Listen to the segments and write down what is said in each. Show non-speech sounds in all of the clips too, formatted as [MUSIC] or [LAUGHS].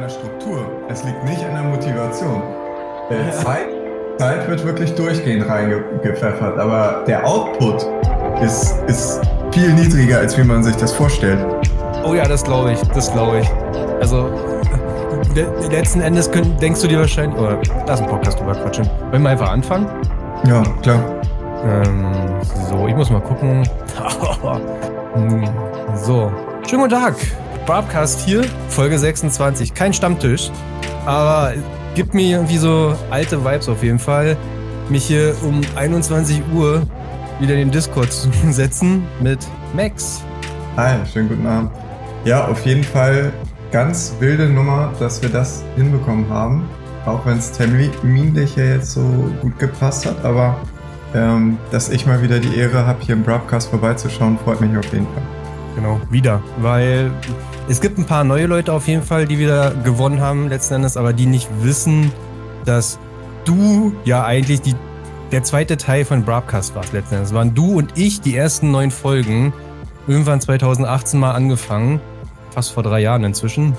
der Struktur. Es liegt nicht an der Motivation. Äh, Zeit, Zeit wird wirklich durchgehend reingepfeffert, aber der Output ist, ist viel niedriger, als wie man sich das vorstellt. Oh ja, das glaube ich, das glaube ich. Also le letzten Endes können, denkst du dir wahrscheinlich, oder lass einen Podcast drüber quatschen. Wollen wir einfach anfangen? Ja, klar. Ähm, so, ich muss mal gucken. [LAUGHS] so, schönen guten Tag. Barbcast hier, Folge 26. Kein Stammtisch, aber gibt mir irgendwie so alte Vibes auf jeden Fall, mich hier um 21 Uhr wieder in den Discord zu [LAUGHS] setzen mit Max. Hi, schönen guten Abend. Ja, auf jeden Fall ganz wilde Nummer, dass wir das hinbekommen haben. Auch wenn es terminlich ja jetzt so gut gepasst hat, aber ähm, dass ich mal wieder die Ehre habe, hier im Broadcast vorbeizuschauen, freut mich auf jeden Fall. Genau, wieder. Weil es gibt ein paar neue Leute auf jeden Fall, die wieder gewonnen haben letzten Endes, aber die nicht wissen, dass du ja eigentlich die, der zweite Teil von Broadcast warst letzten Endes. Es waren du und ich die ersten neun Folgen, irgendwann 2018 mal angefangen, fast vor drei Jahren inzwischen.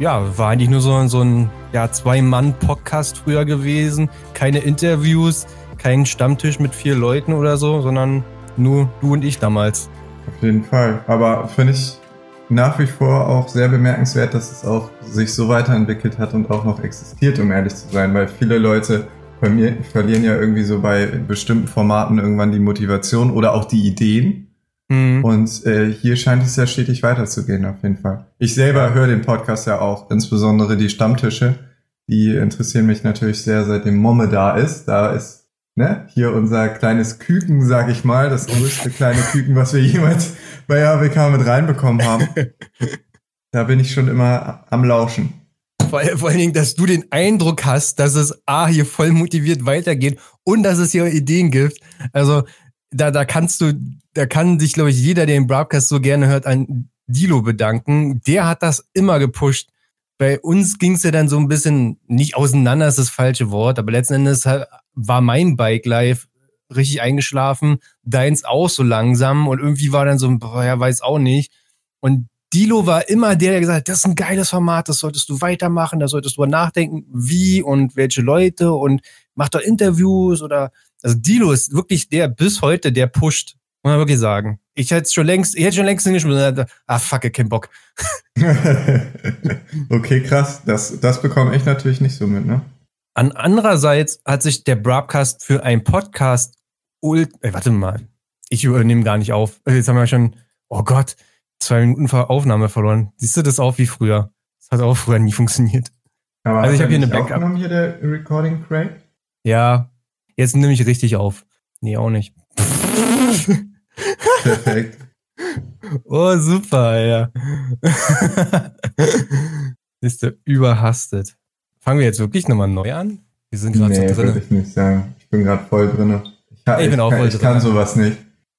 Ja, war eigentlich nur so, so ein ja, Zwei-Mann-Podcast früher gewesen. Keine Interviews, kein Stammtisch mit vier Leuten oder so, sondern nur du und ich damals. Auf jeden Fall. Aber finde ich nach wie vor auch sehr bemerkenswert, dass es auch sich so weiterentwickelt hat und auch noch existiert, um ehrlich zu sein, weil viele Leute verlieren ja irgendwie so bei bestimmten Formaten irgendwann die Motivation oder auch die Ideen. Mhm. Und äh, hier scheint es ja stetig weiterzugehen, auf jeden Fall. Ich selber höre den Podcast ja auch, insbesondere die Stammtische. Die interessieren mich natürlich sehr, seitdem Momme da ist. Da ist ne, hier unser kleines Küken, sag ich mal, das größte kleine Küken, was wir jemals bei AWK mit reinbekommen haben. [LAUGHS] da bin ich schon immer am Lauschen. Vor, vor allen Dingen, dass du den Eindruck hast, dass es A, hier voll motiviert weitergeht und dass es hier Ideen gibt. Also, da, da kannst du, da kann sich, glaube ich, jeder, der den Broadcast so gerne hört, an Dilo bedanken. Der hat das immer gepusht. Bei uns ging es ja dann so ein bisschen, nicht auseinander ist das falsche Wort, aber letzten Endes war mein Bike Life richtig eingeschlafen, deins auch so langsam und irgendwie war dann so, boah, ja, weiß auch nicht. Und Dilo war immer der, der gesagt hat, das ist ein geiles Format, das solltest du weitermachen, da solltest du nachdenken, wie und welche Leute und mach doch Interviews oder, also Dilo ist wirklich der bis heute, der pusht, muss man wirklich sagen. Ich hätte schon längst, ich hätte schon längst hingeschmissen, ah, fuck, ich kein Bock. [LAUGHS] okay, krass, das, das bekomme ich natürlich nicht so mit, ne? An andererseits hat sich der Broadcast für einen Podcast ult. Ey, warte mal. Ich übernehme gar nicht auf. Jetzt haben wir schon, oh Gott, zwei Minuten Aufnahme verloren. Siehst du das auch wie früher? Das hat auch früher nie funktioniert. Aber also ich habe hier eine Backup. hier der Recording Craig? Ja, jetzt nehme ich richtig auf. Nee, auch nicht. Perfekt. [LAUGHS] Oh, super, ja. [LAUGHS] Ist der überhastet. Fangen wir jetzt wirklich nochmal neu an? Wir sind gerade nee, so drin. ich nicht sagen. Ich bin gerade voll drin. Ich, kann, ich bin auch kann, voll drin. Ich kann sowas nicht.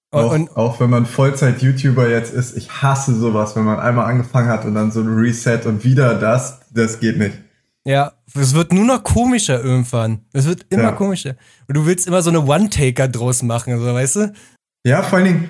Auch, und, auch wenn man Vollzeit-YouTuber jetzt ist, ich hasse sowas, wenn man einmal angefangen hat und dann so ein Reset und wieder das, das geht nicht. Ja, es wird nur noch komischer irgendwann. Es wird immer ja. komischer. Und du willst immer so eine One-Taker draus machen, so, weißt du? Ja, vor allen Dingen,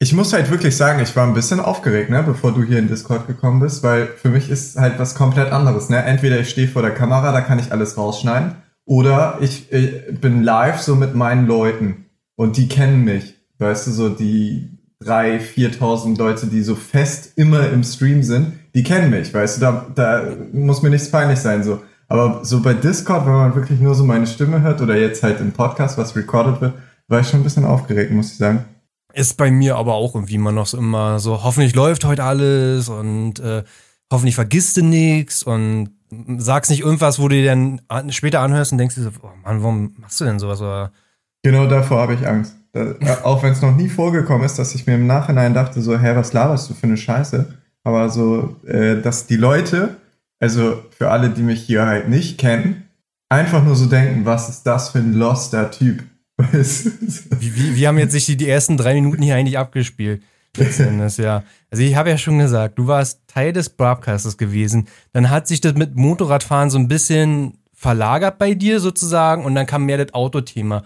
ich muss halt wirklich sagen, ich war ein bisschen aufgeregt, ne, bevor du hier in Discord gekommen bist, weil für mich ist halt was komplett anderes, ne? Entweder ich stehe vor der Kamera, da kann ich alles rausschneiden, oder ich, ich bin live so mit meinen Leuten und die kennen mich, weißt du, so die drei, viertausend Leute, die so fest immer im Stream sind, die kennen mich, weißt du, da, da muss mir nichts peinlich sein, so. Aber so bei Discord, wenn man wirklich nur so meine Stimme hört oder jetzt halt im Podcast, was recorded wird, war ich schon ein bisschen aufgeregt, muss ich sagen. Ist bei mir aber auch irgendwie immer noch so immer so, hoffentlich läuft heute alles und äh, hoffentlich vergisst du nichts und sagst nicht irgendwas, wo du dir dann später anhörst und denkst dir so, oh Mann, warum machst du denn sowas? Oder? Genau davor habe ich Angst. Da, äh, auch wenn es noch nie vorgekommen ist, dass ich mir im Nachhinein dachte, so, hä, was laberst du für eine Scheiße? Aber so, äh, dass die Leute, also für alle, die mich hier halt nicht kennen, einfach nur so denken, was ist das für ein loster Typ? Wie, wie, wie haben jetzt sich die, die ersten drei Minuten hier eigentlich abgespielt? Letztendlich, [LAUGHS] ja. Also ich habe ja schon gesagt, du warst Teil des Broadcasters gewesen. Dann hat sich das mit Motorradfahren so ein bisschen verlagert bei dir sozusagen und dann kam mehr das Autothema.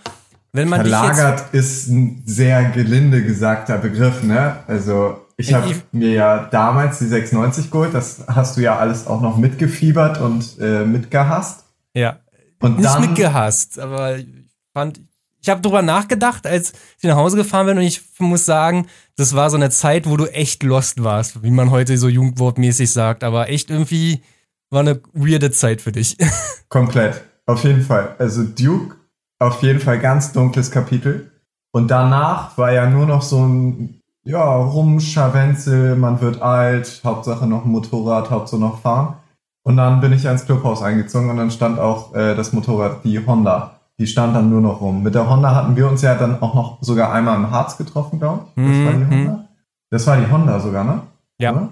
wenn man Verlagert ist ein sehr gelinde gesagter Begriff, ne? Also ich habe mir ja damals die 690 geholt, das hast du ja alles auch noch mitgefiebert und äh, mitgehasst. Ja. Und Nicht dann, mitgehasst, aber ich fand, ich habe drüber nachgedacht, als ich nach Hause gefahren bin und ich muss sagen, das war so eine Zeit, wo du echt lost warst, wie man heute so jugendwortmäßig sagt, aber echt irgendwie war eine weirde Zeit für dich. [LAUGHS] Komplett, auf jeden Fall. Also Duke, auf jeden Fall ganz dunkles Kapitel. Und danach war ja nur noch so ein, ja, Rumscharwenzel, man wird alt, Hauptsache noch ein Motorrad, Hauptsache noch fahren. Und dann bin ich ins Clubhaus eingezogen und dann stand auch äh, das Motorrad, die Honda. Die stand dann nur noch rum. Mit der Honda hatten wir uns ja dann auch noch sogar einmal im Harz getroffen, glaube ich. Das mhm. war die mhm. Honda. Das war die Honda sogar, ne? Ja. Oder?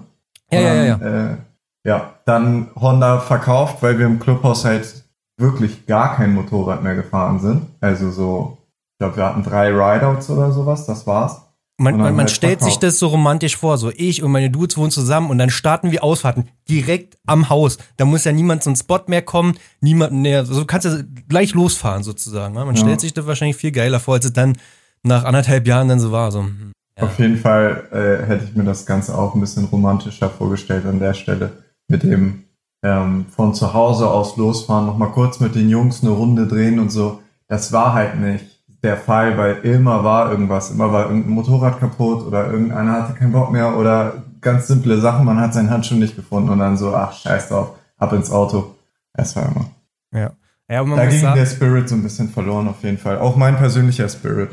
Ja, ja, ja, ja. Äh, ja, dann Honda verkauft, weil wir im Clubhaus halt wirklich gar kein Motorrad mehr gefahren sind. Also so, ich glaube, wir hatten drei Rideouts oder sowas, das war's. Man, man, man halt stellt sich das so romantisch vor, so ich und meine Dudes wohnen zusammen und dann starten wir Ausfahrten direkt am Haus. Da muss ja niemand zum Spot mehr kommen, niemand mehr, so kannst du gleich losfahren sozusagen. Ne? Man ja. stellt sich das wahrscheinlich viel geiler vor, als es dann nach anderthalb Jahren dann so war. So, hm, ja. Auf jeden Fall äh, hätte ich mir das Ganze auch ein bisschen romantischer vorgestellt an der Stelle mit dem ähm, von zu Hause aus losfahren, nochmal kurz mit den Jungs eine Runde drehen und so. Das war halt nicht der Fall, weil immer war irgendwas, immer war irgendein Motorrad kaputt oder irgendeiner hatte keinen Bock mehr oder ganz simple Sachen, man hat seinen Handschuh nicht gefunden und dann so, ach scheiß drauf, ab ins Auto. Es war immer. Ja. ja da ging sagen, der Spirit so ein bisschen verloren auf jeden Fall. Auch mein persönlicher Spirit.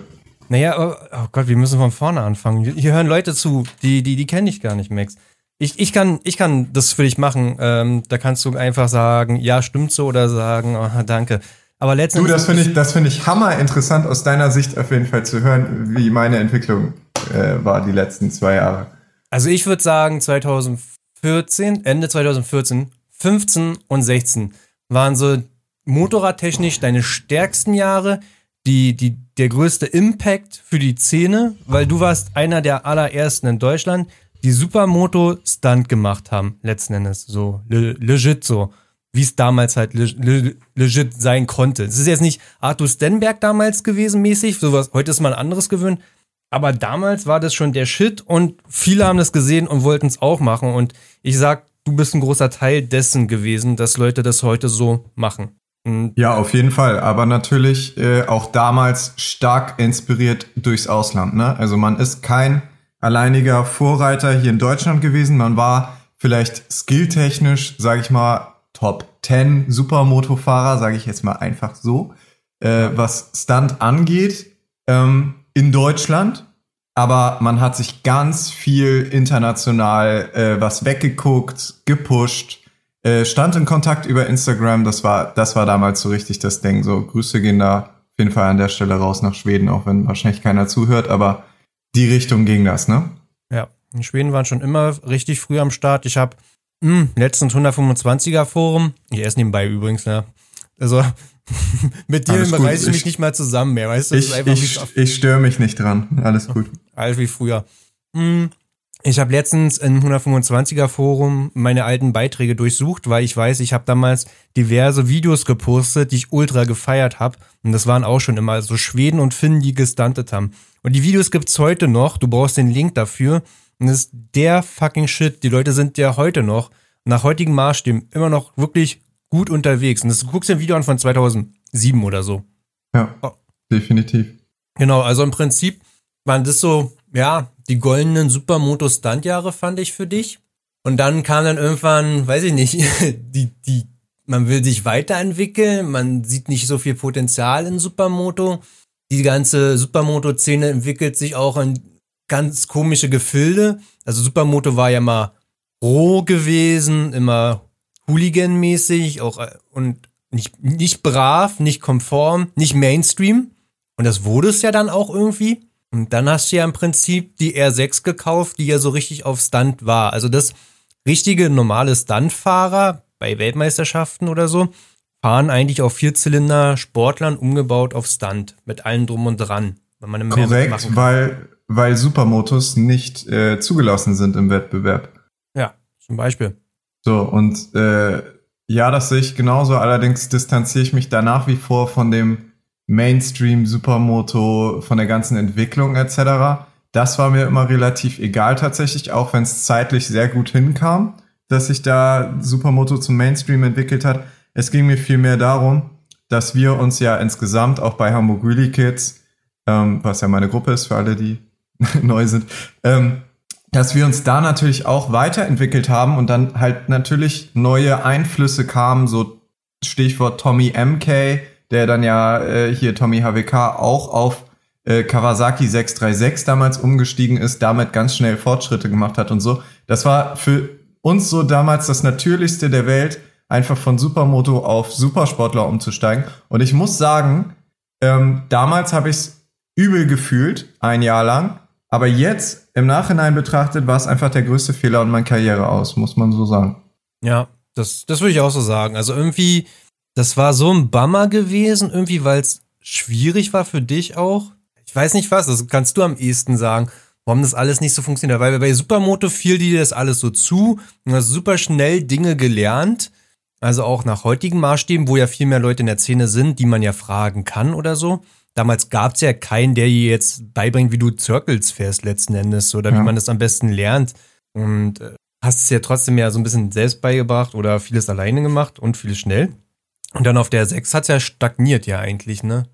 Naja, oh, oh Gott, wir müssen von vorne anfangen. Hier hören Leute zu, die, die, die kenne ich gar nicht, Max. Ich, ich, kann, ich kann das für dich machen. Ähm, da kannst du einfach sagen, ja, stimmt so oder sagen, oh, danke. Aber letztendlich. Du, das finde ich, das finde ich hammer interessant aus deiner Sicht auf jeden Fall zu hören, wie meine Entwicklung äh, war die letzten zwei Jahre. Also ich würde sagen, 2014, Ende 2014, 15 und 16 waren so motorradtechnisch deine stärksten Jahre, die, die, der größte Impact für die Szene, weil du warst einer der allerersten in Deutschland, die Supermoto-Stunt gemacht haben, letzten Endes. So, legit so. Wie es damals halt legit sein konnte. Es ist jetzt nicht Arthur Stenberg damals gewesen, mäßig. Sowas, heute ist mal ein anderes gewöhnt. Aber damals war das schon der Shit und viele haben das gesehen und wollten es auch machen. Und ich sag, du bist ein großer Teil dessen gewesen, dass Leute das heute so machen. Und ja, auf jeden Fall. Aber natürlich äh, auch damals stark inspiriert durchs Ausland. Ne? Also man ist kein alleiniger Vorreiter hier in Deutschland gewesen. Man war vielleicht skilltechnisch, sage ich mal, Top 10 Supermotofahrer, sage ich jetzt mal einfach so, äh, was Stunt angeht ähm, in Deutschland. Aber man hat sich ganz viel international äh, was weggeguckt, gepusht, äh, stand in Kontakt über Instagram. Das war, das war damals so richtig das Ding. So Grüße gehen da auf jeden Fall an der Stelle raus nach Schweden, auch wenn wahrscheinlich keiner zuhört. Aber die Richtung ging das, ne? Ja, in Schweden waren schon immer richtig früh am Start. Ich habe hm, letztens 125er Forum, ich esse nebenbei übrigens, ne? Also [LAUGHS] mit dir reiße ich mich nicht mal zusammen mehr, weißt du? Ich, ich, ich störe mich nicht dran. Alles gut. Alt wie früher. Hm, ich habe letztens im 125er Forum meine alten Beiträge durchsucht, weil ich weiß, ich habe damals diverse Videos gepostet, die ich ultra gefeiert habe. Und das waren auch schon immer so Schweden und Finnen, die gestuntet haben. Und die Videos gibt's heute noch. Du brauchst den Link dafür. Und das ist der fucking Shit. Die Leute sind ja heute noch, nach heutigen Maßstäben, immer noch wirklich gut unterwegs. Und das, du guckst dir ein Video an von 2007 oder so. Ja, oh. definitiv. Genau, also im Prinzip waren das so, ja, die goldenen Supermoto-Stunt-Jahre fand ich für dich. Und dann kam dann irgendwann, weiß ich nicht, [LAUGHS] die, die, man will sich weiterentwickeln, man sieht nicht so viel Potenzial in Supermoto die ganze Supermoto-Szene entwickelt sich auch in ganz komische Gefilde. Also Supermoto war ja mal roh gewesen, immer Hooligan-mäßig auch äh, und nicht, nicht brav, nicht konform, nicht Mainstream. Und das wurde es ja dann auch irgendwie. Und dann hast du ja im Prinzip die R6 gekauft, die ja so richtig auf Stunt war. Also das richtige normale Stuntfahrer bei Weltmeisterschaften oder so, fahren eigentlich auf Vierzylinder Sportlern umgebaut auf Stunt mit allem drum und dran. Wenn man Korrekt, weil, weil Supermotos nicht äh, zugelassen sind im Wettbewerb. Ja, zum Beispiel. So, und äh, ja, das sehe ich genauso. Allerdings distanziere ich mich da nach wie vor von dem Mainstream Supermoto von der ganzen Entwicklung etc. Das war mir immer relativ egal tatsächlich, auch wenn es zeitlich sehr gut hinkam, dass sich da Supermoto zum Mainstream entwickelt hat. Es ging mir vielmehr darum, dass wir uns ja insgesamt auch bei Hamburg Really Kids, ähm, was ja meine Gruppe ist für alle, die [LAUGHS] neu sind, ähm, dass wir uns da natürlich auch weiterentwickelt haben und dann halt natürlich neue Einflüsse kamen, so Stichwort Tommy MK, der dann ja äh, hier Tommy HWK auch auf äh, Kawasaki 636 damals umgestiegen ist, damit ganz schnell Fortschritte gemacht hat und so. Das war für uns so damals das Natürlichste der Welt, einfach von Supermoto auf Supersportler umzusteigen. Und ich muss sagen, ähm, damals habe ich es übel gefühlt, ein Jahr lang. Aber jetzt, im Nachhinein betrachtet, war es einfach der größte Fehler und meine Karriere aus, muss man so sagen. Ja, das, das würde ich auch so sagen. Also irgendwie, das war so ein Bummer gewesen, irgendwie, weil es schwierig war für dich auch. Ich weiß nicht was, das kannst du am ehesten sagen, warum das alles nicht so funktioniert. Weil bei Supermoto fiel dir das alles so zu und hast super schnell Dinge gelernt. Also auch nach heutigen Maßstäben, wo ja viel mehr Leute in der Szene sind, die man ja fragen kann oder so. Damals gab es ja keinen, der dir jetzt beibringt, wie du Circles fährst letzten Endes oder ja. wie man das am besten lernt. Und äh, hast es ja trotzdem ja so ein bisschen selbst beigebracht oder vieles alleine gemacht und vieles schnell. Und dann auf der 6 hat es ja stagniert ja eigentlich, ne?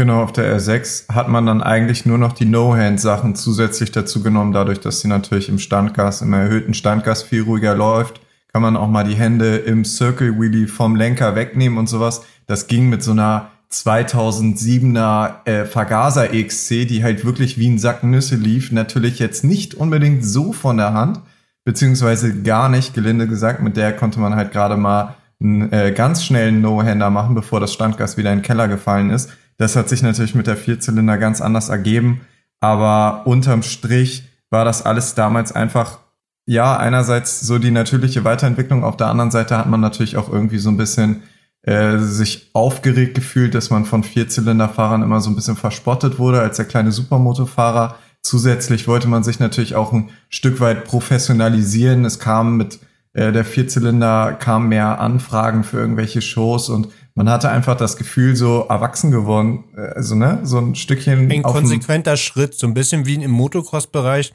Genau, auf der R6 hat man dann eigentlich nur noch die No-Hand-Sachen zusätzlich dazu genommen, dadurch, dass sie natürlich im Standgas, im erhöhten Standgas viel ruhiger läuft, kann man auch mal die Hände im Circle Wheelie vom Lenker wegnehmen und sowas. Das ging mit so einer 2007er äh, Vergaser XC, die halt wirklich wie ein Sack Nüsse lief, natürlich jetzt nicht unbedingt so von der Hand, beziehungsweise gar nicht, gelinde gesagt, mit der konnte man halt gerade mal einen äh, ganz schnellen No-Hander machen, bevor das Standgas wieder in den Keller gefallen ist. Das hat sich natürlich mit der Vierzylinder ganz anders ergeben, aber unterm Strich war das alles damals einfach, ja, einerseits so die natürliche Weiterentwicklung, auf der anderen Seite hat man natürlich auch irgendwie so ein bisschen äh, sich aufgeregt gefühlt, dass man von Vierzylinderfahrern immer so ein bisschen verspottet wurde als der kleine Supermotorfahrer. Zusätzlich wollte man sich natürlich auch ein Stück weit professionalisieren. Es kam mit äh, der Vierzylinder kam mehr Anfragen für irgendwelche Shows und man hatte einfach das Gefühl, so erwachsen geworden, äh, also ne, so ein Stückchen. Ein konsequenter Schritt, so ein bisschen wie im Motocross-Bereich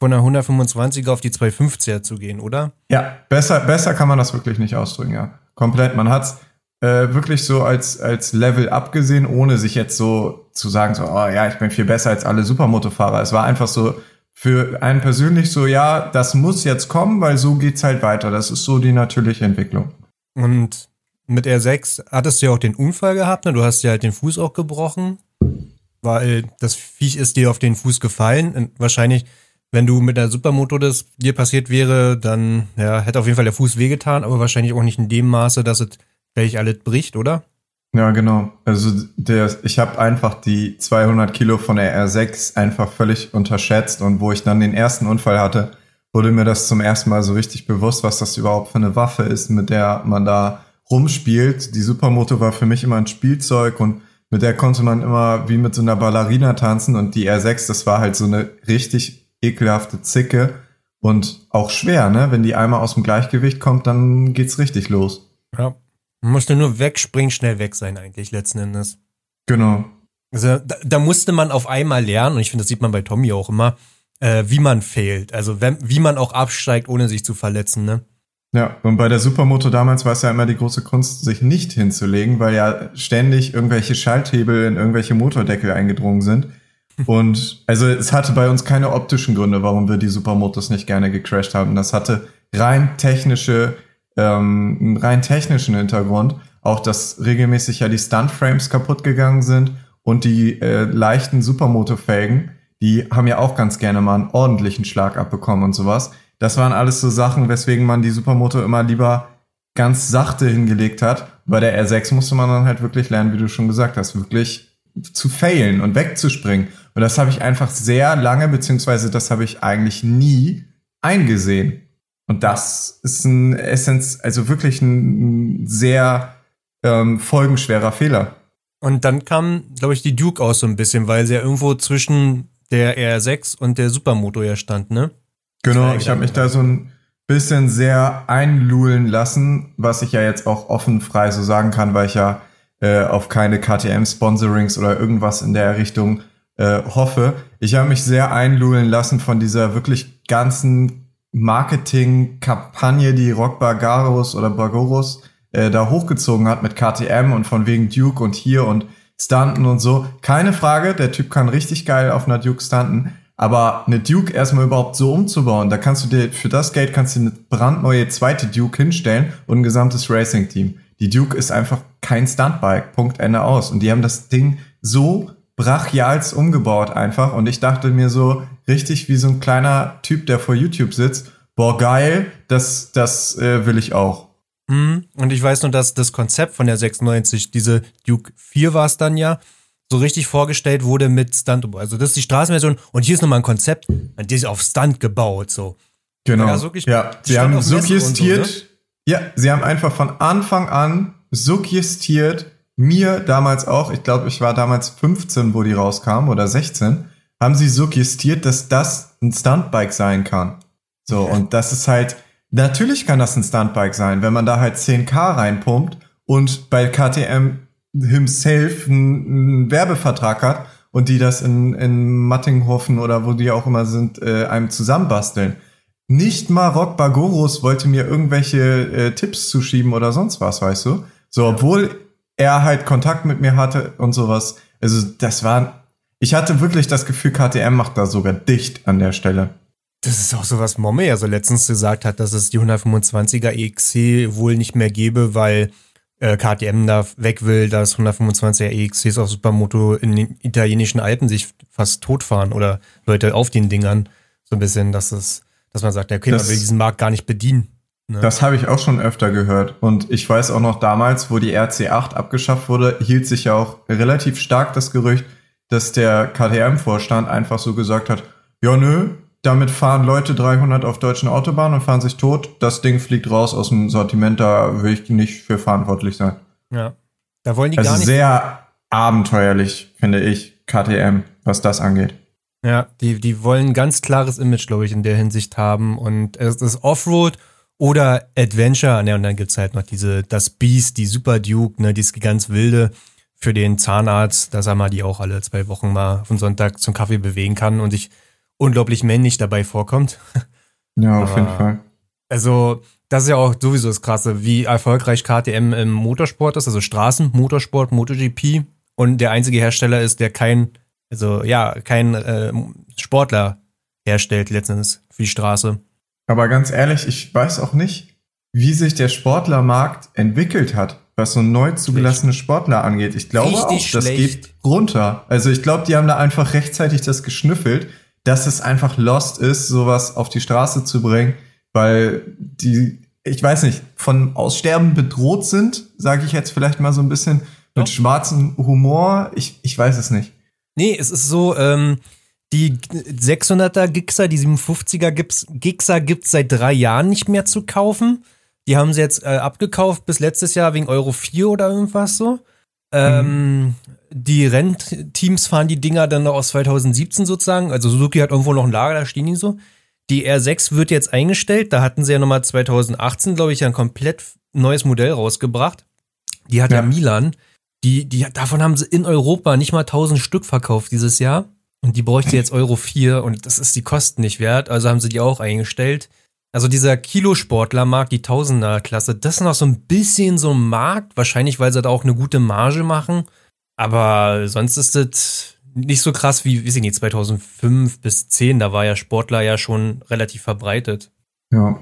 von der 125er auf die 250er zu gehen, oder? Ja, besser, besser kann man das wirklich nicht ausdrücken, ja. Komplett. Man hat's äh, wirklich so als, als Level abgesehen, ohne sich jetzt so zu sagen, so, oh ja, ich bin viel besser als alle Supermotofahrer. Es war einfach so, für einen persönlich so, ja, das muss jetzt kommen, weil so geht's halt weiter. Das ist so die natürliche Entwicklung. Und mit R6 hattest du ja auch den Unfall gehabt, ne? Du hast ja halt den Fuß auch gebrochen, weil das Viech ist dir auf den Fuß gefallen. Und wahrscheinlich, wenn du mit der Supermoto das dir passiert wäre, dann ja, hätte auf jeden Fall der Fuß wehgetan, aber wahrscheinlich auch nicht in dem Maße, dass es gleich alles bricht, oder? Ja, genau. Also der, ich habe einfach die 200 Kilo von der R6 einfach völlig unterschätzt und wo ich dann den ersten Unfall hatte, wurde mir das zum ersten Mal so richtig bewusst, was das überhaupt für eine Waffe ist, mit der man da rumspielt. Die Supermoto war für mich immer ein Spielzeug und mit der konnte man immer wie mit so einer Ballerina tanzen und die R6, das war halt so eine richtig ekelhafte Zicke und auch schwer, ne? Wenn die einmal aus dem Gleichgewicht kommt, dann geht's richtig los. Ja, man musste nur wegspringen, schnell weg sein eigentlich letzten Endes. Genau. Also da, da musste man auf einmal lernen, und ich finde, das sieht man bei Tommy auch immer, äh, wie man fehlt. Also wenn, wie man auch absteigt, ohne sich zu verletzen, ne? Ja, und bei der Supermoto damals war es ja immer die große Kunst, sich nicht hinzulegen, weil ja ständig irgendwelche Schalthebel in irgendwelche Motordeckel eingedrungen sind. [LAUGHS] Und also es hatte bei uns keine optischen Gründe, warum wir die Supermotos nicht gerne gecrashed haben. Das hatte rein technische ähm, einen rein technischen Hintergrund. Auch, dass regelmäßig ja die Stuntframes kaputt gegangen sind und die äh, leichten Supermoto-Felgen, die haben ja auch ganz gerne mal einen ordentlichen Schlag abbekommen und sowas. Das waren alles so Sachen, weswegen man die Supermoto immer lieber ganz sachte hingelegt hat. Bei der R6 musste man dann halt wirklich lernen, wie du schon gesagt hast, wirklich zu failen und wegzuspringen. Und das habe ich einfach sehr lange, beziehungsweise das habe ich eigentlich nie eingesehen. Und das ist ein Essenz, also wirklich ein sehr ähm, folgenschwerer Fehler. Und dann kam, glaube ich, die Duke aus so ein bisschen, weil sie ja irgendwo zwischen der R6 und der Supermoto ja stand, ne? Genau, ich habe mich da so ein bisschen sehr einluhlen lassen, was ich ja jetzt auch offen frei so sagen kann, weil ich ja äh, auf keine KTM-Sponsorings oder irgendwas in der Richtung äh, hoffe. Ich habe mich sehr einludeln lassen von dieser wirklich ganzen Marketing-Kampagne, die Rock Bargaros oder Bargoros äh, da hochgezogen hat mit KTM und von wegen Duke und hier und Stunten und so. Keine Frage, der Typ kann richtig geil auf einer Duke stunten. Aber eine Duke erstmal überhaupt so umzubauen, da kannst du dir, für das Geld kannst du eine brandneue zweite Duke hinstellen und ein gesamtes Racing-Team. Die Duke ist einfach kein Stuntbike. Punkt, Ende aus. Und die haben das Ding so brachials umgebaut einfach. Und ich dachte mir so, richtig wie so ein kleiner Typ, der vor YouTube sitzt, boah, geil, das, das äh, will ich auch. Mhm. Und ich weiß nur, dass das Konzept von der 96, diese Duke 4 war es dann ja, so richtig vorgestellt wurde mit Stunt. Also das ist die Straßenversion und hier ist nochmal ein Konzept, die ist auf Stunt gebaut, so. Genau. Ja, wirklich, ja sie haben suggestiert, so, ne? ja, sie haben einfach von Anfang an suggestiert, mir damals auch, ich glaube, ich war damals 15, wo die rauskam oder 16, haben sie suggestiert, dass das ein Stuntbike sein kann. So, und das ist halt, natürlich kann das ein Stuntbike sein, wenn man da halt 10k reinpumpt und bei KTM himself einen, einen Werbevertrag hat und die das in, in Mattinghofen oder wo die auch immer sind, äh, einem zusammenbasteln. Nicht mal Rock Bagoros wollte mir irgendwelche äh, Tipps zuschieben oder sonst was, weißt du? So, obwohl er halt Kontakt mit mir hatte und sowas. Also, das war, ich hatte wirklich das Gefühl, KTM macht da sogar dicht an der Stelle. Das ist auch so, was Momme ja so letztens gesagt hat, dass es die 125er EXC wohl nicht mehr gäbe, weil äh, KTM da weg will, dass 125er EXCs auf Supermoto in den italienischen Alpen sich fast totfahren oder Leute auf den Dingern. So ein bisschen, dass es, dass man sagt, okay, das, man will diesen Markt gar nicht bedienen. Ne? Das habe ich auch schon öfter gehört. Und ich weiß auch noch damals, wo die RC8 abgeschafft wurde, hielt sich ja auch relativ stark das Gerücht, dass der KTM-Vorstand einfach so gesagt hat, ja nö, damit fahren Leute 300 auf deutschen Autobahnen und fahren sich tot. Das Ding fliegt raus aus dem Sortiment, da will ich nicht für verantwortlich sein. Ja. Da wollen die also gar nicht. sehr abenteuerlich, finde ich, KTM, was das angeht. Ja, die, die wollen ein ganz klares Image, glaube ich, in der Hinsicht haben. Und es ist Offroad oder Adventure. Ne, und dann gibt es halt noch diese, das Beast, die Super Duke, ne, die ganz wilde für den Zahnarzt, dass er mal die auch alle zwei Wochen mal von Sonntag zum Kaffee bewegen kann. Und ich unglaublich männlich dabei vorkommt. [LAUGHS] Ja, auf jeden Fall. Also, das ist ja auch sowieso das Krasse, wie erfolgreich KTM im Motorsport ist, also Straßen, Motorsport, MotoGP und der einzige Hersteller ist, der kein, also ja, kein äh, Sportler herstellt letztens für die Straße. Aber ganz ehrlich, ich weiß auch nicht, wie sich der Sportlermarkt entwickelt hat, was so neu zugelassene Sportler angeht. Ich glaube Richtig auch, das schlecht. geht runter. Also ich glaube, die haben da einfach rechtzeitig das geschnüffelt dass es einfach lost ist, sowas auf die Straße zu bringen, weil die, ich weiß nicht, von Aussterben bedroht sind, sage ich jetzt vielleicht mal so ein bisschen mit schwarzem Humor. Ich, ich weiß es nicht. Nee, es ist so, ähm, die 600er Gixer, die 57er Gixer gibt's seit drei Jahren nicht mehr zu kaufen. Die haben sie jetzt äh, abgekauft bis letztes Jahr wegen Euro 4 oder irgendwas so. Ähm, mhm die Rennteams fahren die Dinger dann noch aus 2017 sozusagen. Also Suzuki hat irgendwo noch ein Lager, da stehen die so. Die R6 wird jetzt eingestellt. Da hatten sie ja nochmal 2018, glaube ich, ein komplett neues Modell rausgebracht. Die hat ja, ja Milan. Die, die, davon haben sie in Europa nicht mal 1000 Stück verkauft dieses Jahr. Und die bräuchte jetzt Euro 4 und das ist die Kosten nicht wert. Also haben sie die auch eingestellt. Also dieser Kilosportlermarkt, die Tausender-Klasse, das ist noch so ein bisschen so ein Markt. Wahrscheinlich, weil sie da auch eine gute Marge machen. Aber sonst ist es nicht so krass wie, weiß ich nicht, 2005 bis 10, da war ja Sportler ja schon relativ verbreitet. Ja.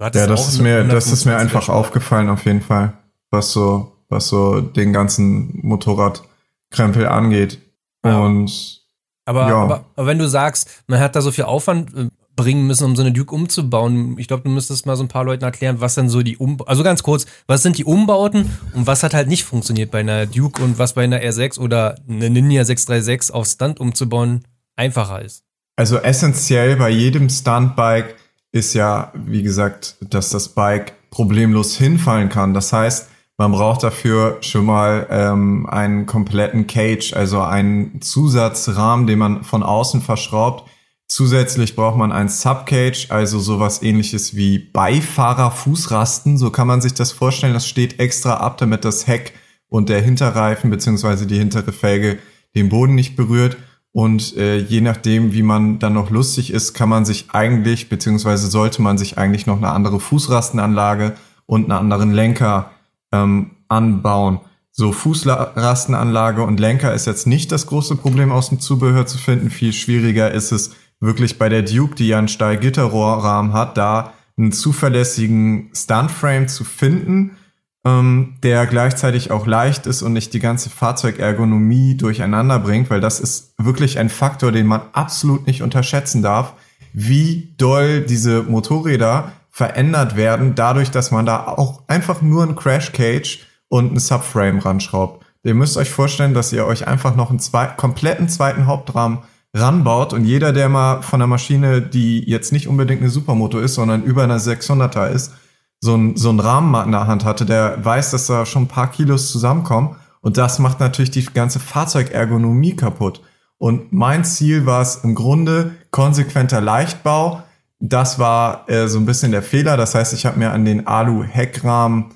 Ja, das ist mir, das ist mir einfach aufgefallen auf jeden Fall, was so, was so den ganzen Motorradkrempel angeht. Ja. Und aber, ja. aber, aber wenn du sagst, man hat da so viel Aufwand äh, bringen müssen, um so eine Duke umzubauen. Ich glaube, du müsstest mal so ein paar Leuten erklären, was denn so die um also ganz kurz, was sind die Umbauten und was hat halt nicht funktioniert bei einer Duke und was bei einer R6 oder eine Ninja 636 auf Stunt umzubauen einfacher ist. Also essentiell bei jedem Stuntbike ist ja, wie gesagt, dass das Bike problemlos hinfallen kann. Das heißt, man braucht dafür schon mal ähm, einen kompletten Cage, also einen Zusatzrahmen, den man von außen verschraubt, Zusätzlich braucht man ein Subcage, also sowas ähnliches wie Beifahrerfußrasten. So kann man sich das vorstellen. Das steht extra ab, damit das Heck und der Hinterreifen beziehungsweise die hintere Felge den Boden nicht berührt. Und äh, je nachdem, wie man dann noch lustig ist, kann man sich eigentlich, beziehungsweise sollte man sich eigentlich noch eine andere Fußrastenanlage und einen anderen Lenker ähm, anbauen. So Fußrastenanlage und Lenker ist jetzt nicht das große Problem aus dem Zubehör zu finden. Viel schwieriger ist es wirklich bei der Duke, die ja einen Stahlgitterrohrrahmen hat, da einen zuverlässigen Stuntframe zu finden, ähm, der gleichzeitig auch leicht ist und nicht die ganze Fahrzeugergonomie durcheinander bringt, weil das ist wirklich ein Faktor, den man absolut nicht unterschätzen darf, wie doll diese Motorräder verändert werden, dadurch, dass man da auch einfach nur ein Crash Cage und ein Subframe ranschraubt. Ihr müsst euch vorstellen, dass ihr euch einfach noch einen zwei, kompletten zweiten Hauptrahmen ranbaut und jeder, der mal von der Maschine, die jetzt nicht unbedingt eine Supermoto ist, sondern über einer 600er ist, so ein, so ein Rahmen in der Hand hatte, der weiß, dass da schon ein paar Kilos zusammenkommen und das macht natürlich die ganze Fahrzeugergonomie kaputt. Und mein Ziel war es im Grunde konsequenter Leichtbau. Das war äh, so ein bisschen der Fehler. Das heißt, ich habe mir an den Alu-Heckrahmen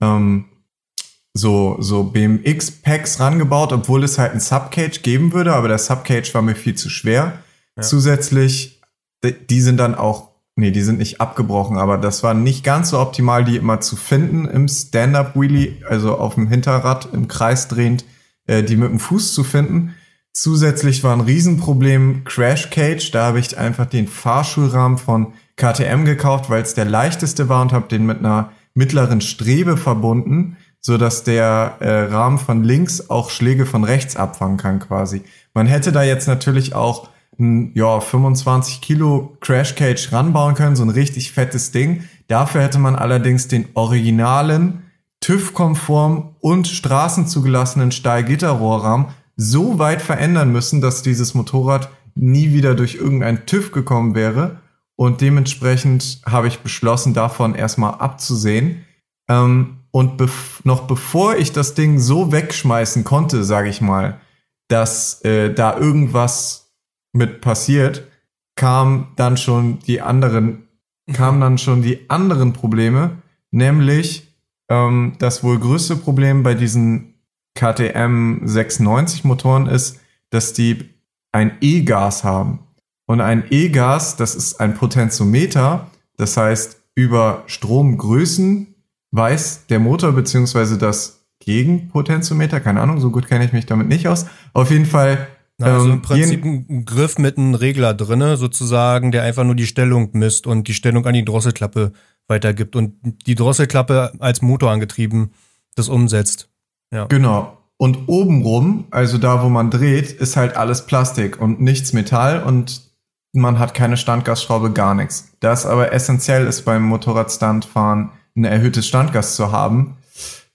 ähm, so, so BMX-Packs rangebaut, obwohl es halt ein Subcage geben würde, aber der Subcage war mir viel zu schwer. Ja. Zusätzlich, die sind dann auch, nee, die sind nicht abgebrochen, aber das war nicht ganz so optimal, die immer zu finden im Stand-Up-Wheelie, also auf dem Hinterrad im Kreis drehend, äh, die mit dem Fuß zu finden. Zusätzlich war ein Riesenproblem Crash Cage, da habe ich einfach den Fahrschulrahmen von KTM gekauft, weil es der leichteste war und habe den mit einer mittleren Strebe verbunden so dass der äh, Rahmen von links auch Schläge von rechts abfangen kann quasi. Man hätte da jetzt natürlich auch ein ja, 25 Kilo Crash Cage ranbauen können, so ein richtig fettes Ding. Dafür hätte man allerdings den originalen, TÜV-konform und straßenzugelassenen Stahlgitterrohrrahmen so weit verändern müssen, dass dieses Motorrad nie wieder durch irgendein TÜV gekommen wäre. Und dementsprechend habe ich beschlossen, davon erstmal abzusehen. Ähm, und bef noch bevor ich das Ding so wegschmeißen konnte, sage ich mal, dass äh, da irgendwas mit passiert, kam dann schon die anderen, kamen dann schon die anderen Probleme, nämlich ähm, das wohl größte Problem bei diesen KTM 690 Motoren ist, dass die ein E-Gas haben. Und ein E-Gas, das ist ein Potentiometer, das heißt, über Stromgrößen weiß der Motor beziehungsweise das Gegenpotentiometer, keine Ahnung, so gut kenne ich mich damit nicht aus. Auf jeden Fall. Also im Prinzip ein Griff mit einem Regler drinne, sozusagen, der einfach nur die Stellung misst und die Stellung an die Drosselklappe weitergibt und die Drosselklappe als Motor angetrieben das umsetzt. Ja. Genau. Und obenrum, also da, wo man dreht, ist halt alles Plastik und nichts Metall und man hat keine Standgasschraube, gar nichts. Das aber essentiell ist beim Motorradstandfahren ein erhöhtes Standgas zu haben,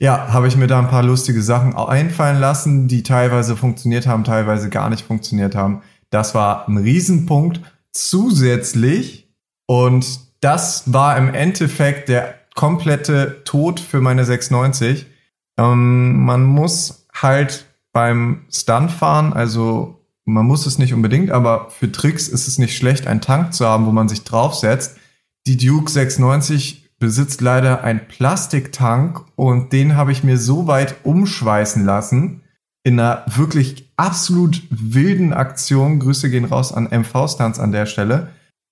ja, habe ich mir da ein paar lustige Sachen einfallen lassen, die teilweise funktioniert haben, teilweise gar nicht funktioniert haben. Das war ein Riesenpunkt. Zusätzlich, und das war im Endeffekt der komplette Tod für meine 690. Ähm, man muss halt beim Stuntfahren, also man muss es nicht unbedingt, aber für Tricks ist es nicht schlecht, einen Tank zu haben, wo man sich draufsetzt. Die Duke 690 besitzt leider einen Plastiktank und den habe ich mir so weit umschweißen lassen in einer wirklich absolut wilden Aktion. Grüße gehen raus an MV-Stunts an der Stelle.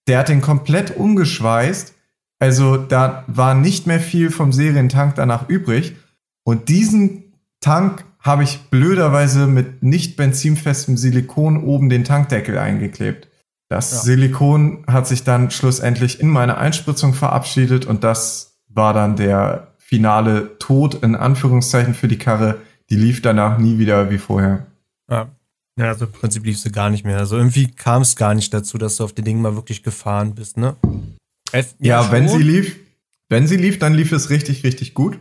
Der hat den komplett umgeschweißt. Also da war nicht mehr viel vom Serientank danach übrig. Und diesen Tank habe ich blöderweise mit nicht benzinfestem Silikon oben den Tankdeckel eingeklebt. Das ja. Silikon hat sich dann schlussendlich in meine Einspritzung verabschiedet und das war dann der finale Tod in Anführungszeichen für die Karre. Die lief danach nie wieder wie vorher. Ja. Ja, also im Prinzip lief sie gar nicht mehr. Also irgendwie kam es gar nicht dazu, dass du auf den Ding mal wirklich gefahren bist, ne? F ja, ja wenn sie lief, wenn sie lief, dann lief es richtig, richtig gut.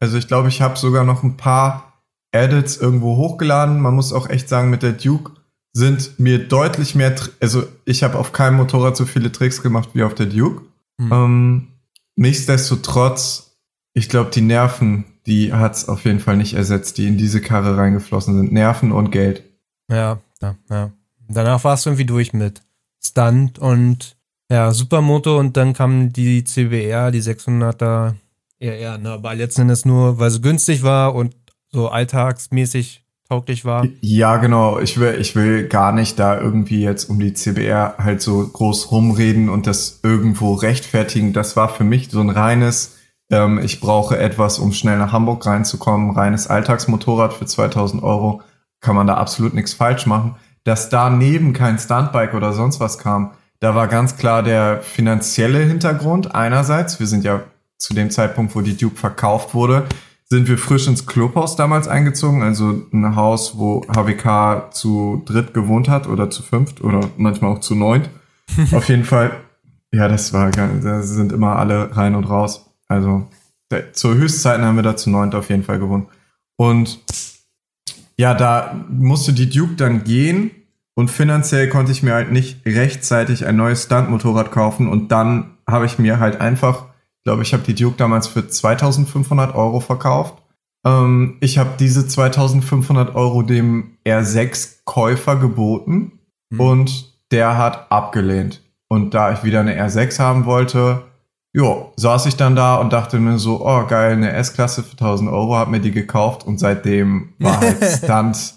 Also ich glaube, ich habe sogar noch ein paar Edits irgendwo hochgeladen. Man muss auch echt sagen, mit der Duke sind mir deutlich mehr, also ich habe auf keinem Motorrad so viele Tricks gemacht wie auf der Duke. Mhm. Ähm, nichtsdestotrotz, ich glaube, die Nerven, die hat es auf jeden Fall nicht ersetzt, die in diese Karre reingeflossen sind. Nerven und Geld. Ja, ja, ja. Danach warst du irgendwie durch mit Stunt und ja, Supermoto und dann kam die CBR, die 600er RR, ne? aber letzten Endes nur, weil sie günstig war und so alltagsmäßig tauglich war. Ja, genau. Ich will, ich will gar nicht da irgendwie jetzt um die CBR halt so groß rumreden und das irgendwo rechtfertigen. Das war für mich so ein reines, ähm, ich brauche etwas, um schnell nach Hamburg reinzukommen, reines Alltagsmotorrad für 2000 Euro. Kann man da absolut nichts falsch machen. Dass daneben kein Stuntbike oder sonst was kam, da war ganz klar der finanzielle Hintergrund einerseits. Wir sind ja zu dem Zeitpunkt, wo die Duke verkauft wurde, sind wir frisch ins Clubhaus damals eingezogen, also ein Haus, wo HWK zu dritt gewohnt hat oder zu fünft oder manchmal auch zu neunt. [LAUGHS] Auf jeden Fall, ja, das war, da sind immer alle rein und raus. Also zur Höchstzeiten haben wir da zu neunt auf jeden Fall gewohnt. Und ja, da musste die Duke dann gehen und finanziell konnte ich mir halt nicht rechtzeitig ein neues Stuntmotorrad kaufen und dann habe ich mir halt einfach glaube, ich habe die Duke damals für 2500 Euro verkauft. Ähm, ich habe diese 2500 Euro dem R6-Käufer geboten hm. und der hat abgelehnt. Und da ich wieder eine R6 haben wollte, jo, saß ich dann da und dachte mir so, oh geil, eine S-Klasse für 1000 Euro, hab mir die gekauft und seitdem war halt [LAUGHS] Stunt,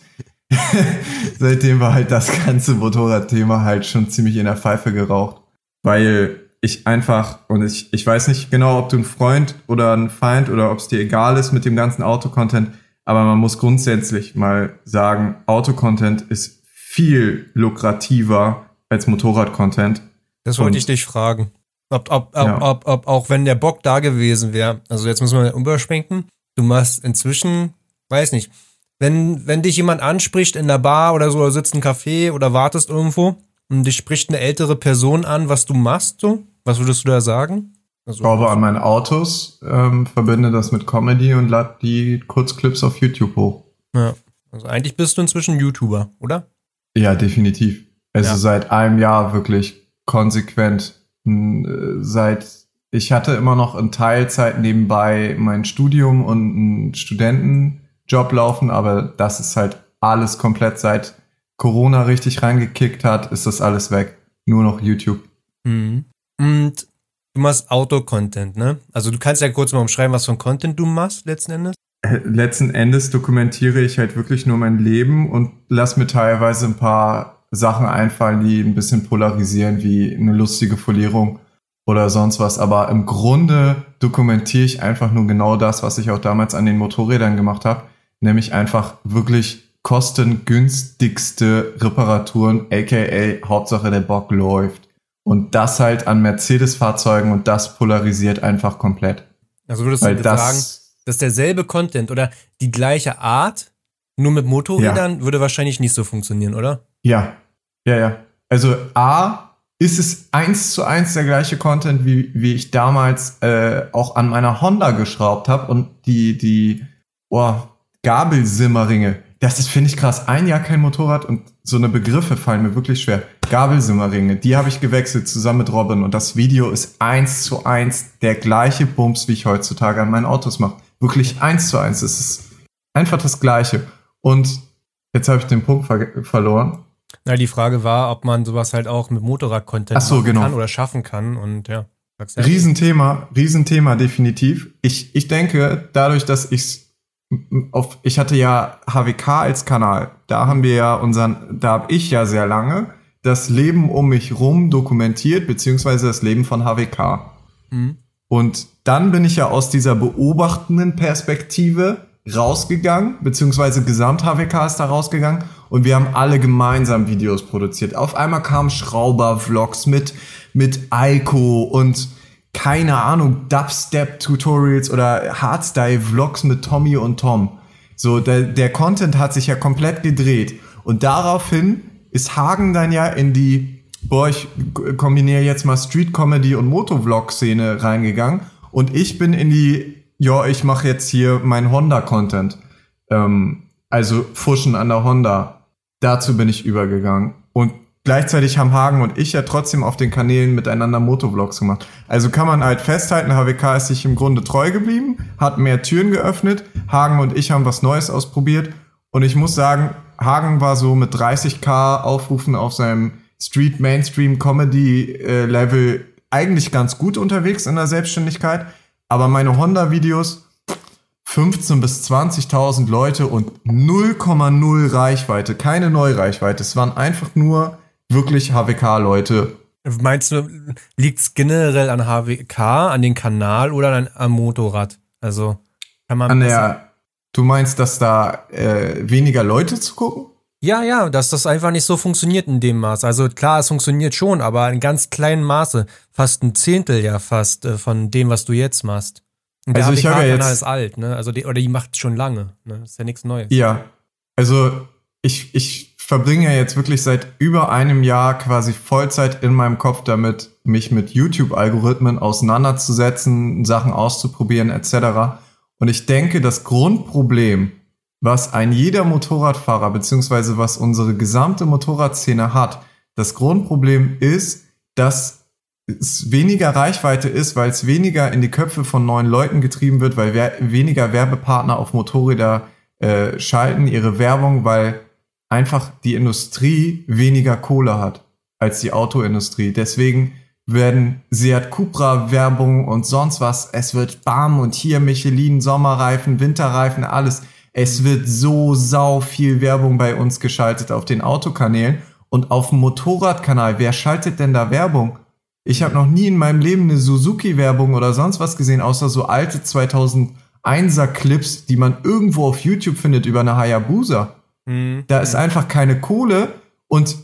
[LAUGHS] seitdem war halt das ganze Motorradthema halt schon ziemlich in der Pfeife geraucht, weil ich einfach, und ich, ich weiß nicht genau, ob du ein Freund oder ein Feind oder ob es dir egal ist mit dem ganzen Autocontent, aber man muss grundsätzlich mal sagen, Autocontent ist viel lukrativer als Motorradcontent. Das wollte und, ich dich fragen. Ob, ob, ob, ja. ob, ob, auch wenn der Bock da gewesen wäre, also jetzt müssen wir überschwenken, du machst inzwischen, weiß nicht, wenn, wenn dich jemand anspricht in der Bar oder so, oder sitzt ein Café oder wartest irgendwo und dich spricht eine ältere Person an, was du machst, so, was würdest du da sagen? Also, ich glaube an meine Autos, ähm, verbinde das mit Comedy und lade die Kurzclips auf YouTube hoch. Ja, also eigentlich bist du inzwischen YouTuber, oder? Ja, definitiv. Also ja. seit einem Jahr wirklich konsequent. Äh, seit ich hatte immer noch in Teilzeit nebenbei mein Studium und einen Studentenjob laufen, aber das ist halt alles komplett seit Corona richtig reingekickt hat, ist das alles weg. Nur noch YouTube. Mhm. Und du machst Auto-Content, ne? Also du kannst ja kurz mal umschreiben, was für ein Content du machst letzten Endes. Äh, letzten Endes dokumentiere ich halt wirklich nur mein Leben und lass mir teilweise ein paar Sachen einfallen, die ein bisschen polarisieren, wie eine lustige Folierung oder sonst was. Aber im Grunde dokumentiere ich einfach nur genau das, was ich auch damals an den Motorrädern gemacht habe, nämlich einfach wirklich kostengünstigste Reparaturen, aka Hauptsache der Bock läuft. Und das halt an Mercedes-Fahrzeugen und das polarisiert einfach komplett. Also würdest Weil du das, sagen, dass derselbe Content oder die gleiche Art, nur mit Motorrädern, ja. würde wahrscheinlich nicht so funktionieren, oder? Ja, ja, ja. Also A, ist es eins zu eins der gleiche Content, wie, wie ich damals äh, auch an meiner Honda geschraubt habe und die, die oh, Gabelsimmerringe. Das ist, finde ich, krass. Ein Jahr kein Motorrad und so eine Begriffe fallen mir wirklich schwer. Gabelsimmerringe, die habe ich gewechselt zusammen mit Robin und das Video ist eins zu eins der gleiche Bums, wie ich heutzutage an meinen Autos mache. Wirklich eins zu eins. Es ist einfach das Gleiche. Und jetzt habe ich den Punkt ver verloren. Na, die Frage war, ob man sowas halt auch mit Motorrad-Content so, genau. kann oder schaffen kann und ja. Riesenthema, Riesenthema definitiv. Ich, ich denke, dadurch, dass ich auf, ich hatte ja HWK als Kanal. Da haben wir ja unseren, da habe ich ja sehr lange das Leben um mich rum dokumentiert, beziehungsweise das Leben von HWK. Mhm. Und dann bin ich ja aus dieser beobachtenden Perspektive rausgegangen, beziehungsweise Gesamt HWK ist da rausgegangen und wir haben alle gemeinsam Videos produziert. Auf einmal kamen Schrauber-Vlogs mit, mit Aiko und keine Ahnung, Dubstep-Tutorials oder Hardstyle-Vlogs mit Tommy und Tom. So, der, der Content hat sich ja komplett gedreht. Und daraufhin ist Hagen dann ja in die, boah, ich kombiniere jetzt mal Street-Comedy und Motovlog-Szene reingegangen. Und ich bin in die, ja, ich mache jetzt hier mein Honda-Content. Ähm, also Fuschen an der Honda. Dazu bin ich übergegangen. Und gleichzeitig haben Hagen und ich ja trotzdem auf den Kanälen miteinander Motovlogs gemacht. Also kann man halt festhalten, HWK ist sich im Grunde treu geblieben, hat mehr Türen geöffnet. Hagen und ich haben was Neues ausprobiert. Und ich muss sagen, Hagen war so mit 30k Aufrufen auf seinem Street Mainstream Comedy äh, Level eigentlich ganz gut unterwegs in der Selbstständigkeit. Aber meine Honda-Videos 15 bis 20.000 Leute und 0,0 Reichweite, keine Neureichweite. Es waren einfach nur wirklich HWK-Leute. Meinst du, liegt es generell an HWK, an den Kanal oder an, am Motorrad? Also kann man. An der, du meinst, dass da äh, weniger Leute zu gucken? Ja, ja, dass das einfach nicht so funktioniert in dem Maß. Also klar, es funktioniert schon, aber in ganz kleinem Maße. Fast ein Zehntel ja fast äh, von dem, was du jetzt machst. Und der Also ich habe ja jetzt- ist alt, ne? Also die, oder die macht schon lange, ne? Das ist ja nichts Neues. Ja. Also ich, ich verbringe ja jetzt wirklich seit über einem Jahr quasi Vollzeit in meinem Kopf damit, mich mit YouTube-Algorithmen auseinanderzusetzen, Sachen auszuprobieren etc. Und ich denke, das Grundproblem, was ein jeder Motorradfahrer beziehungsweise was unsere gesamte Motorradszene hat, das Grundproblem ist, dass es weniger Reichweite ist, weil es weniger in die Köpfe von neuen Leuten getrieben wird, weil wer weniger Werbepartner auf Motorräder äh, schalten ihre Werbung, weil einfach die Industrie weniger Kohle hat als die Autoindustrie. Deswegen werden Seat Cupra Werbung und sonst was. Es wird Bam und hier Michelin Sommerreifen, Winterreifen, alles. Es wird so sau viel Werbung bei uns geschaltet auf den Autokanälen und auf dem Motorradkanal. Wer schaltet denn da Werbung? Ich habe noch nie in meinem Leben eine Suzuki-Werbung oder sonst was gesehen, außer so alte 2001er Clips, die man irgendwo auf YouTube findet über eine Hayabusa. Mhm. Da ist einfach keine Kohle und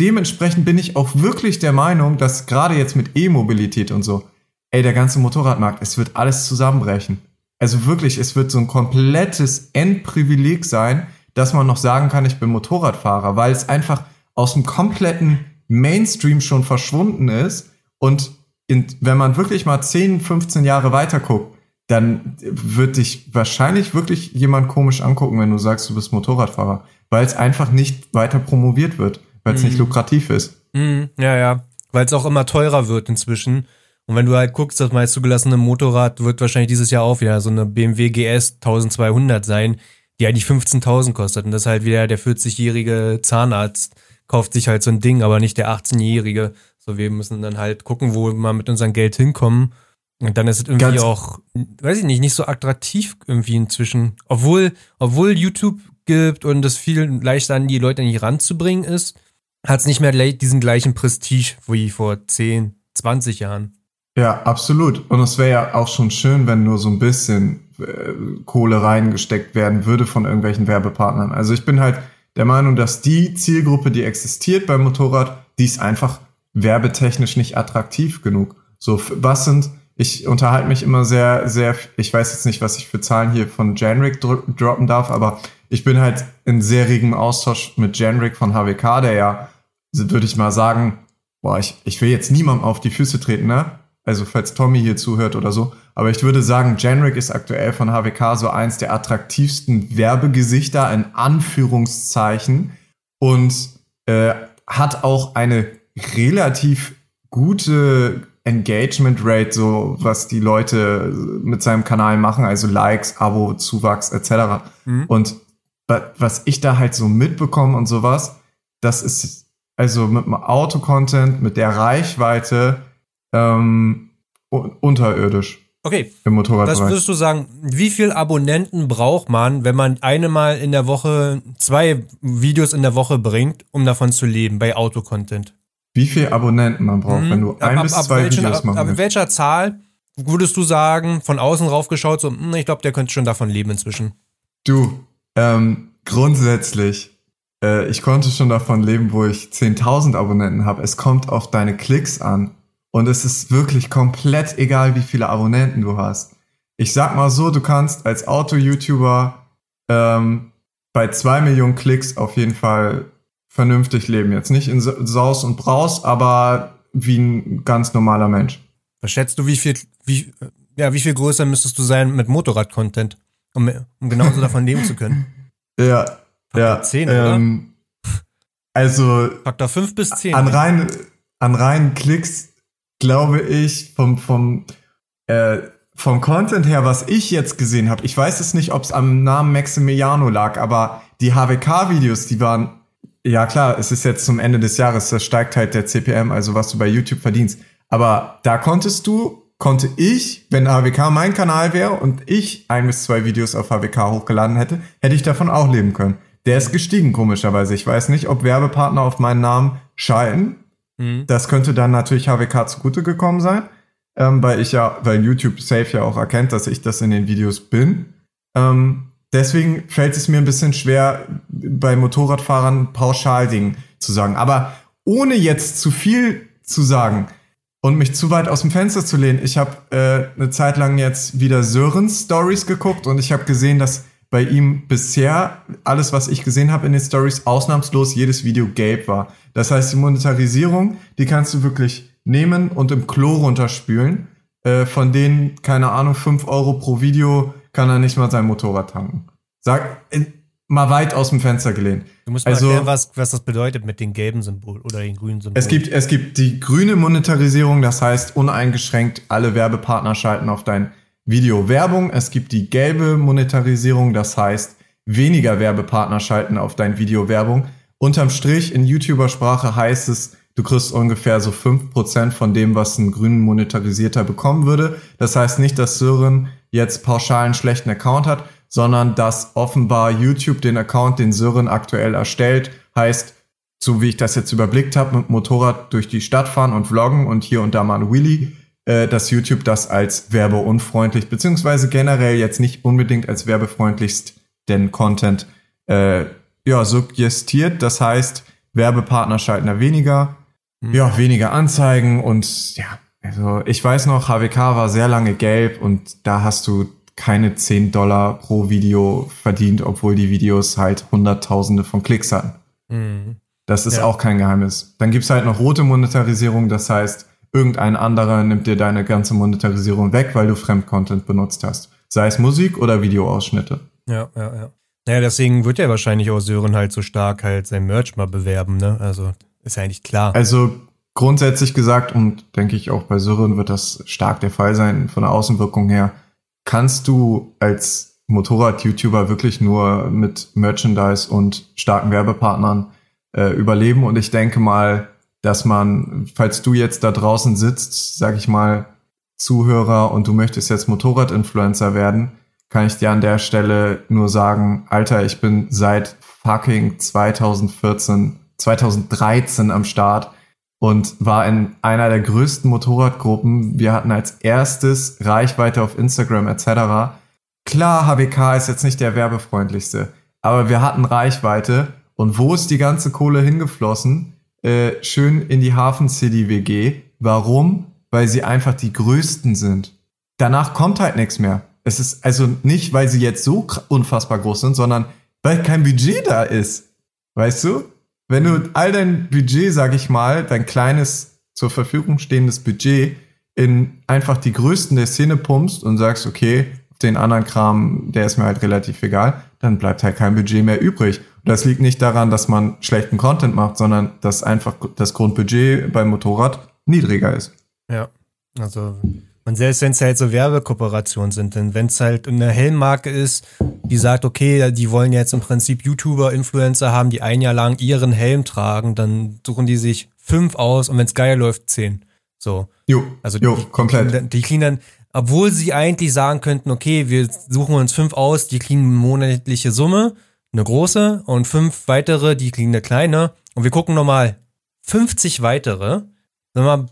dementsprechend bin ich auch wirklich der Meinung, dass gerade jetzt mit E-Mobilität und so, ey, der ganze Motorradmarkt, es wird alles zusammenbrechen. Also wirklich, es wird so ein komplettes Endprivileg sein, dass man noch sagen kann, ich bin Motorradfahrer, weil es einfach aus dem kompletten Mainstream schon verschwunden ist und in, wenn man wirklich mal 10, 15 Jahre weiter guckt, dann wird dich wahrscheinlich wirklich jemand komisch angucken, wenn du sagst, du bist Motorradfahrer, weil es einfach nicht weiter promoviert wird, weil es nicht lukrativ ist. Mhm, ja, ja. Weil es auch immer teurer wird inzwischen. Und wenn du halt guckst, das meist zugelassene Motorrad wird wahrscheinlich dieses Jahr auch wieder so eine BMW GS 1200 sein, die eigentlich 15.000 kostet. Und das ist halt wieder der 40-jährige Zahnarzt kauft sich halt so ein Ding, aber nicht der 18-jährige. So, wir müssen dann halt gucken, wo wir mit unserem Geld hinkommen. Und dann ist es irgendwie Ganz- auch, weiß ich nicht, nicht so attraktiv irgendwie inzwischen. Obwohl, obwohl YouTube gibt und es viel leichter an die Leute nicht ranzubringen ist, hat es nicht mehr diesen gleichen Prestige wie vor 10, 20 Jahren. Ja, absolut. Und es wäre ja auch schon schön, wenn nur so ein bisschen äh, Kohle reingesteckt werden würde von irgendwelchen Werbepartnern. Also ich bin halt der Meinung, dass die Zielgruppe, die existiert beim Motorrad, die ist einfach werbetechnisch nicht attraktiv genug. So, was sind, ich unterhalte mich immer sehr, sehr, ich weiß jetzt nicht, was ich für Zahlen hier von Janrik dro droppen darf, aber ich bin halt in sehr regem Austausch mit Janrik von HWK, der ja, würde ich mal sagen, boah, ich, ich will jetzt niemandem auf die Füße treten, ne? Also falls Tommy hier zuhört oder so. Aber ich würde sagen, Genric ist aktuell von HWK so eins der attraktivsten Werbegesichter in Anführungszeichen und äh, hat auch eine relativ gute Engagement Rate, so was die Leute mit seinem Kanal machen, also Likes, Abo, Zuwachs etc. Mhm. Und wa- was ich da halt so mitbekomme und sowas, das ist also mit dem Auto-Content, mit der Reichweite ähm, un- unterirdisch Okay, im das Motorradbereich. würdest du sagen, wie viel Abonnenten braucht man, wenn man eine Mal in der Woche, zwei Videos in der Woche bringt, um davon zu leben bei Autocontent? Wie viel Abonnenten man braucht, Mhm. wenn du ein ab, bis ab, zwei welchen, Videos ab, machen ab willst. welcher Zahl würdest du sagen, von außen raufgeschaut, so, hm, ich glaube, der könnte schon davon leben inzwischen? Du, ähm, grundsätzlich, äh, ich konnte schon davon leben, wo ich 10.000 Abonnenten habe. Es kommt auf deine Klicks an. Und es ist wirklich komplett egal, wie viele Abonnenten du hast. Ich sag mal so, du kannst als Auto-YouTuber ähm, bei zwei Millionen Klicks auf jeden Fall vernünftig leben. Jetzt nicht in Sa- Saus und Braus, aber wie ein ganz normaler Mensch. Was schätzt du, wie viel, wie, ja, wie viel größer müsstest du sein mit Motorrad-Content, um, um genauso davon leben zu können? [LAUGHS] Ja, ja. 10, oder? ähm, Also Faktor 5 bis 10. an rein, an reinen Klicks glaube ich vom vom äh, vom Content her, was ich jetzt gesehen habe. Ich weiß es nicht, ob es am Namen Maximiliano lag, aber die HWK-Videos, die waren ja klar. Es ist jetzt zum Ende des Jahres, da steigt halt der CPM, also was du bei YouTube verdienst. Aber da konntest du konnte ich, wenn HWK mein Kanal wäre und ich ein bis zwei Videos auf HWK hochgeladen hätte, hätte ich davon auch leben können. Der ist gestiegen, komischerweise. Ich weiß nicht, ob Werbepartner auf meinen Namen schalten. Mhm. Das könnte dann natürlich HWK zugute gekommen sein, ähm, weil ich ja, weil YouTube safe ja auch erkennt, dass ich das in den Videos bin. Ähm, deswegen fällt es mir ein bisschen schwer, bei Motorradfahrern pauschal Dingen zu sagen. Aber ohne jetzt zu viel zu sagen, und mich zu weit aus dem Fenster zu lehnen. Ich habe äh, eine Zeit lang jetzt wieder Sörens Stories geguckt und ich habe gesehen, dass bei ihm bisher alles, was ich gesehen habe in den Stories, ausnahmslos jedes Video gelb war. Das heißt, die Monetarisierung, die kannst du wirklich nehmen und im Klo runterspülen. Äh, von denen, keine Ahnung, fünf Euro pro Video kann er nicht mal sein Motorrad tanken. Sag, mal weit aus dem Fenster gelehnt. Du musst mal also, erklären, was, was das bedeutet mit dem gelben Symbol oder dem grünen Symbol. Es gibt, es gibt die grüne Monetarisierung, das heißt uneingeschränkt alle Werbepartner schalten auf dein Video Werbung. Es gibt die gelbe Monetarisierung, das heißt weniger Werbepartner schalten auf dein Video Werbung. Unterm Strich in YouTuber-Sprache heißt es, du kriegst ungefähr so fünf Prozent von dem, was ein grünen Monetarisierter bekommen würde. Das heißt nicht, dass Sören jetzt pauschal einen schlechten Account hat, sondern dass offenbar YouTube den Account, den Sören aktuell erstellt, heißt, so wie ich das jetzt überblickt habe, mit Motorrad durch die Stadt fahren und vloggen und hier und da mal ein Wheelie, äh, dass YouTube das als werbeunfreundlich, beziehungsweise generell jetzt nicht unbedingt als werbefreundlichst den Content äh, ja, suggestiert. Das heißt, Werbepartner schalten da weniger, mhm. ja, weniger Anzeigen und ja, also ich weiß noch, HWK war sehr lange gelb und da hast du keine 10 Dollar pro Video verdient, obwohl die Videos halt Hunderttausende von Klicks hatten. Mhm. Das ist ja. auch kein Geheimnis. Dann gibt's halt noch rote Monetarisierung, das heißt, irgendein anderer nimmt dir deine ganze Monetarisierung weg, weil du Fremdcontent benutzt hast. Sei es Musik oder Videoausschnitte. Ja, ja, ja. Naja, deswegen wird er wahrscheinlich auch Sören halt so stark halt sein Merch mal bewerben, ne? Also ist ja eigentlich klar. Also grundsätzlich gesagt und denke ich auch bei Sören wird das stark der Fall sein von der Außenwirkung her kannst du als Motorrad-YouTuber wirklich nur mit Merchandise und starken Werbepartnern äh, überleben. Und ich denke mal, dass man, falls du jetzt da draußen sitzt, sag ich mal, Zuhörer und du möchtest jetzt Motorrad-Influencer werden, kann ich dir an der Stelle nur sagen, Alter, ich bin seit fucking 2014, 2013 am Start und war in einer der größten Motorradgruppen. Wir hatten als erstes Reichweite auf Instagram etc. Klar, HWK ist jetzt nicht der werbefreundlichste, aber wir hatten Reichweite. Und wo ist die ganze Kohle hingeflossen? Äh, schön in die Hafen City WG. Warum? Weil sie einfach die größten sind. Danach kommt halt nichts mehr. Es ist also nicht, weil sie jetzt so unfassbar groß sind, sondern weil kein Budget da ist. Weißt du? Wenn du all dein Budget, sag ich mal, dein kleines zur Verfügung stehendes Budget in einfach die größten der Szene pumpst und sagst, okay, den anderen Kram, der ist mir halt relativ egal, dann bleibt halt kein Budget mehr übrig. Und das liegt nicht daran, dass man schlechten Content macht, sondern dass einfach das Grundbudget beim Motorrad niedriger ist. Ja, also und selbst wenn es halt so Werbekooperationen sind, denn wenn es halt eine Helmmarke ist, die sagt, okay, die wollen jetzt im Prinzip YouTuber, Influencer haben, die ein Jahr lang ihren Helm tragen, dann suchen die sich fünf aus und wenn es geil läuft, zehn. So. Jo, also jo, die, komplett. Die kriegen dann, obwohl sie eigentlich sagen könnten, okay, wir suchen uns fünf aus, die kriegen eine monatliche Summe, eine große, und fünf weitere, die kriegen eine kleine. Und wir gucken nochmal 50 weitere. Wir mal,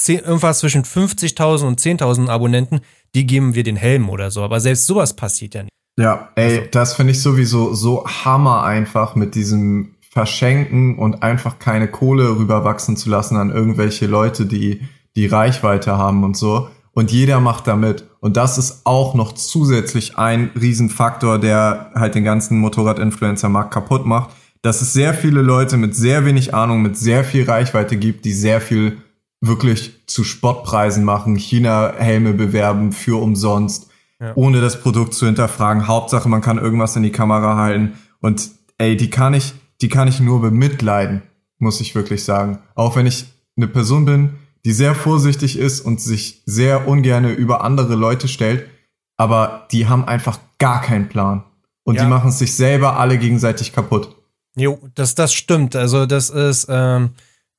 10, irgendwas zwischen 50.000 und 10.000 Abonnenten, die geben wir den Helm oder so. Aber selbst sowas passiert ja nicht. Ja, ey, also. das finde ich sowieso so hammer einfach mit diesem Verschenken und einfach keine Kohle rüberwachsen zu lassen an irgendwelche Leute, die die Reichweite haben und so. Und jeder macht damit. Und das ist auch noch zusätzlich ein Riesenfaktor, der halt den ganzen Motorrad-Influencer-Markt kaputt macht, dass es sehr viele Leute mit sehr wenig Ahnung, mit sehr viel Reichweite gibt, die sehr viel wirklich zu Spottpreisen machen, China-Helme bewerben für umsonst, ja. ohne das Produkt zu hinterfragen. Hauptsache, man kann irgendwas in die Kamera halten. Und ey, die kann ich, die kann ich nur bemitleiden, muss ich wirklich sagen. Auch wenn ich eine Person bin, die sehr vorsichtig ist und sich sehr ungerne über andere Leute stellt, aber die haben einfach gar keinen Plan. Und ja. die machen sich selber alle gegenseitig kaputt. Jo, das, das stimmt. Also das ist, ähm,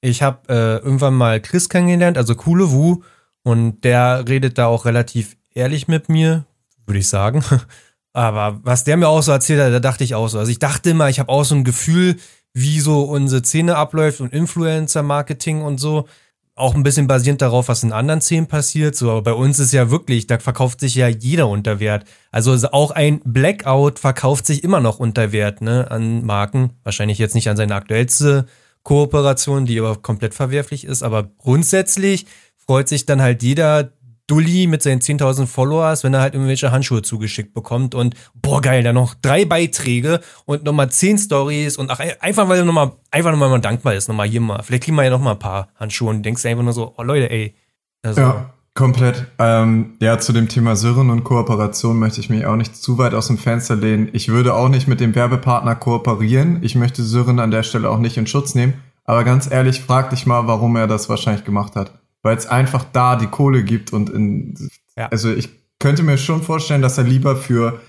ich habe äh, irgendwann mal Chris kennengelernt, also Coole Wu. Und der redet da auch relativ ehrlich mit mir, würde ich sagen. [LAUGHS] Aber was der mir auch so erzählt hat, da dachte ich auch so. Also ich dachte immer, ich habe auch so ein Gefühl, wie so unsere Szene abläuft und Influencer-Marketing und so. Auch ein bisschen basierend darauf, was in anderen Szenen passiert. So, aber bei uns ist ja wirklich, da verkauft sich ja jeder unter Wert. Also auch ein Blackout verkauft sich immer noch unter Wert, ne, an Marken. Wahrscheinlich jetzt nicht an seine aktuellste Kooperation, die aber komplett verwerflich ist. Aber grundsätzlich freut sich dann halt jeder, Dulli mit seinen 10.000 Followers, wenn er halt irgendwelche Handschuhe zugeschickt bekommt und boah geil, dann noch drei Beiträge und nochmal zehn Stories und ach, einfach weil er nochmal, einfach nochmal dankbar ist, nochmal hier mal, vielleicht kriegen wir ja nochmal ein paar Handschuhe und denkst einfach nur so, oh Leute, ey. Also, ja, komplett. Ähm, ja, zu dem Thema Syrren und Kooperation möchte ich mich auch nicht zu weit aus dem Fenster lehnen. Ich würde auch nicht mit dem Werbepartner kooperieren. Ich möchte Syrren an der Stelle auch nicht in Schutz nehmen. Aber ganz ehrlich, frag dich mal, warum er das wahrscheinlich gemacht hat weil es einfach da die Kohle gibt und in, ja. also ich könnte mir schon vorstellen, dass er lieber für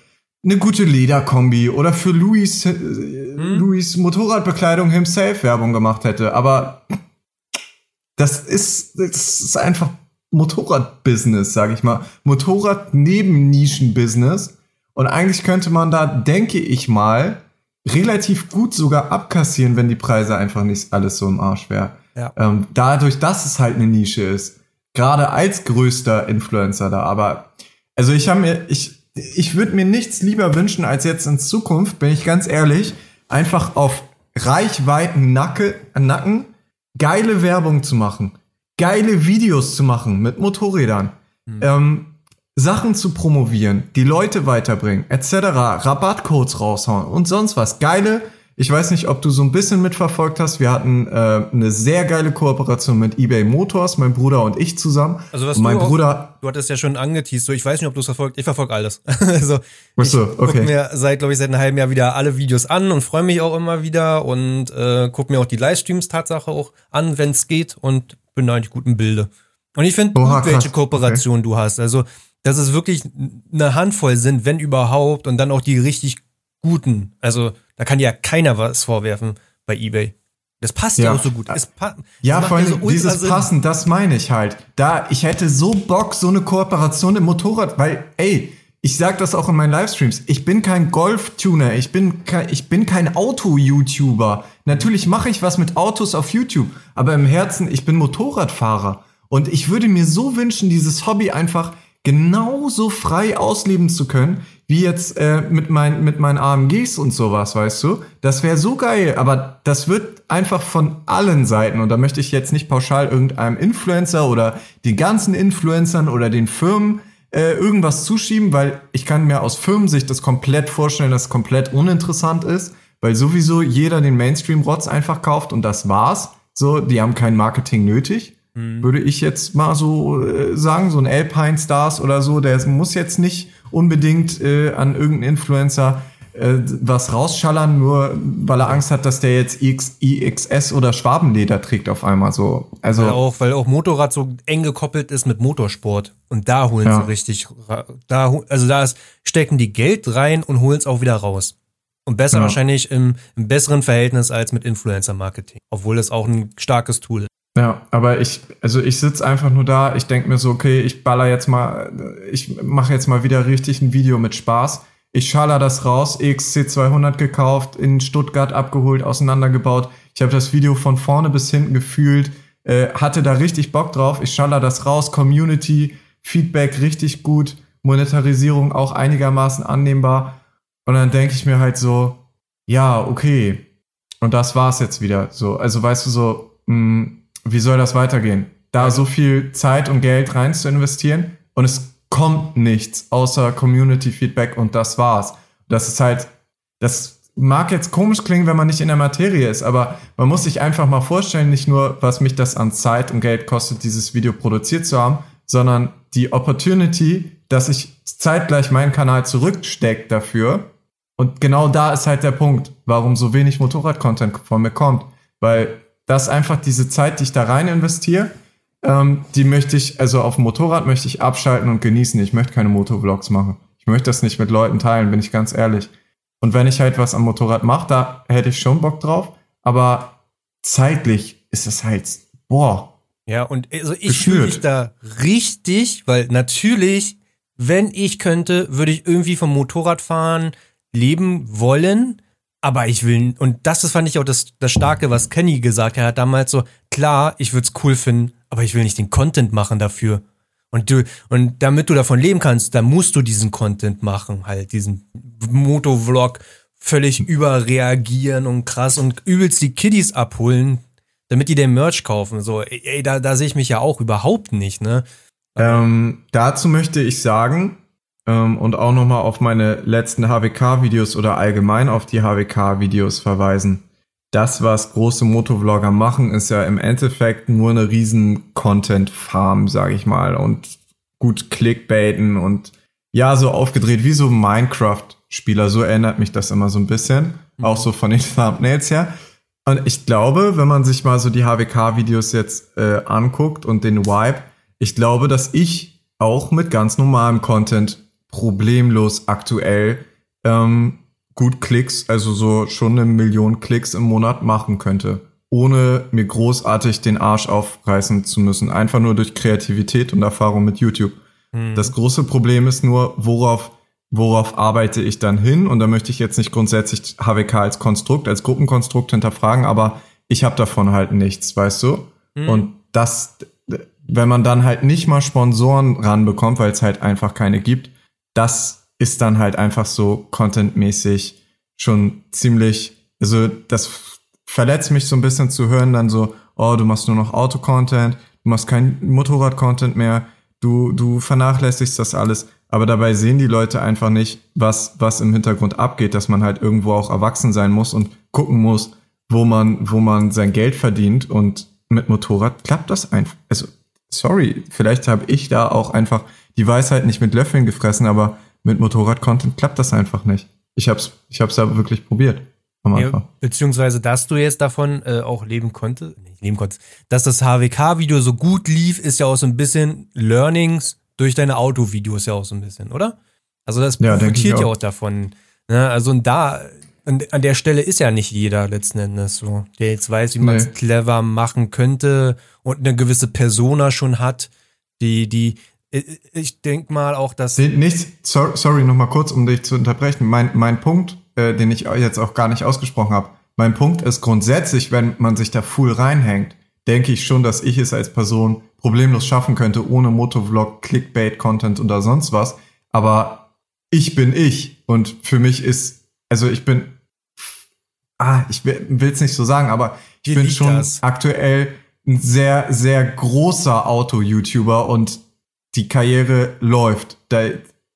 eine gute Lederkombi oder für Louis, äh, hm? Louis Motorradbekleidung himself Werbung gemacht hätte. Aber das ist, das ist einfach Motorradbusiness, sag ich mal. Motorrad neben Nischenbusiness. Und eigentlich könnte man da, denke ich mal, relativ gut sogar abkassieren, wenn die Preise einfach nicht alles so im Arsch wäre. Ja. Ähm, dadurch, dass es halt eine Nische ist. Gerade als größter Influencer da. Aber, also ich habe mir, ich, ich würde mir nichts lieber wünschen, als jetzt in Zukunft, bin ich ganz ehrlich, einfach auf Reichweiten Nacke, Nacken geile Werbung zu machen. Geile Videos zu machen mit Motorrädern. Mhm. Ähm, Sachen zu promovieren, die Leute weiterbringen, etc., Rabattcodes raushauen und sonst was. Geile ich weiß nicht, ob du so ein bisschen mitverfolgt hast. Wir hatten äh, eine sehr geile Kooperation mit eBay Motors, mein Bruder und ich zusammen. Also was und mein du Bruder, auch, du hattest ja schon angeteased, so ich weiß nicht, ob du es verfolgt. Ich verfolge alles. [LAUGHS] also ich so, okay. gucke mir seit glaube ich seit einem halben Jahr wieder alle Videos an und freue mich auch immer wieder und äh, gucke mir auch die Livestreams Tatsache auch an, wenn es geht und bin da eigentlich gut im Bilde. Und ich finde, welche Kooperation okay. du hast. Also dass es wirklich eine Handvoll sind, wenn überhaupt, und dann auch die richtig guten. Also da kann ja keiner was vorwerfen bei eBay. Das passt ja, ja auch so gut. ja, vor allem so dieses Sinn. Passen, das meine ich halt. Da, ich hätte so Bock, so eine Kooperation im Motorrad, weil, ey, ich sag das auch in meinen Livestreams. Ich bin kein Golf-Tuner, ich bin kein, ich bin kein Auto-YouTuber. Natürlich mache ich was mit Autos auf YouTube, aber im Herzen, ich bin Motorradfahrer. Und ich würde mir so wünschen, dieses Hobby einfach genauso frei ausleben zu können, wie jetzt äh, mit, mein, mit meinen AMGs und sowas, weißt du? Das wäre so geil, aber das wird einfach von allen Seiten und da möchte ich jetzt nicht pauschal irgendeinem Influencer oder den ganzen Influencern oder den Firmen äh, irgendwas zuschieben, weil ich kann mir aus Firmensicht das komplett vorstellen, dass es komplett uninteressant ist, weil sowieso jeder den Mainstream-Rotz einfach kauft und das war's. So, die haben kein Marketing nötig. Mhm. Würde ich jetzt mal so äh, sagen, so ein Alpine Stars oder so, der muss jetzt nicht unbedingt äh, an irgendeinen Influencer äh, was rausschallern, nur weil er Angst hat, dass der jetzt X, IXS oder Schwabenleder trägt auf einmal so. Also weil auch, weil auch Motorrad so eng gekoppelt ist mit Motorsport und da holen ja. sie richtig, da also da ist, stecken die Geld rein und holen es auch wieder raus. Und besser ja. wahrscheinlich im, im besseren Verhältnis als mit Influencer-Marketing, obwohl es auch ein starkes Tool ist. Ja, aber ich, also ich sitze einfach nur da, ich denke mir so, okay, ich baller jetzt mal, ich mache jetzt mal wieder richtig ein Video mit Spaß. Ich schaller das raus, EXC 200 gekauft, in Stuttgart abgeholt, auseinandergebaut. Ich habe das Video von vorne bis hinten gefühlt, äh, hatte da richtig Bock drauf. Ich schaller das raus, Community, Feedback richtig gut, Monetarisierung auch einigermaßen annehmbar. Und dann denke ich mir halt so, ja, okay. Und das war's jetzt wieder. So, also weißt du so, mh, mm, wie soll das weitergehen? Da so viel Zeit und Geld rein zu investieren und es kommt nichts außer Community Feedback und das war's. Das ist halt, das mag jetzt komisch klingen, wenn man nicht in der Materie ist, aber man muss sich einfach mal vorstellen, nicht nur, was mich das an Zeit und Geld kostet, dieses Video produziert zu haben, sondern die Opportunity, dass ich zeitgleich meinen Kanal zurücksteckt dafür. Und genau da ist halt der Punkt, warum so wenig Motorrad-Content von mir kommt. Weil dass einfach diese Zeit, die ich da rein investiere, ähm, die möchte ich, also auf dem Motorrad möchte ich abschalten und genießen. Ich möchte keine Motovlogs machen. Ich möchte das nicht mit Leuten teilen, bin ich ganz ehrlich. Und wenn ich halt was am Motorrad mache, da hätte ich schon Bock drauf. Aber zeitlich ist es halt, boah, Ja, und also ich fühle mich da richtig, weil natürlich, wenn ich könnte, würde ich irgendwie vom Motorradfahren leben wollen. Aber ich will, und das ist, fand ich auch das, das Starke, was Kenny gesagt hat, damals so, klar, ich würde es cool finden, aber ich will nicht den Content machen dafür. Und du, und damit du davon leben kannst, dann musst du diesen Content machen, halt, diesen Motovlog völlig überreagieren und krass und übelst die Kiddies abholen, damit die den Merch kaufen. So, ey, da, da sehe ich mich ja auch überhaupt nicht, ne? Ähm, dazu möchte ich sagen, ähm, und auch nochmal auf meine letzten HWK-Videos oder allgemein auf die HWK-Videos verweisen. Das, was große Motovlogger machen, ist ja im Endeffekt nur eine riesen Content-Farm, sag ich mal, und gut Clickbaiten und ja, so aufgedreht wie so Minecraft-Spieler. So erinnert mich das immer so ein bisschen. Mhm. Auch so von den [LAUGHS] Thumbnails her. Und ich glaube, wenn man sich mal so die HWK-Videos jetzt äh, anguckt und den Vibe, ich glaube, dass ich auch mit ganz normalem Content problemlos aktuell ähm, gut Klicks, also so schon eine Million Klicks im Monat machen könnte, ohne mir großartig den Arsch aufreißen zu müssen, einfach nur durch Kreativität und Erfahrung mit YouTube. Hm. Das große Problem ist nur, worauf worauf arbeite ich dann hin? Und da möchte ich jetzt nicht grundsätzlich HWK als Konstrukt, als Gruppenkonstrukt hinterfragen, aber ich habe davon halt nichts, weißt du? Mhm. Und das, wenn man dann halt nicht mal Sponsoren ranbekommt, weil es halt einfach keine gibt, das ist dann halt einfach so contentmäßig schon ziemlich, also das verletzt mich so ein bisschen zu hören, dann so, oh, du machst nur noch Auto-Content, du machst kein Motorrad-Content mehr, du, du vernachlässigst das alles. Aber dabei sehen die Leute einfach nicht, was, was im Hintergrund abgeht, dass man halt irgendwo auch erwachsen sein muss und gucken muss, wo man, wo man sein Geld verdient. Und mit Motorrad klappt das einfach. Also, sorry, vielleicht habe ich da auch einfach die Weisheit nicht mit Löffeln gefressen, aber mit Motorrad-Content klappt das einfach nicht. Ich hab's, ich hab's aber wirklich probiert. Am Anfang. Ja, beziehungsweise, dass du jetzt davon äh, auch leben konntest, nicht leben konntest, dass das HWK-Video so gut lief, ist ja auch so ein bisschen Learnings durch deine Autovideos ja auch so ein bisschen, oder? Also das ja, profitiert ja auch davon. Ne? Also und da, an, an der Stelle ist ja nicht jeder letzten Endes so, der jetzt weiß, wie man es nee. clever machen könnte und eine gewisse Persona schon hat, die, die, ich denke mal auch, dass. Nichts, sorry, sorry nochmal kurz, um dich zu unterbrechen. Mein, mein Punkt, äh, den ich jetzt auch gar nicht ausgesprochen habe, mein Punkt ist grundsätzlich, wenn man sich da full reinhängt, denke ich schon, dass ich es als Person problemlos schaffen könnte, ohne Motovlog, Clickbait-Content oder sonst was. Aber ich bin ich und für mich ist, also ich bin, ah, ich will es nicht so sagen, aber ich Wie bin schon das? aktuell ein sehr, sehr großer Auto-YouTuber und die Karriere läuft. Da,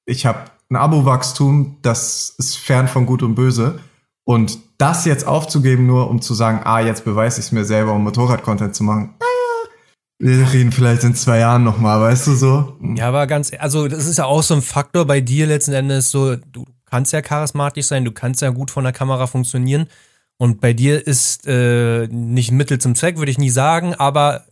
ich habe ein Abo-Wachstum, das ist fern von Gut und Böse. Und das jetzt aufzugeben, nur um zu sagen, ah, jetzt beweise ich es mir selber, um Motorrad-Content zu machen. Wir reden vielleicht in zwei Jahren nochmal, weißt du so? Ja, aber ganz, also das ist ja auch so ein Faktor bei dir letzten Endes so, du kannst ja charismatisch sein, du kannst ja gut von der Kamera funktionieren. Und bei dir ist äh, nicht Mittel zum Zweck, würde ich nie sagen, aber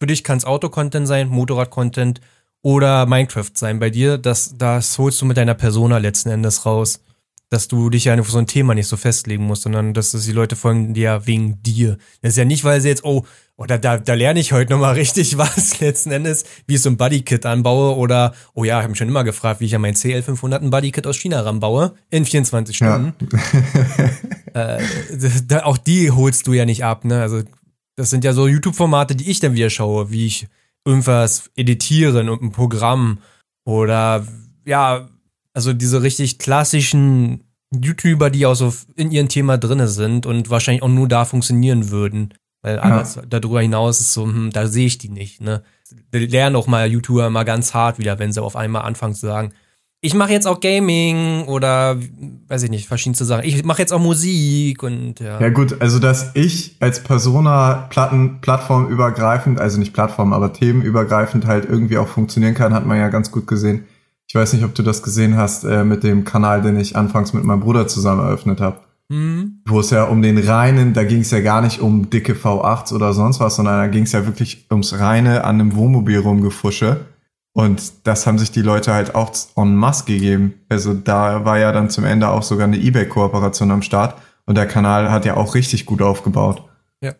für dich kann es Auto-Content sein, Motorrad-Content oder Minecraft sein bei dir, das, das holst du mit deiner Persona letzten Endes raus. Dass du dich ja auf so ein Thema nicht so festlegen musst, sondern dass das die Leute folgen dir ja wegen dir. Das ist ja nicht, weil sie jetzt, oh, oder da, da lerne ich heute nochmal [LAUGHS] richtig was letzten Endes, wie ich so ein Bodykit anbaue oder, oh ja, ich habe mich schon immer gefragt, wie ich an mein CL500 ein Bodykit aus China ranbaue in 24 Stunden. Ja. [LAUGHS] äh, da, auch die holst du ja nicht ab, ne? Also das sind ja so YouTube-Formate, die ich dann wieder schaue, wie ich irgendwas editieren und ein Programm oder ja, also diese richtig klassischen YouTuber, die auch so in ihrem Thema drinne sind und wahrscheinlich auch nur da funktionieren würden. Weil alles ja. darüber hinaus ist so, hm, da sehe ich die nicht, ne? Lernen auch mal YouTuber mal ganz hart wieder, wenn sie auf einmal anfangen zu sagen, ich mache jetzt auch Gaming oder weiß ich nicht, verschiedenste Sachen. Ich mache jetzt auch Musik und ja. Ja gut, also dass ich als Persona Platten, plattformübergreifend, also nicht Plattform, aber themenübergreifend halt irgendwie auch funktionieren kann, hat man ja ganz gut gesehen. Ich weiß nicht, ob du das gesehen hast äh, mit dem Kanal, den ich anfangs mit meinem Bruder zusammen eröffnet habe. Mhm. Wo es ja um den reinen, da ging es ja gar nicht um dicke V8s oder sonst was, sondern da ging es ja wirklich ums reine an einem Wohnmobil rumgefusche. Und das haben sich die Leute halt auch en masse gegeben. Also da war ja dann zum Ende auch sogar eine Ebay-Kooperation am Start. Und der Kanal hat ja auch richtig gut aufgebaut. Ja.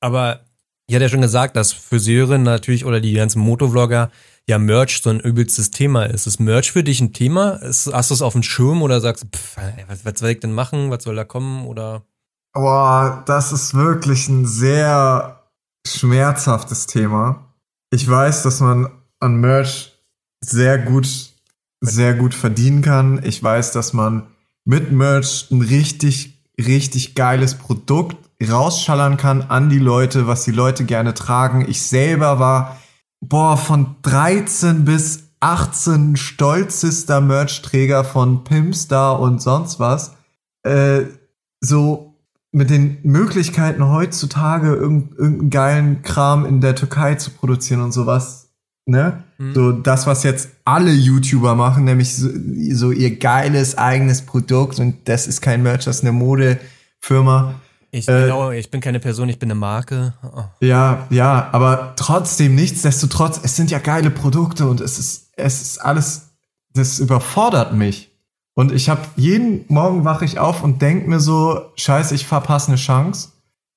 Aber Ich hatte ja schon gesagt, dass Friseure natürlich oder die ganzen Motovlogger ja Merch so ein übelstes Thema ist. Ist Merch für dich ein Thema? Ist, hast du es auf dem Schirm oder sagst du, pff, was, was soll ich denn machen? Was soll da kommen? Oder? Boah, das ist wirklich ein sehr schmerzhaftes Thema. Ich weiß, dass man an Merch sehr gut, sehr gut verdienen kann. Ich weiß, dass man mit Merch ein richtig, richtig geiles Produkt rausschallern kann an die Leute, was die Leute gerne tragen. Ich selber war, boah, von 13 bis 18 stolzester Merch-Träger von Pimpstar und sonst was. Äh, so mit den Möglichkeiten heutzutage irgendeinen geilen Kram in der Türkei zu produzieren und sowas ne? Mhm. So das, was jetzt alle YouTuber machen, nämlich so, so, ihr geiles eigenes Produkt und das ist kein Merch, das ist eine Modefirma. Ich, äh, genau, ich bin keine Person, ich bin eine Marke. Oh. Ja, ja, aber trotzdem, nichtsdestotrotz, es sind ja geile Produkte und es ist, es ist alles, das überfordert mich. Und ich habe jeden Morgen wache ich auf und denk mir so, scheiße, ich verpasse eine Chance.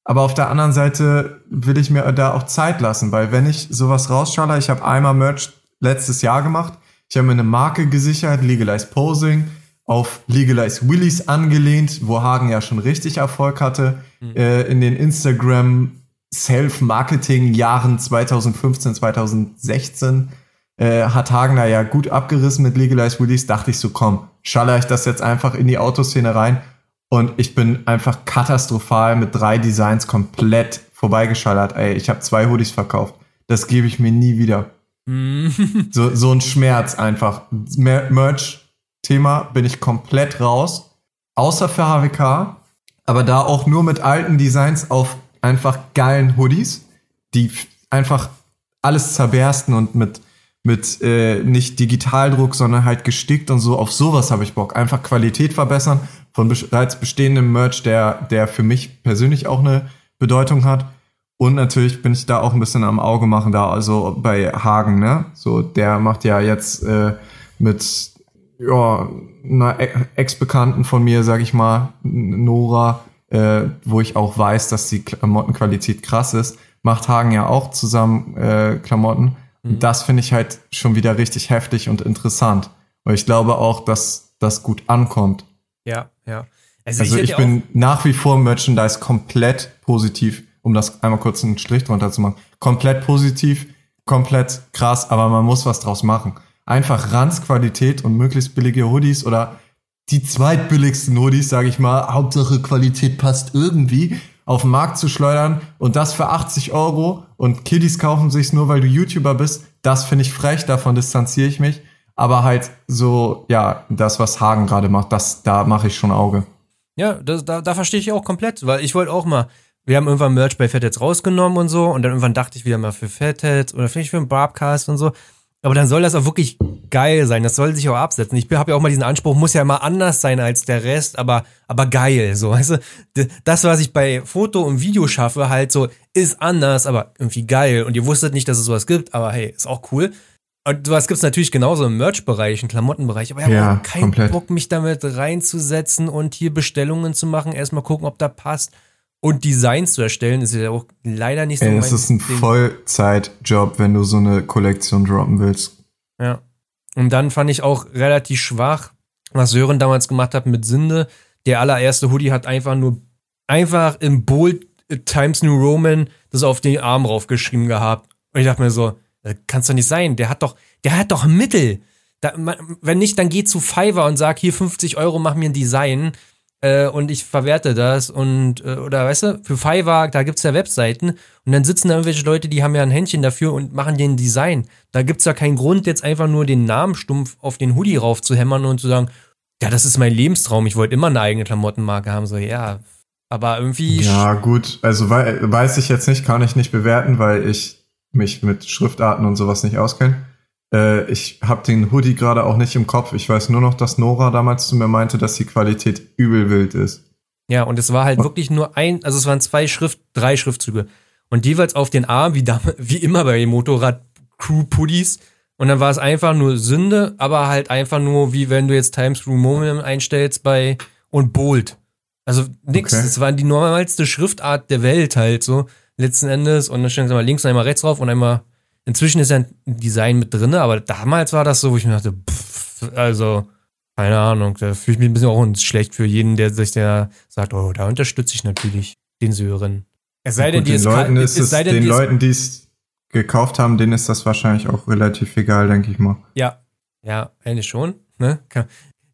Aber auf der anderen Seite will ich mir da auch Zeit lassen, weil wenn ich sowas rausschalle, ich habe einmal Merch letztes Jahr gemacht, ich habe mir eine Marke gesichert, Legalize Posing, auf Legalize Willies angelehnt, wo Hagen ja schon richtig Erfolg hatte, mhm. äh, in den Instagram Self-Marketing-Jahren 2015, 2016 äh, hat Hagen da ja gut abgerissen mit Legalize Willies, dachte ich so, komm, schalle ich das jetzt einfach in die Autoszene rein und ich bin einfach katastrophal mit drei Designs komplett vorbeigeschallert. Ey, ich habe zwei Hoodies verkauft. Das gebe ich mir nie wieder. [LAUGHS] so, so ein Schmerz einfach. Merch-Thema bin ich komplett raus. Außer für HWK. Aber da auch nur mit alten Designs auf einfach geilen Hoodies, die einfach alles zerbersten und mit, mit äh, nicht Digitaldruck, sondern halt gestickt und so. Auf sowas habe ich Bock. Einfach Qualität verbessern von bereits bestehendem Merch, der, der für mich persönlich auch eine Bedeutung hat. Und natürlich bin ich da auch ein bisschen am Auge machen da, also bei Hagen, ne? So, der macht ja jetzt äh, mit ja, einer Ex-Bekannten von mir, sag ich mal, Nora, äh, wo ich auch weiß, dass die Klamottenqualität krass ist, macht Hagen ja auch zusammen äh, Klamotten. Mhm. Und das finde ich halt schon wieder richtig heftig und interessant. Weil ich glaube auch, dass das gut ankommt. Ja, ja. Also, also ich, ich bin nach wie vor Merchandise komplett positiv, um das einmal kurz einen Strich drunter zu machen. Komplett positiv, komplett krass, aber man muss was draus machen. Einfach Ranzqualität und möglichst billige Hoodies oder die zweitbilligsten Hoodies, sage ich mal, Hauptsache Qualität passt irgendwie, auf den Markt zu schleudern und das für 80 Euro und Kiddies kaufen sich's nur, weil du YouTuber bist, das finde ich frech, davon distanziere ich mich aber halt so, ja, das, was Hagen gerade macht, das, da mache ich schon Auge. Ja, das, da, da verstehe ich auch komplett, weil ich wollte auch mal, wir haben irgendwann Merch bei Fatheads rausgenommen und so und dann irgendwann dachte ich wieder mal für Fatheads oder vielleicht für einen Barbcast und so. Aber dann soll das auch wirklich geil sein. Das soll sich auch absetzen. Ich habe ja auch mal diesen Anspruch, muss ja immer anders sein als der Rest, aber, aber geil. So, weißt du, das, was ich bei Foto und Video schaffe, halt so, ist anders, aber irgendwie geil. Und ihr wusstet nicht, dass es sowas gibt, aber hey, ist auch cool. Und was gibt's natürlich genauso im Merch-Bereich, im Klamottenbereich. Aber ich ja, habe keinen komplett. Bock, mich damit reinzusetzen und hier Bestellungen zu machen. Erstmal gucken, ob da passt. Und Designs zu erstellen, ist ja auch leider nicht so. Ey, es ist ein Vollzeitjob, wenn du so eine Kollektion droppen willst. Ja. Und dann fand ich auch relativ schwach, was Sören damals gemacht hat mit Sinde. Der allererste Hoodie hat einfach nur, einfach im Bold Times New Roman das auf den Arm raufgeschrieben gehabt. Und ich dachte mir so, das kann's doch nicht sein. Der hat doch, der hat doch Mittel. Da, wenn nicht, dann geh zu Fiverr und sag hier 50 Euro, mach mir ein Design äh, und ich verwerte das und äh, oder weißt du, für Fiverr, da gibt's ja Webseiten und dann sitzen da irgendwelche Leute, die haben ja ein Händchen dafür und machen dir ein Design. Da gibt's ja keinen Grund, jetzt einfach nur den Namen stumpf auf den Hoodie raufzuhämmern und zu sagen, ja, das ist mein Lebenstraum, ich wollte immer eine eigene Klamottenmarke haben. So, ja, aber irgendwie. Ja, gut, also weiß ich jetzt nicht, kann ich nicht bewerten, weil ich mich mit Schriftarten und sowas nicht auskenne. Äh, ich habe den Hoodie gerade auch nicht im Kopf. Ich weiß nur noch, dass Nora damals zu mir meinte, dass die Qualität übel wild ist. Ja, und es war halt wirklich nur ein, also es waren zwei Schrift, drei Schriftzüge. Und jeweils auf den Arm, wie, damals, wie immer bei Motorrad-Crew-Puddies. Und dann war es einfach nur Sünde, aber halt einfach nur, wie wenn du jetzt Times Crew Moment einstellst bei und Bold. Also nix. Okay. Das war die normalste Schriftart der Welt halt so letzten Endes und dann stellen sie mal links und einmal rechts drauf und einmal. Inzwischen ist ja ein Design mit drin, aber damals war das so, wo ich mir dachte, pff, also, keine Ahnung, da fühle ich mich ein bisschen auch schlecht für jeden, der sich der sagt, oh, da unterstütze ich natürlich den Sören. Es sei denn, die den Leuten ist es, sei denn, den Leuten, die es gekauft haben, denen ist das wahrscheinlich auch relativ egal, denke ich mal. Ja, ja, eigentlich schon. Ne?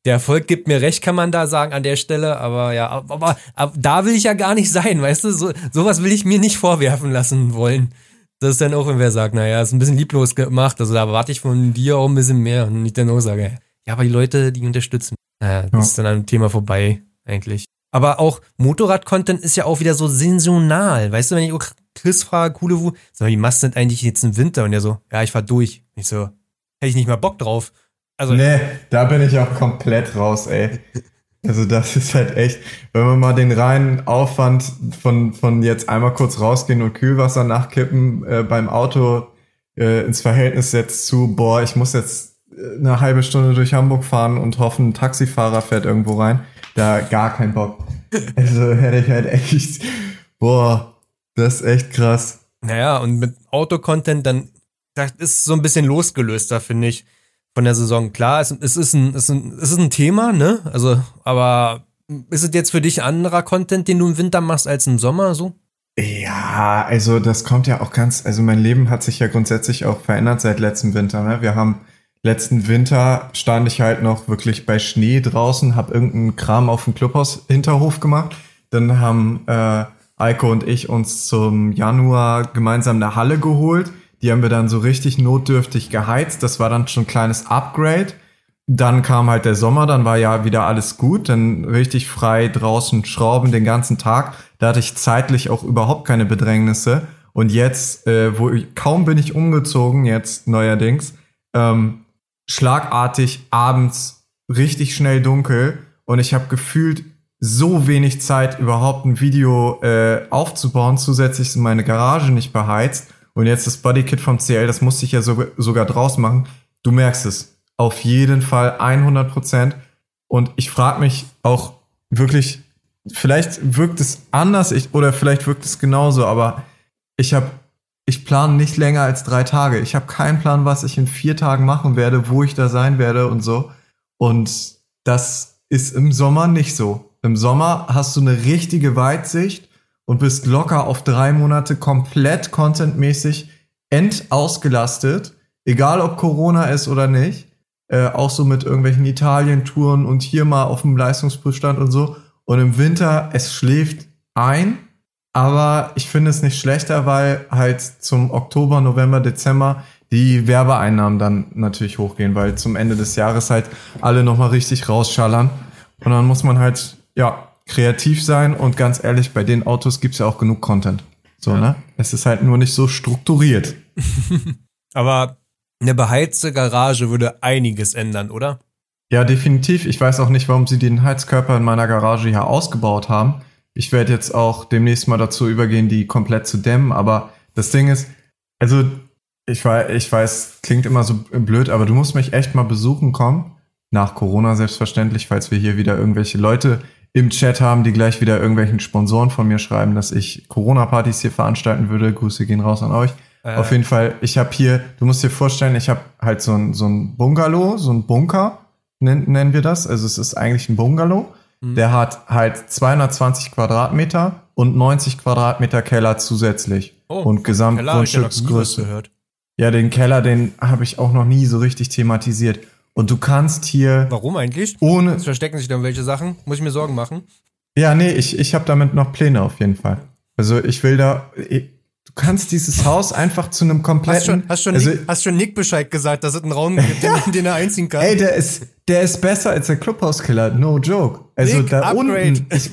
Der Erfolg gibt mir recht, kann man da sagen an der Stelle, aber ja, aber, aber da will ich ja gar nicht sein, weißt du? So, sowas will ich mir nicht vorwerfen lassen wollen. Das ist dann auch, wenn wer sagt, naja, ist ein bisschen lieblos gemacht, also da erwarte ich von dir auch ein bisschen mehr und nicht dann auch sage, ja, aber die Leute, die unterstützen, naja, das ja. ist dann ein Thema vorbei, eigentlich. Aber auch Motorrad-Content ist ja auch wieder so saisonal, weißt du, wenn ich Chris frage, coole Wu, mal, wie machst du denn eigentlich jetzt im Winter? Und er so, ja, ich fahr durch. Ich so, hätte ich nicht mal Bock drauf. Also, nee, da bin ich auch komplett raus, ey. Also das ist halt echt, wenn man mal den reinen Aufwand von, von jetzt einmal kurz rausgehen und Kühlwasser nachkippen äh, beim Auto äh, ins Verhältnis setzt zu, boah, ich muss jetzt äh, eine halbe Stunde durch Hamburg fahren und hoffen, ein Taxifahrer fährt irgendwo rein. Da gar kein Bock. Also [LAUGHS] hätte ich halt echt, boah, das ist echt krass. Naja, und mit Autocontent, dann das ist so ein bisschen losgelöster, finde ich von der Saison. Klar, es, es, ist ein, es, ist ein, es ist ein Thema, ne? Also, aber ist es jetzt für dich anderer Content, den du im Winter machst als im Sommer so? Ja, also das kommt ja auch ganz, also mein Leben hat sich ja grundsätzlich auch verändert seit letztem Winter. Ne? Wir haben letzten Winter stand ich halt noch wirklich bei Schnee draußen, hab irgendeinen Kram auf dem Clubhaus Hinterhof gemacht. Dann haben äh, Eiko und ich uns zum Januar gemeinsam eine Halle geholt die haben wir dann so richtig notdürftig geheizt. Das war dann schon ein kleines Upgrade. Dann kam halt der Sommer, dann war ja wieder alles gut, dann richtig frei draußen schrauben den ganzen Tag. Da hatte ich zeitlich auch überhaupt keine Bedrängnisse. Und jetzt, äh, wo ich, kaum bin ich umgezogen, jetzt neuerdings, ähm, schlagartig abends richtig schnell dunkel und ich habe gefühlt so wenig Zeit, überhaupt ein Video äh, aufzubauen. Zusätzlich ist meine Garage nicht beheizt. Und jetzt das Bodykit vom CL, das musste ich ja so, sogar draus machen. Du merkst es. Auf jeden Fall 100 Prozent. Und ich frage mich auch wirklich, vielleicht wirkt es anders ich, oder vielleicht wirkt es genauso, aber ich habe, ich plane nicht länger als drei Tage. Ich habe keinen Plan, was ich in vier Tagen machen werde, wo ich da sein werde und so. Und das ist im Sommer nicht so. Im Sommer hast du eine richtige Weitsicht und bist locker auf drei Monate komplett contentmäßig endausgelastet, egal ob Corona ist oder nicht. Äh, auch so mit irgendwelchen Italien-Touren und hier mal auf dem Leistungsprüfstand und so. Und im Winter, es schläft ein, aber ich finde es nicht schlechter, weil halt zum Oktober, November, Dezember die Werbeeinnahmen dann natürlich hochgehen, weil zum Ende des Jahres halt alle nochmal richtig rausschallern. Und dann muss man halt, ja, kreativ sein und ganz ehrlich, bei den Autos gibt's ja auch genug Content. So, ja. ne? Es ist halt nur nicht so strukturiert. [LAUGHS] Aber eine beheizte Garage würde einiges ändern, oder? Ja, definitiv. Ich weiß auch nicht, warum sie den Heizkörper in meiner Garage hier ausgebaut haben. Ich werde jetzt auch demnächst mal dazu übergehen, die komplett zu dämmen. Aber das Ding ist, also ich weiß, ich weiß, klingt immer so blöd, aber du musst mich echt mal besuchen kommen. Nach Corona selbstverständlich, falls wir hier wieder irgendwelche Leute im Chat haben, die gleich wieder irgendwelchen Sponsoren von mir schreiben, dass ich Corona-Partys hier veranstalten würde. Grüße gehen raus an euch. Äh. Auf jeden Fall, ich habe hier, du musst dir vorstellen, ich habe halt so ein, so ein Bungalow, so ein Bunker, nennen, nennen wir das. Also es ist eigentlich ein Bungalow. Mhm. Der hat halt 220 Quadratmeter und 90 Quadratmeter Keller zusätzlich. Oh, und Gesamtgrundstücksgröße. Ja, den Keller, den habe ich auch noch nie so richtig thematisiert. Und du kannst hier. Warum eigentlich? Ohne. Jetzt verstecken sich dann welche Sachen. Muss ich mir Sorgen machen? Ja, nee, ich, ich habe damit noch Pläne auf jeden Fall. Also ich will da. Du kannst dieses Haus einfach zu einem kompletten. Hast schon, hast schon, also, Nick, hast schon Nick Bescheid gesagt, dass es einen Raum gibt, [LAUGHS] in den er einziehen kann? Ey, der ist, der ist besser als der Clubhauskiller. No joke. Also Nick, da Upgrade. unten. Ich,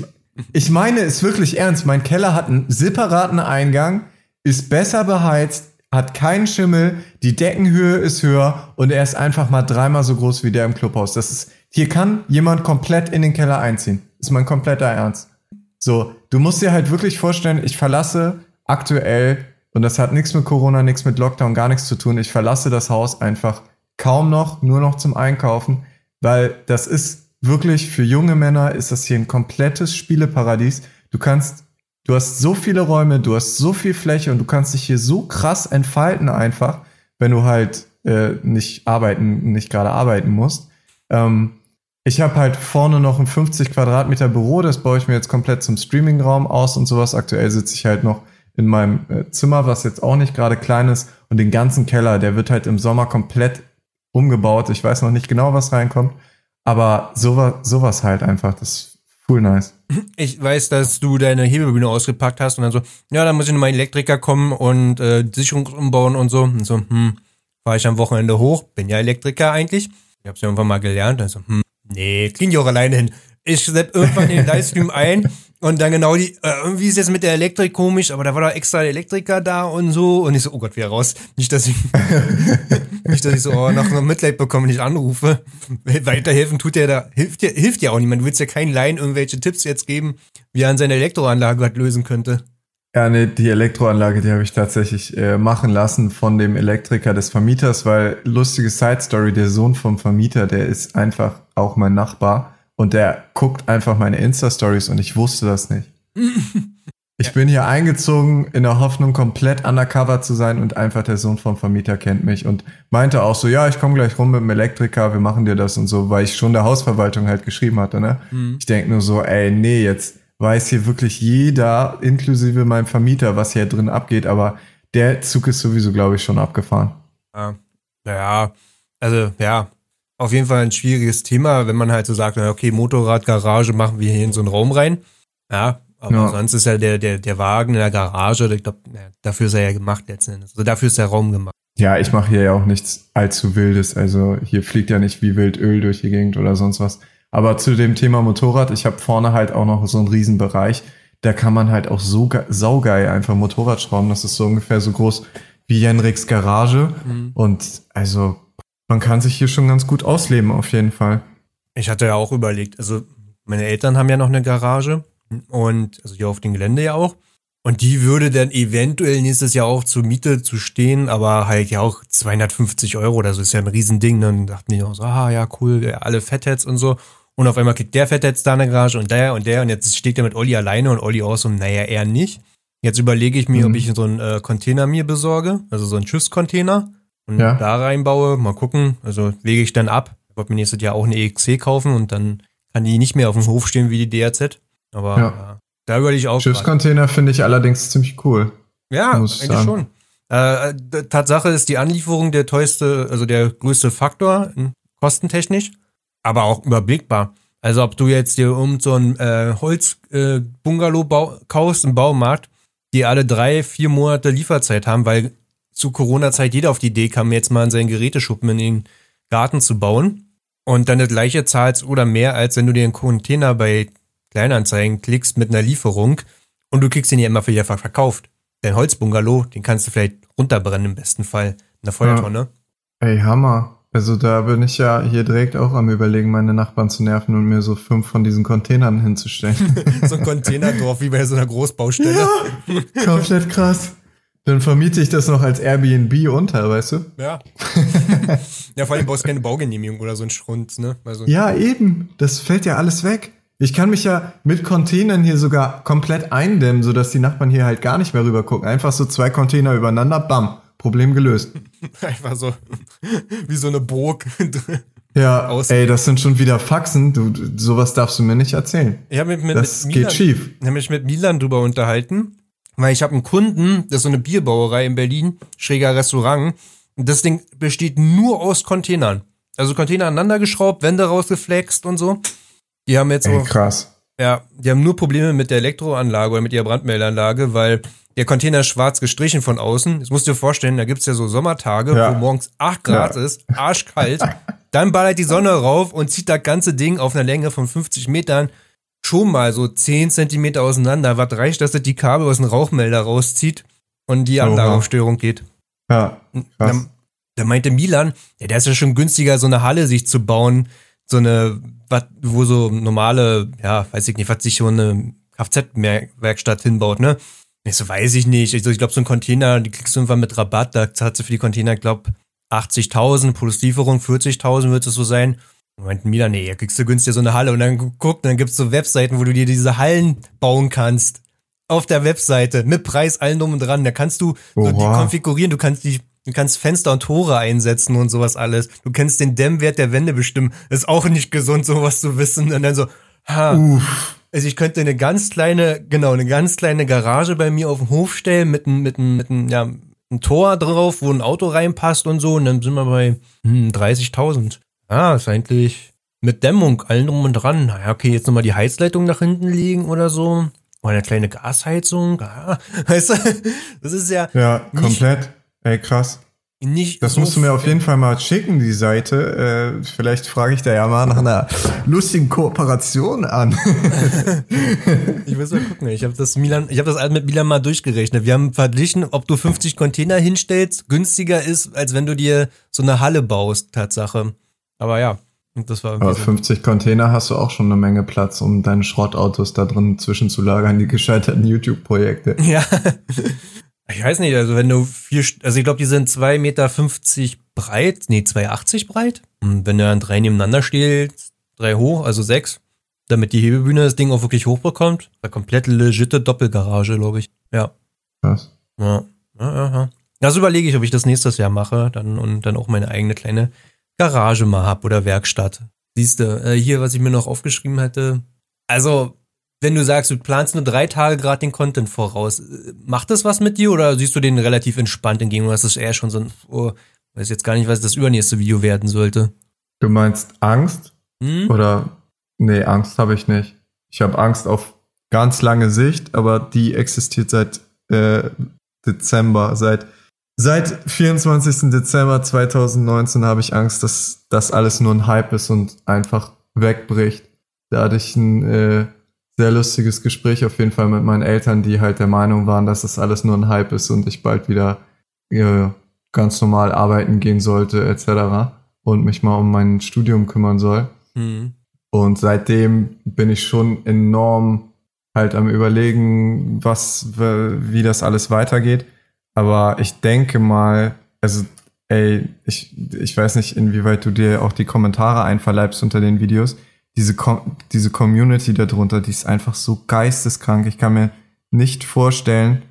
ich meine es wirklich ernst. Mein Keller hat einen separaten Eingang, ist besser beheizt, hat keinen Schimmel, die Deckenhöhe ist höher und er ist einfach mal dreimal so groß wie der im Clubhaus. Das ist, hier kann jemand komplett in den Keller einziehen. Ist mein kompletter Ernst. So, du musst dir halt wirklich vorstellen, ich verlasse aktuell, und das hat nichts mit Corona, nichts mit Lockdown, gar nichts zu tun, ich verlasse das Haus einfach kaum noch, nur noch zum Einkaufen, weil das ist wirklich für junge Männer ist das hier ein komplettes Spieleparadies. Du kannst du hast so viele Räume, du hast so viel Fläche und du kannst dich hier so krass entfalten einfach, wenn du halt äh, nicht arbeiten, nicht gerade arbeiten musst. Ähm, ich habe halt vorne noch ein 50 Quadratmeter Büro, das baue ich mir jetzt komplett zum Streamingraum aus und sowas. Aktuell sitze ich halt noch in meinem äh, Zimmer, was jetzt auch nicht gerade klein ist. Und den ganzen Keller, der wird halt im Sommer komplett umgebaut. Ich weiß noch nicht genau, was reinkommt. Aber sowas, sowas halt einfach, das cool nice. Ich weiß, dass du deine Hebebühne ausgepackt hast und dann so, ja, da muss ich nochmal Elektriker kommen und äh, Sicherung umbauen und so. Und so, hm, fahre ich am Wochenende hoch, bin ja Elektriker eigentlich. Ich hab's ja irgendwann mal gelernt. Also, hm, nee, kriegen die auch alleine hin. Ich sepp irgendwann den Livestream ein und dann genau die, äh, irgendwie ist jetzt mit der Elektrik komisch, aber da war doch extra Elektriker da und so. Und ich so, oh Gott, wieder raus. Nicht, dass ich, [LAUGHS] nicht, dass ich so, oh, einem Mitleid bekomme, wenn ich anrufe. [LAUGHS] Weiterhelfen tut der da, hilft ja, hilft ja auch niemand. Du willst ja keinen Laien irgendwelche Tipps jetzt geben, wie er an seiner Elektroanlage was lösen könnte. Ja, nee, die Elektroanlage, die habe ich tatsächlich äh, machen lassen von dem Elektriker des Vermieters, weil lustige Side Story, der Sohn vom Vermieter, der ist einfach auch mein Nachbar und der guckt einfach meine Insta-Stories und ich wusste das nicht. [LAUGHS] Ich ja. bin hier eingezogen in der Hoffnung, komplett undercover zu sein und einfach der Sohn vom Vermieter kennt mich und meinte auch so, ja, ich komme gleich rum mit dem Elektriker, wir machen dir das und so, weil ich schon der Hausverwaltung halt geschrieben hatte, ne? Mhm. Ich denke nur so, ey, nee, jetzt weiß hier wirklich jeder, inklusive meinem Vermieter, was hier drin abgeht, aber der Zug ist sowieso, glaube ich, schon abgefahren. Ja, naja, also ja, auf jeden Fall ein schwieriges Thema, wenn man halt so sagt, okay, Motorradgarage machen wir hier in so einen Raum rein. Ja, aber ja. sonst ist ja der, der, der Wagen in der Garage, ich glaube, dafür ist er ja gemacht letzten Endes. Also dafür ist der Raum gemacht. Ja, ich mache hier ja auch nichts allzu Wildes. Also hier fliegt ja nicht wie wild Öl durch die Gegend oder sonst was. Aber zu dem Thema Motorrad, ich habe vorne halt auch noch so einen Riesenbereich. Da kann man halt auch so saugeil einfach Motorrad schrauben. Das ist so ungefähr so groß wie Jenriks Garage. Mhm. Und also man kann sich hier schon ganz gut ausleben, auf jeden Fall. Ich hatte ja auch überlegt, also meine Eltern haben ja noch eine Garage und also hier auf dem Gelände ja auch. Und die würde dann eventuell nächstes Jahr auch zur Miete zu stehen, aber halt ja auch 250 Euro oder so ist ja ein Riesending. Dann dachten die auch so, ah ja, cool, alle Fatheads und so. Und auf einmal kriegt der Fatheads da eine Garage und der und der und jetzt steht er mit Olli alleine und Olli auch so, naja, eher nicht. Jetzt überlege ich mir, mhm. ob ich so einen äh, Container mir besorge, also so einen Schiffscontainer und ja. da reinbaue. Mal gucken. Also lege ich dann ab. Ich wollte mir nächstes Jahr auch eine EXC kaufen und dann kann die nicht mehr auf dem Hof stehen wie die DRZ. Aber ja. Ja, da überlege ich auch. Schiffscontainer finde ich allerdings ziemlich cool. Ja, eigentlich sagen. schon. Äh, Tatsache ist die Anlieferung der teuerste, also der größte Faktor, kostentechnisch, aber auch überblickbar. Also ob du jetzt dir um so ein äh, Holz-Bungalow äh, kaufst im Baumarkt, die alle drei, vier Monate Lieferzeit haben, weil zu Corona-Zeit jeder auf die Idee kam, jetzt mal in seinen Geräteschuppen in den Garten zu bauen und dann das gleiche zahlst oder mehr, als wenn du dir einen Container bei Kleinanzeigen klickst mit einer Lieferung und du kriegst den ja immer für wieder verkauft. Dein Holzbungalow, den kannst du vielleicht runterbrennen im besten Fall in der Feuertonne. Ja. Ey, Hammer. Also da bin ich ja hier direkt auch am überlegen, meine Nachbarn zu nerven und mir so fünf von diesen Containern hinzustellen. [LAUGHS] so ein Containerdorf wie bei so einer Großbaustelle. Ja, [LAUGHS] komplett krass. Dann vermiete ich das noch als Airbnb unter, weißt du? Ja. [LAUGHS] ja, vor allem brauchst du keine Baugenehmigung oder so ein Schrund, ne? Also ja, eben. Das fällt ja alles weg. Ich kann mich ja mit Containern hier sogar komplett eindämmen, sodass die Nachbarn hier halt gar nicht mehr rüber gucken. Einfach so zwei Container übereinander, bam, Problem gelöst. [LAUGHS] Einfach so wie so eine Burg. Ja, Außen. ey, das sind schon wieder Faxen. Du, sowas darfst du mir nicht erzählen. Ich habe mit, mit, das mit Milan, geht schief. Ich habe mich mit Milan drüber unterhalten weil ich habe einen Kunden, das ist so eine Bierbrauerei in Berlin, schräger Restaurant. Und das Ding besteht nur aus Containern. Also Container aneinander geschraubt, Wände rausgeflext und so. Die haben jetzt Ey, krass. Ja, die haben nur Probleme mit der Elektroanlage oder mit ihrer Brandmeldeanlage, weil der Container ist schwarz gestrichen von außen. Das musst du dir vorstellen, da gibt's ja so Sommertage, ja. wo morgens 8 Grad ja. ist, arschkalt. [LAUGHS] Dann ballert die Sonne rauf und zieht das ganze Ding auf einer Länge von 50 Metern schon mal so 10 Zentimeter auseinander. Was reicht, dass das die Kabel aus dem Rauchmelder rauszieht und die Anlage auf Störung geht. Ja. Da, da, meinte Milan, ja, der ist ja schon günstiger, so eine Halle sich zu bauen. So eine, wo so normale, ja, weiß ich nicht, was sich so eine Kfz-Werkstatt hinbaut, ne? Ich so, weiß ich nicht. Ich, so, ich glaube, so ein Container, die kriegst du irgendwann mit Rabatt. Da zahlst du für die Container, glaub 80.000 plus Lieferung, 40.000 wird es so sein. Moment, Mila, nee, kriegst du günstig so eine Halle und dann guck, dann gibt's so Webseiten, wo du dir diese Hallen bauen kannst. auf der Webseite mit Preis allen drum und dran. Da kannst du so die konfigurieren, du kannst die Du kannst Fenster und Tore einsetzen und sowas alles. Du kannst den Dämmwert der Wände bestimmen. Ist auch nicht gesund, sowas zu wissen. Und dann so, ha, Uff. also ich könnte eine ganz kleine, genau, eine ganz kleine Garage bei mir auf dem Hof stellen mit einem, mit einem, mit einem, ja, ein Tor drauf, wo ein Auto reinpasst und so. Und dann sind wir bei hm, 30.000. Ah, ist eigentlich mit Dämmung, allen drum und dran. Naja, okay, jetzt nochmal die Heizleitung nach hinten liegen oder so. Oder eine kleine Gasheizung. Ah, [LAUGHS] weißt du, das ist ja Ja, komplett. Ey, krass. nicht Das so musst du mir auf jeden Fall mal schicken, die Seite. Äh, vielleicht frage ich da ja mal nach einer lustigen Kooperation an. [LAUGHS] Ich muss mal gucken. Ich habe das Milan, ich habe das alles mit Milan mal durchgerechnet. Wir haben verglichen, ob du 50 Container hinstellst, günstiger ist, als wenn du dir so eine Halle baust, Tatsache. Aber ja, das war Aber irgendwie so. 50 Container hast du auch schon eine Menge Platz, um deine Schrottautos da drin zwischenzulagern, die [LAUGHS] gescheiterten YouTube-Projekte. Ja. Ich weiß nicht, also wenn du vier, also ich glaube, die sind 2,50 Meter breit, nee, 2,80 breit. Und wenn du dann drei nebeneinander stellst, drei hoch, also sechs, damit die Hebebühne das Ding auch wirklich hochbekommt, eine komplett legitte Doppelgarage, glaube ich. Ja. Krass. Ja, ja, ja, ja. Das überlege ich, ob ich das nächstes Jahr mache dann und dann auch meine eigene kleine Garage mal hab oder Werkstatt. Siehst du, äh, hier, was ich mir noch aufgeschrieben hatte. Also, wenn du sagst, du planst nur drei Tage gerade den Content voraus, äh, macht das was mit dir oder siehst du den relativ entspannt entgegen? Oder ist das eher schon so ein, oh, weiß jetzt gar nicht, was das übernächste Video werden sollte? Du meinst Angst? Hm? Oder? Nee, Angst habe ich nicht. Ich habe Angst auf ganz lange Sicht, aber die existiert seit äh, Dezember. Seit, seit 24. Dezember 2019 habe ich Angst, dass das alles nur ein Hype ist und einfach wegbricht. Da hatte ich ein äh, sehr lustiges Gespräch auf jeden Fall mit meinen Eltern, die halt der Meinung waren, dass das alles nur ein Hype ist und ich bald wieder äh, ganz normal arbeiten gehen sollte etc. und mich mal um mein Studium kümmern soll. Hm. Und seitdem bin ich schon enorm halt am überlegen, was, wie das alles weitergeht. Aber ich denke mal, also, ey, ich, ich weiß nicht, inwieweit du dir auch die Kommentare einverleibst unter den Videos. Diese, Com diese Community darunter, die ist einfach so geisteskrank. Ich kann mir nicht vorstellen,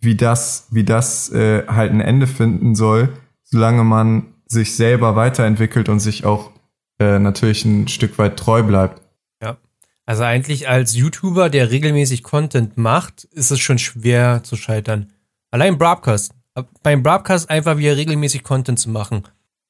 wie das, wie das äh, halt ein Ende finden soll, solange man sich selber weiterentwickelt und sich auch äh, natürlich ein Stück weit treu bleibt. Also eigentlich als YouTuber, der regelmäßig Content macht, ist es schon schwer zu scheitern. Allein Broadcast. Beim Broadcast einfach wieder regelmäßig Content zu machen.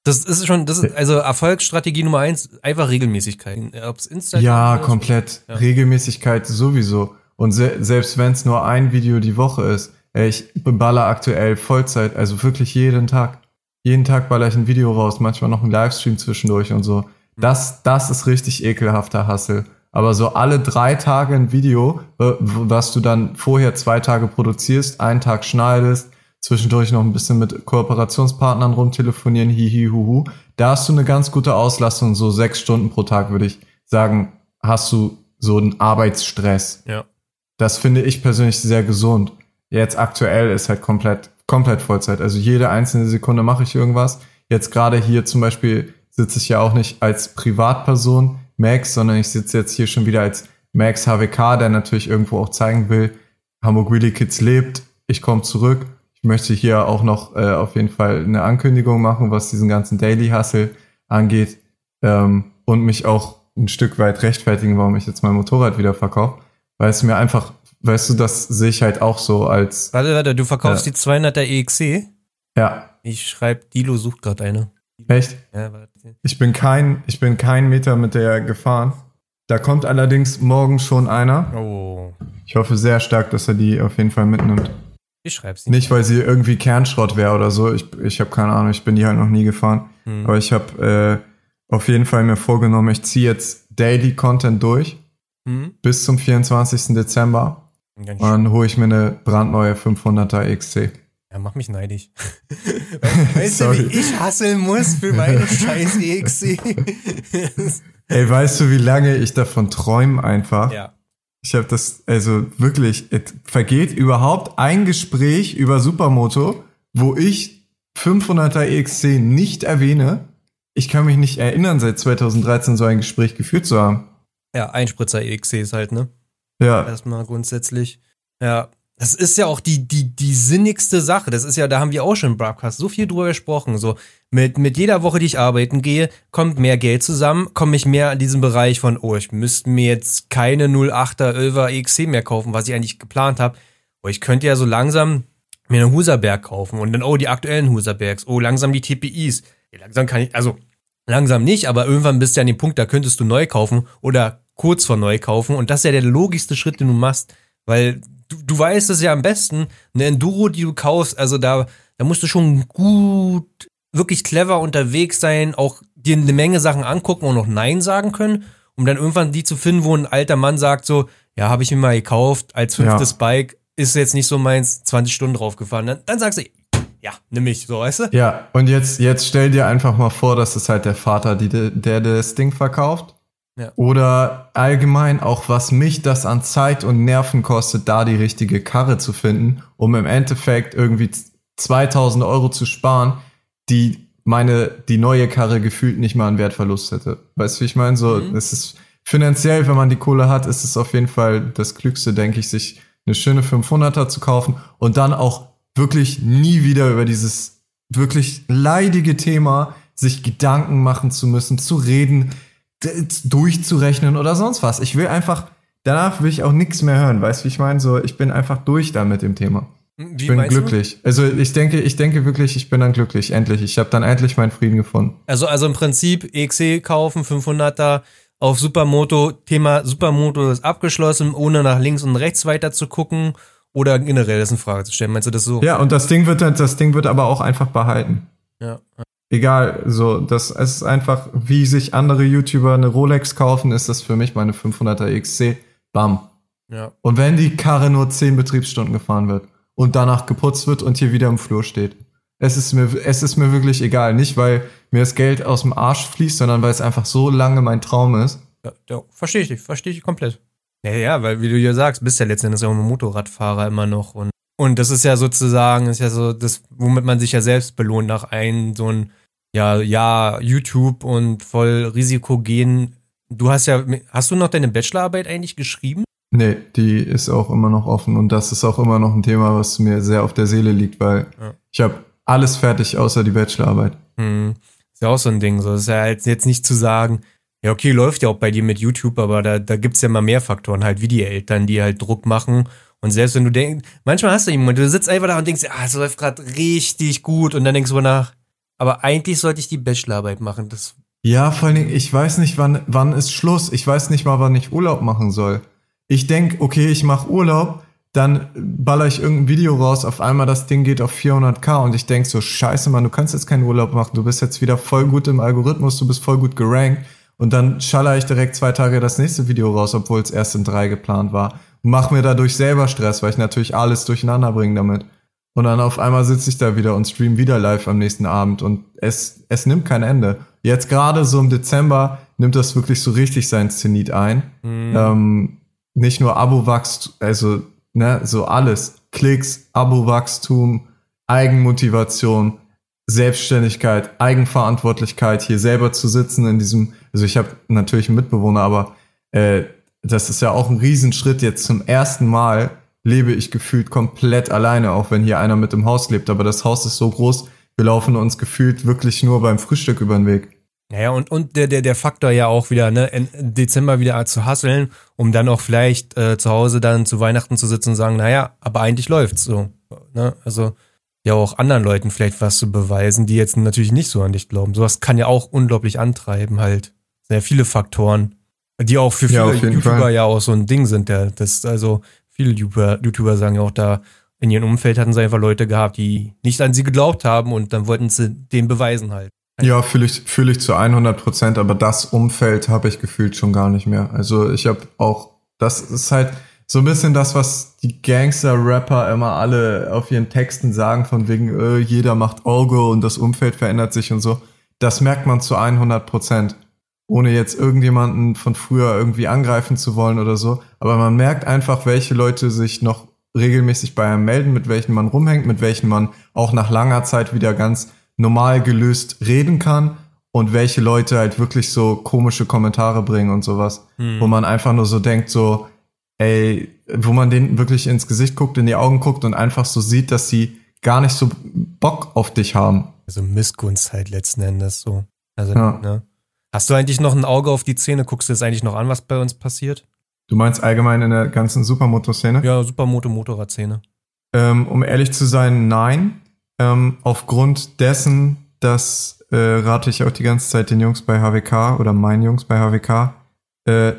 Das ist schon, das ist also Erfolgsstrategie Nummer eins, einfach Regelmäßigkeit. Ob's Instagram Ja, ist, komplett. Ja. Regelmäßigkeit sowieso. Und se selbst wenn es nur ein Video die Woche ist, ich baller aktuell Vollzeit, also wirklich jeden Tag. Jeden Tag baller ich ein Video raus, manchmal noch ein Livestream zwischendurch und so. Das, das ist richtig ekelhafter Hassel. Aber so alle drei Tage ein Video, was du dann vorher zwei Tage produzierst, einen Tag schneidest, zwischendurch noch ein bisschen mit Kooperationspartnern rumtelefonieren, hihi, huhu. Da hast du eine ganz gute Auslastung, so sechs Stunden pro Tag, würde ich sagen, hast du so einen Arbeitsstress. Ja. Das finde ich persönlich sehr gesund. Jetzt aktuell ist halt komplett, komplett Vollzeit. Also jede einzelne Sekunde mache ich irgendwas. Jetzt gerade hier zum Beispiel sitze ich ja auch nicht als Privatperson Max, sondern ich sitze jetzt hier schon wieder als Max HWK, der natürlich irgendwo auch zeigen will, Hamburg Wheelie Kids lebt, ich komme zurück. Ich möchte hier auch noch äh, auf jeden Fall eine Ankündigung machen, was diesen ganzen Daily Hustle angeht ähm, und mich auch ein Stück weit rechtfertigen, warum ich jetzt mein Motorrad wieder verkaufe. Weil es mir einfach, weißt du, das sehe ich halt auch so als, Warte, warte, du verkaufst Ja. die 200er EXC? ja, Ich schreibe, Dilo sucht gerade eine. Echt. Ich bin kein, ich bin kein Meter mit der gefahren. Da kommt allerdings morgen schon einer. Oh. Ich hoffe sehr stark, dass er die auf jeden Fall mitnimmt. Ich schreibe sie. Nicht, weil sie irgendwie Kernschrott wäre oder so. Ich, ich habe keine Ahnung, ich bin die halt noch nie gefahren. Hm. Aber ich habe äh, auf jeden Fall mir vorgenommen, ich ziehe jetzt Daily Content durch Hm? bis zum 24. Dezember. Und dann hole ich mir eine brandneue 500er XC. Ja, mach mich neidig. [LAUGHS] weißt du, wie ich hasseln muss für meine [LAUGHS] scheiß E EXC? Ey, weißt du, wie lange ich davon träume einfach? ja. Ich habe das, also wirklich, es vergeht überhaupt ein Gespräch über Supermoto, wo ich 500er EXC nicht erwähne. Ich kann mich nicht erinnern, seit 2013 so ein Gespräch geführt zu haben. Ja, Einspritzer EXC ist halt, ne? Ja, Erstmal grundsätzlich. Ja. Das ist ja auch die, die, die sinnigste Sache. Das ist ja, da haben wir auch schon im Broadcast so viel drüber gesprochen. So, mit, mit jeder Woche, die ich arbeiten gehe, kommt mehr Geld zusammen, komme ich mehr an diesen Bereich von, oh, ich müsste mir jetzt keine 08er 11er EXC mehr kaufen, was ich eigentlich geplant habe. Oh, ich könnte ja so langsam mir eine Huserberg kaufen und dann, oh, die aktuellen Huserbergs, oh, langsam die TPIs. Ja, langsam kann ich, also langsam nicht, aber irgendwann bist du an dem Punkt, da könntest du neu kaufen oder kurz vor neu kaufen und das ist ja der logischste Schritt, den du machst, weil du, du weißt es ja am besten, eine Enduro, die du kaufst, also da, da musst du schon gut, wirklich clever unterwegs sein, auch dir eine Menge Sachen angucken und noch Nein sagen können, um dann irgendwann die zu finden, wo ein alter Mann sagt so, ja, habe ich mir mal gekauft, als fünftes ja. Bike, ist jetzt nicht so meins, 20 Stunden draufgefahren. Dann, dann sagst du, ja, nimm mich, so, weißt du? Ja, und jetzt, jetzt stell dir einfach mal vor, dass es halt der Vater, die, der das Ding verkauft ja. Oder allgemein auch, was mich das an Zeit und Nerven kostet, da die richtige Karre zu finden, um im Endeffekt irgendwie 2000 Euro zu sparen, die meine, die neue Karre gefühlt nicht mal einen Wertverlust hätte. Weißt du, wie ich meine? So, mhm. es ist finanziell, wenn man die Kohle hat, ist es auf jeden Fall das Klügste, denke ich, sich eine schöne 500er zu kaufen und dann auch wirklich nie wieder über dieses wirklich leidige Thema sich Gedanken machen zu müssen, zu reden, durchzurechnen oder sonst was. Ich will einfach, danach will ich auch nichts mehr hören. Weißt du, wie ich meine? So, ich bin einfach durch da mit dem Thema. Wie ich bin glücklich. Du? Also ich denke, ich denke wirklich, ich bin dann glücklich. Endlich. Ich habe dann endlich meinen Frieden gefunden. Also, also im Prinzip EXE kaufen, 500er auf Supermoto. Thema Supermoto ist abgeschlossen, ohne nach links und rechts weiter zu gucken. Oder generell ist eine Frage zu stellen. Meinst du das so? Ja, und das Ding wird, das Ding wird aber auch einfach behalten. Ja egal, so, das ist einfach, wie sich andere YouTuber eine Rolex kaufen, ist das für mich meine 500er XC. Bam. Ja. Und wenn die Karre nur 10 Betriebsstunden gefahren wird und danach geputzt wird und hier wieder im Flur steht. Es ist mir, es ist mir wirklich egal. Nicht, weil mir das Geld aus dem Arsch fließt, sondern weil es einfach so lange mein Traum ist. Ja, ja verstehe ich, verstehe ich komplett. Ja, ja, weil, wie du ja sagst, bist ja letztendlich auch ein Motorradfahrer immer noch und und das ist ja sozusagen, ist ja so das, womit man sich ja selbst belohnt nach einem so ein ja, ja, YouTube und voll Risiko gehen. Du hast ja, hast du noch deine Bachelorarbeit eigentlich geschrieben? Nee, die ist auch immer noch offen und das ist auch immer noch ein Thema, was mir sehr auf der Seele liegt, weil ja. ich habe alles fertig außer die Bachelorarbeit. Hm. Ist ja auch so ein Ding. So das ist ja jetzt nicht zu sagen, ja, okay, läuft ja auch bei dir mit YouTube, aber da, da gibt es ja immer mehr Faktoren, halt wie die Eltern, die halt Druck machen. Und selbst wenn du denkst, manchmal hast du jemanden, du sitzt einfach da und denkst, ah, es läuft gerade richtig gut und dann denkst du nach, aber eigentlich sollte ich die Bachelorarbeit machen. Das ja, vor allen Dingen, ich weiß nicht, wann, wann ist Schluss. Ich weiß nicht mal, wann ich Urlaub machen soll. Ich denk, okay, ich mache Urlaub, dann baller ich irgendein Video raus, auf einmal das Ding geht auf 400k und ich denk so, scheiße, Mann, du kannst jetzt keinen Urlaub machen, du bist jetzt wieder voll gut im Algorithmus, du bist voll gut gerankt und dann schaller ich direkt zwei Tage das nächste Video raus, obwohl es erst in drei geplant war. mach mir dadurch selber Stress, weil ich natürlich alles durcheinander bringe damit. Und dann auf einmal sitze ich da wieder und stream wieder live am nächsten Abend und es, es nimmt kein Ende. Jetzt gerade so im Dezember nimmt das wirklich so richtig sein Zenit ein. Mhm. Ähm, nicht nur Abo-Wachstum, also ne, so alles. Klicks, Abo-Wachstum, Eigenmotivation, Selbstständigkeit, Eigenverantwortlichkeit, hier selber zu sitzen in diesem, also ich habe natürlich einen Mitbewohner, aber äh, das ist ja auch ein Riesenschritt jetzt zum ersten Mal lebe ich gefühlt komplett alleine, auch wenn hier einer mit im Haus lebt. Aber das Haus ist so groß, wir laufen uns gefühlt wirklich nur beim Frühstück über den Weg. Naja, und, und der, der, der Faktor ja auch wieder, ne, im Dezember wieder zu hasseln, um dann auch vielleicht äh, zu Hause dann zu Weihnachten zu sitzen und sagen, naja, aber eigentlich läuft's so. Ne? Also ja auch anderen Leuten vielleicht was zu beweisen, die jetzt natürlich nicht so an dich glauben. Sowas kann ja auch unglaublich antreiben, halt. Sehr viele Faktoren, die auch für viele ja, YouTuber Fall. ja auch so ein Ding sind. Der, das, also viele YouTuber, YouTuber sagen ja auch da, in ihrem Umfeld hatten sie einfach Leute gehabt, die nicht an sie geglaubt haben und dann wollten sie den beweisen halt. Ja, fühle ich, fühle ich zu 100 Prozent, aber das Umfeld habe ich gefühlt schon gar nicht mehr. Also ich habe auch, das ist halt so ein bisschen das, was die Gangster-Rapper immer alle auf ihren Texten sagen, von wegen, äh, jeder macht Auge und das Umfeld verändert sich und so. Das merkt man zu 100 Prozent ohne jetzt irgendjemanden von früher irgendwie angreifen zu wollen oder so. Aber man merkt einfach, welche Leute sich noch regelmäßig bei einem melden, mit welchen man rumhängt, mit welchen man auch nach langer Zeit wieder ganz normal gelöst reden kann und welche Leute halt wirklich so komische Kommentare bringen und sowas, hm. wo man einfach nur so denkt, so, ey, wo man denen wirklich ins Gesicht guckt, in die Augen guckt und einfach so sieht, dass sie gar nicht so Bock auf dich haben. Also Missgunst halt letzten Endes so. Also, ja. ne? Hast du eigentlich noch ein Auge auf die Szene? Guckst du jetzt eigentlich noch an, was bei uns passiert? Du meinst allgemein in der ganzen Supermoto-Szene? Ja, Supermoto-Motorrad-Szene. Ähm, um ehrlich zu sein, nein. Ähm, aufgrund dessen, dass äh, rate ich auch die ganze Zeit den Jungs bei HWK oder meinen Jungs bei HWK, äh,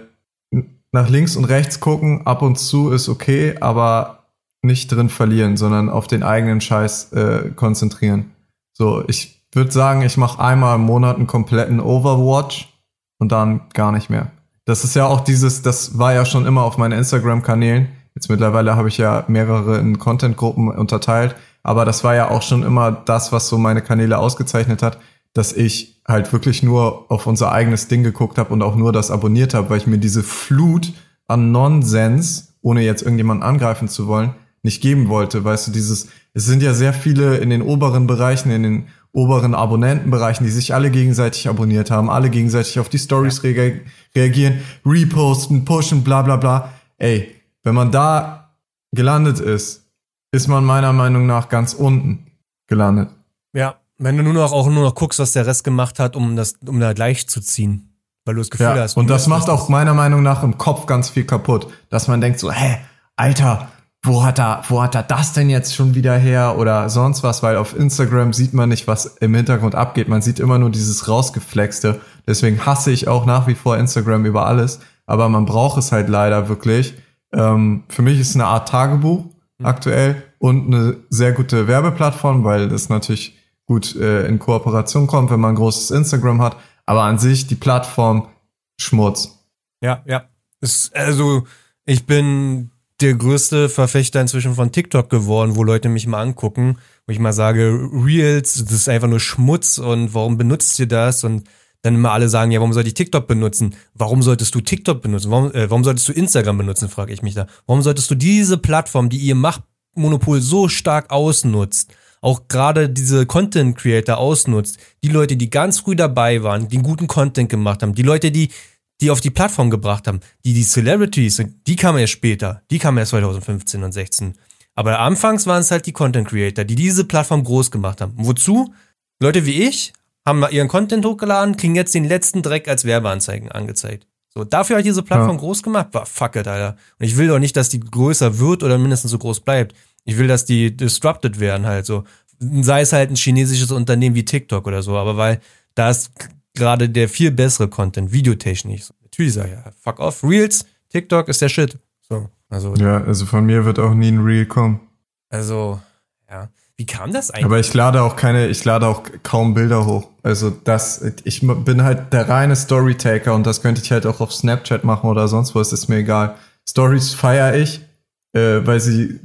nach links und rechts gucken, ab und zu ist okay, aber nicht drin verlieren, sondern auf den eigenen Scheiß äh, konzentrieren. So, ich würde sagen, ich mache einmal im Monat einen kompletten Overwatch und dann gar nicht mehr. Das ist ja auch dieses, das war ja schon immer auf meinen Instagram-Kanälen. Jetzt mittlerweile habe ich ja mehrere in Content-Gruppen unterteilt, aber das war ja auch schon immer das, was so meine Kanäle ausgezeichnet hat, dass ich halt wirklich nur auf unser eigenes Ding geguckt habe und auch nur das abonniert habe, weil ich mir diese Flut an Nonsens, ohne jetzt irgendjemanden angreifen zu wollen, nicht geben wollte. Weißt du, dieses, es sind ja sehr viele in den oberen Bereichen, in den oberen Abonnentenbereichen, die sich alle gegenseitig abonniert haben, alle gegenseitig auf die Stories rea reagieren, reposten, pushen, bla bla bla. Ey, wenn man da gelandet ist, ist man meiner Meinung nach ganz unten gelandet. Ja, wenn du nur noch auch nur noch guckst, was der Rest gemacht hat, um das, um da gleich zu ziehen. Weil du das Gefühl ja, hast. Und das macht auch meiner Meinung nach im Kopf ganz viel kaputt. Dass man denkt so, hä, Alter, wo hat er, wo hat er das denn jetzt schon wieder her oder sonst was, weil auf Instagram sieht man nicht, was im Hintergrund abgeht. Man sieht immer nur dieses rausgeflexte. Deswegen hasse ich auch nach wie vor Instagram über alles. Aber man braucht es halt leider wirklich. Ähm, für mich ist es eine Art Tagebuch mhm. aktuell und eine sehr gute Werbeplattform, weil das natürlich gut äh, in Kooperation kommt, wenn man ein großes Instagram hat. Aber an sich die Plattform Schmutz. Ja, ja. Ist, also ich bin der größte Verfechter inzwischen von TikTok geworden, wo Leute mich mal angucken, wo ich mal sage, Reels, das ist einfach nur Schmutz und warum benutzt ihr das? Und dann immer alle sagen, ja, warum soll ich TikTok benutzen? Warum solltest du TikTok benutzen? Warum, äh, warum solltest du Instagram benutzen, frage ich mich da. Warum solltest du diese Plattform, die ihr Machtmonopol so stark ausnutzt, auch gerade diese Content Creator ausnutzt, die Leute, die ganz früh dabei waren, die guten Content gemacht haben, die Leute, die die auf die Plattform gebracht haben. Die, die Celebrities, die kamen erst später. Die kamen erst 2015 und 16. Aber anfangs waren es halt die Content Creator, die diese Plattform groß gemacht haben. Wozu? Leute wie ich haben mal ihren Content hochgeladen, kriegen jetzt den letzten Dreck als Werbeanzeigen angezeigt. So, dafür hat diese Plattform ja. groß gemacht. War fuck it, Alter. Und ich will doch nicht, dass die größer wird oder mindestens so groß bleibt. Ich will, dass die disrupted werden halt so. Sei es halt ein chinesisches Unternehmen wie TikTok oder so, aber weil da ist gerade der viel bessere Content, videotechnisch. Natürlich sag ich ja, fuck off, Reels, TikTok ist der Shit. So, also. Ja, also von mir wird auch nie ein Reel kommen. Also, ja. Wie kam das eigentlich? Aber ich lade auch keine, ich lade auch kaum Bilder hoch. Also das, ich bin halt der reine Storytaker und das könnte ich halt auch auf Snapchat machen oder sonst was, ist mir egal. Stories feiere ich, äh, weil sie,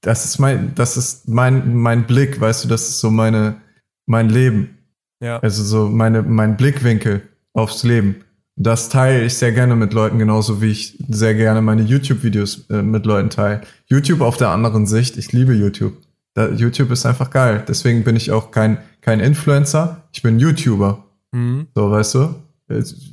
das ist mein, das ist mein, mein Blick, weißt du, das ist so meine, mein Leben. Ja. Also so meine, mein Blickwinkel aufs Leben. Das teile ich sehr gerne mit Leuten, genauso wie ich sehr gerne meine YouTube-Videos äh, mit Leuten teile. YouTube auf der anderen Sicht, ich liebe YouTube. Da, YouTube ist einfach geil. Deswegen bin ich auch kein, kein Influencer, ich bin YouTuber. Mhm. So, weißt du?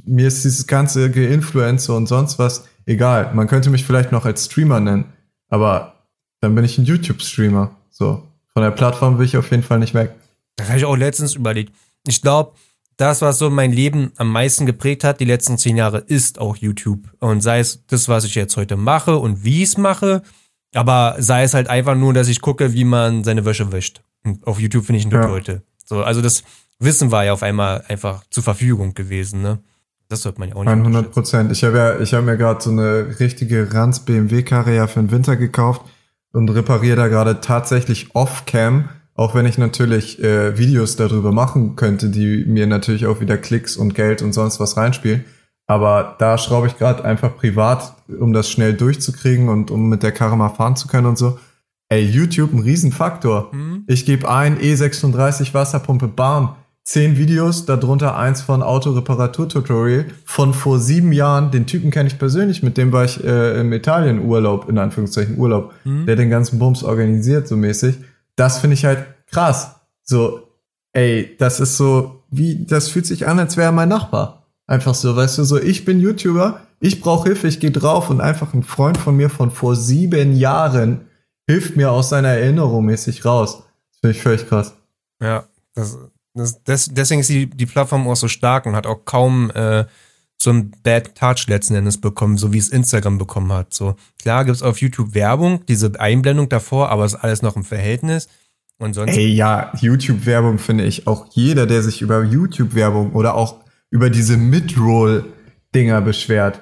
Mir ist dieses ganze Influencer und sonst was egal. Man könnte mich vielleicht noch als Streamer nennen, aber dann bin ich ein YouTube-Streamer. So. Von der Plattform will ich auf jeden Fall nicht weg. Das habe ich auch letztens überlegt ich glaube, das, was so mein Leben am meisten geprägt hat, die letzten zehn Jahre, ist auch YouTube. Und sei es das, was ich jetzt heute mache und wie ich es mache, aber sei es halt einfach nur, dass ich gucke, wie man seine Wäsche wäscht. Und auf YouTube finde ich ein ja. Leute. So, also das Wissen war ja auf einmal einfach zur Verfügung gewesen, ne? Das sollte man ja auch nicht 100 Prozent. Ich habe ja, ich habe mir gerade so eine richtige Ranz BMW-Karre ja für den Winter gekauft und repariere da gerade tatsächlich off-cam auch wenn ich natürlich äh, Videos darüber machen könnte, die mir natürlich auch wieder Klicks und Geld und sonst was reinspielen. Aber da schraube ich gerade einfach privat, um das schnell durchzukriegen und um mit der Karre mal fahren zu können und so. Ey, YouTube ein Riesenfaktor. Mhm. Ich gebe ein E36 Wasserpumpe Bahn. Zehn Videos, darunter eins von Autoreparatur-Tutorial von vor sieben Jahren. Den Typen kenne ich persönlich, mit dem war ich äh, im Italien-Urlaub, in Anführungszeichen Urlaub, mhm. der den ganzen Bums organisiert, so mäßig das finde ich halt krass. So, ey, das ist so, wie, das fühlt sich an, als wäre mein Nachbar. Einfach so, weißt du, so, ich bin YouTuber, ich brauche Hilfe, ich gehe drauf und einfach ein Freund von mir von vor sieben Jahren hilft mir aus seiner Erinnerung mäßig raus. Das finde ich völlig krass. Ja, das, das, deswegen ist die, die Plattform auch so stark und hat auch kaum äh, so ein Bad Touch letzten Endes bekommen, so wie es Instagram bekommen hat. So klar gibt es auf YouTube Werbung, diese Einblendung davor, aber ist alles noch im Verhältnis. Und sonst. Ey, ja, YouTube-Werbung finde ich auch jeder, der sich über YouTube-Werbung oder auch über diese Mid-Roll-Dinger beschwert.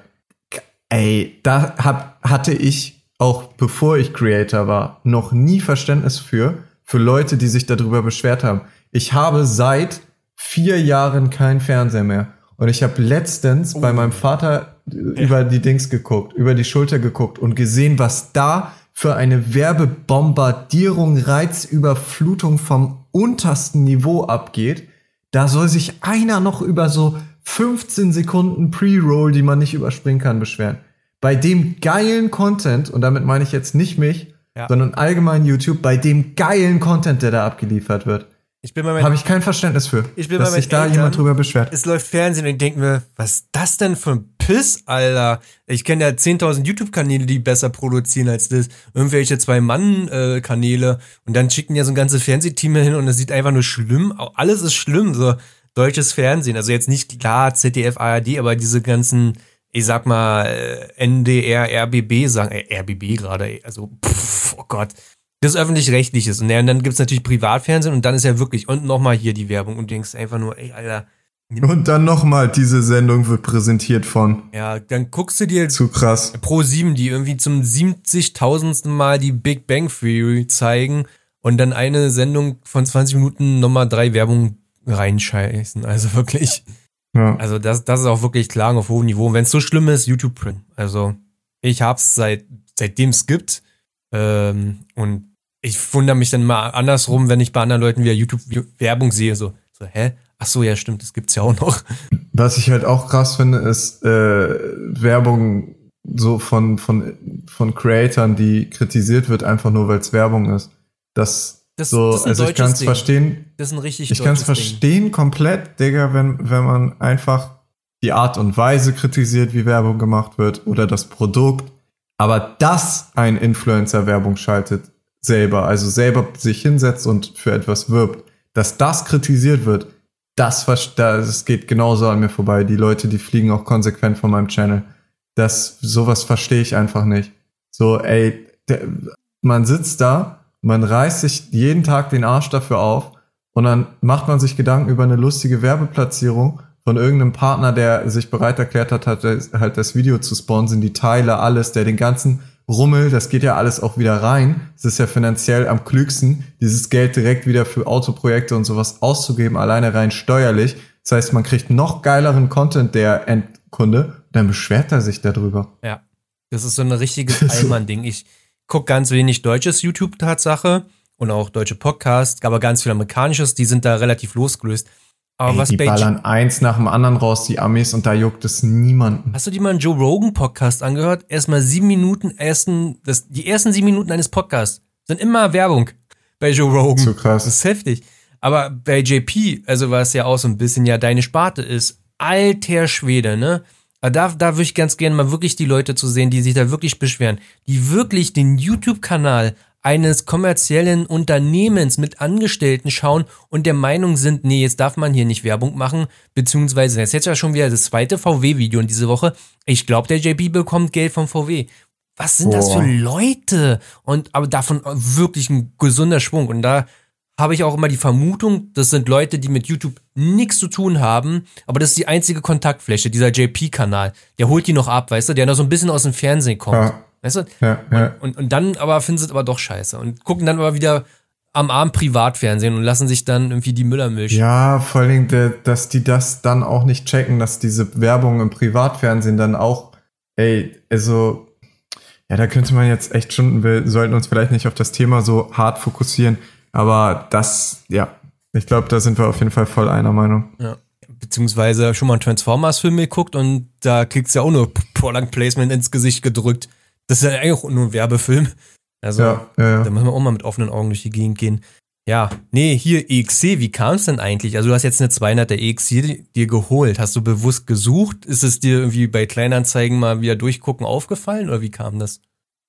Ey, da hab, hatte ich auch bevor ich Creator war, noch nie Verständnis für, für Leute, die sich darüber beschwert haben. Ich habe seit vier Jahren kein Fernseher mehr. Und ich habe letztens oh. bei meinem Vater über die Dings geguckt, über die Schulter geguckt und gesehen, was da für eine Werbebombardierung, Reizüberflutung vom untersten Niveau abgeht. Da soll sich einer noch über so 15 Sekunden Pre-Roll, die man nicht überspringen kann, beschweren. Bei dem geilen Content, und damit meine ich jetzt nicht mich, ja. sondern allgemein YouTube, bei dem geilen Content, der da abgeliefert wird. Ich bin Habe ich kein Verständnis für, ich bin dass sich da Eltern, jemand drüber beschwert. Es läuft Fernsehen und ich denke mir, was ist das denn für ein Piss, Alter? Ich kenne ja 10.000 YouTube-Kanäle, die besser produzieren als das. Irgendwelche Zwei-Mann-Kanäle. und dann schicken ja so ein ganzes Fernsehteam hin und es sieht einfach nur schlimm. Alles ist schlimm, so deutsches Fernsehen. Also jetzt nicht klar ZDF, ARD, aber diese ganzen, ich sag mal, äh, NDR, RBB sagen, äh, RBB gerade, also, pff, oh Gott das öffentlich-rechtliches. Und, dann gibt es natürlich Privatfernsehen und dann ist ja wirklich, und nochmal hier die Werbung und du denkst einfach nur, ey, Alter. Und dann nochmal, diese Sendung wird präsentiert von. Ja, dann guckst du dir zu krass. Pro 7, die irgendwie zum 70.000. Mal die Big Bang Theory zeigen und dann eine Sendung von 20 Minuten nochmal drei Werbungen reinscheißen. Also wirklich. Ja. Also das, das ist auch wirklich Klagen auf hohem Niveau. Wenn es so schlimm ist, YouTube Print. Also ich hab's seit, seitdem es gibt. Ähm, und ich wundere mich dann mal andersrum, wenn ich bei anderen Leuten wieder YouTube-Werbung sehe, so, so, hä? Ach so, ja, stimmt, das gibt's ja auch noch. Was ich halt auch krass finde, ist äh, Werbung so von, von, von Creatoren, die kritisiert wird, einfach nur, weil es Werbung ist. Das, das so, das also ich kann es verstehen. Das ist ein richtig Ich kann es verstehen komplett, Digga, wenn, wenn man einfach die Art und Weise kritisiert, wie Werbung gemacht wird oder das Produkt. Aber dass ein Influencer Werbung schaltet, selber, also selber sich hinsetzt und für etwas wirbt, dass das kritisiert wird, das, das geht genauso an mir vorbei. Die Leute, die fliegen auch konsequent von meinem Channel. Das, sowas verstehe ich einfach nicht. So, ey, der, man sitzt da, man reißt sich jeden Tag den Arsch dafür auf und dann macht man sich Gedanken über eine lustige Werbeplatzierung von irgendeinem Partner, der sich bereit erklärt hat, halt das Video zu sponsern, die Teile, alles, der den ganzen Rummel, das geht ja alles auch wieder rein. Es ist ja finanziell am klügsten, dieses Geld direkt wieder für Autoprojekte und sowas auszugeben, alleine rein steuerlich. Das heißt, man kriegt noch geileren Content, der Endkunde, dann beschwert er sich darüber. Ja, das ist so ein richtiges [LAUGHS] Allmann-Ding. Ich gucke ganz wenig deutsches YouTube-Tatsache und auch deutsche Podcasts, aber ganz viel amerikanisches, die sind da relativ losgelöst. Aber Ey, was die ballern eins nach dem anderen raus, die Amis, und da juckt es niemanden. Hast du dir mal einen Joe Rogan Podcast angehört? Erstmal sieben Minuten, ersten, das, die ersten sieben Minuten eines Podcasts sind immer Werbung bei Joe Rogan. Zu krass. Das ist heftig. Aber bei JP, also was ja auch so ein bisschen ja deine Sparte ist, alter Schwede, ne? Da, da würde ich ganz gerne mal wirklich die Leute zu sehen, die sich da wirklich beschweren, die wirklich den YouTube-Kanal eines kommerziellen Unternehmens mit Angestellten schauen und der Meinung sind, nee, jetzt darf man hier nicht Werbung machen, beziehungsweise das ist jetzt ja schon wieder das zweite VW-Video in diese Woche. Ich glaube, der JP bekommt Geld vom VW. Was sind Boah. das für Leute? Und aber davon wirklich ein gesunder Schwung. Und da habe ich auch immer die Vermutung, das sind Leute, die mit YouTube nichts zu tun haben, aber das ist die einzige Kontaktfläche, dieser JP-Kanal. Der holt die noch ab, weißt du, der noch so ein bisschen aus dem Fernsehen kommt. Ja. Weißt du? Ja, ja. Und, und, und, dann aber finden sie es aber doch scheiße und gucken dann aber wieder am Abend Privatfernsehen und lassen sich dann irgendwie die Müllermilch. Ja, vor allem, dass die das dann auch nicht checken, dass diese Werbung im Privatfernsehen dann auch, ey, also, ja, da könnte man jetzt echt Stunden, wir sollten uns vielleicht nicht auf das Thema so hart fokussieren, aber das, ja, ich glaube, da sind wir auf jeden Fall voll einer Meinung. Ja. Beziehungsweise schon mal einen Transformers-Film geguckt und da kriegst du ja auch nur Product Placement ins Gesicht gedrückt. Das ist ja eigentlich auch nur ein Werbefilm. Also, ja, ja, ja. da müssen wir auch mal mit offenen Augen durch die Gegend gehen. Ja, nee, hier EXC, wie kam es denn eigentlich? Also du hast jetzt eine 200er EXC dir geholt. Hast du bewusst gesucht? Ist es dir irgendwie bei Kleinanzeigen mal wieder durchgucken aufgefallen oder wie kam das?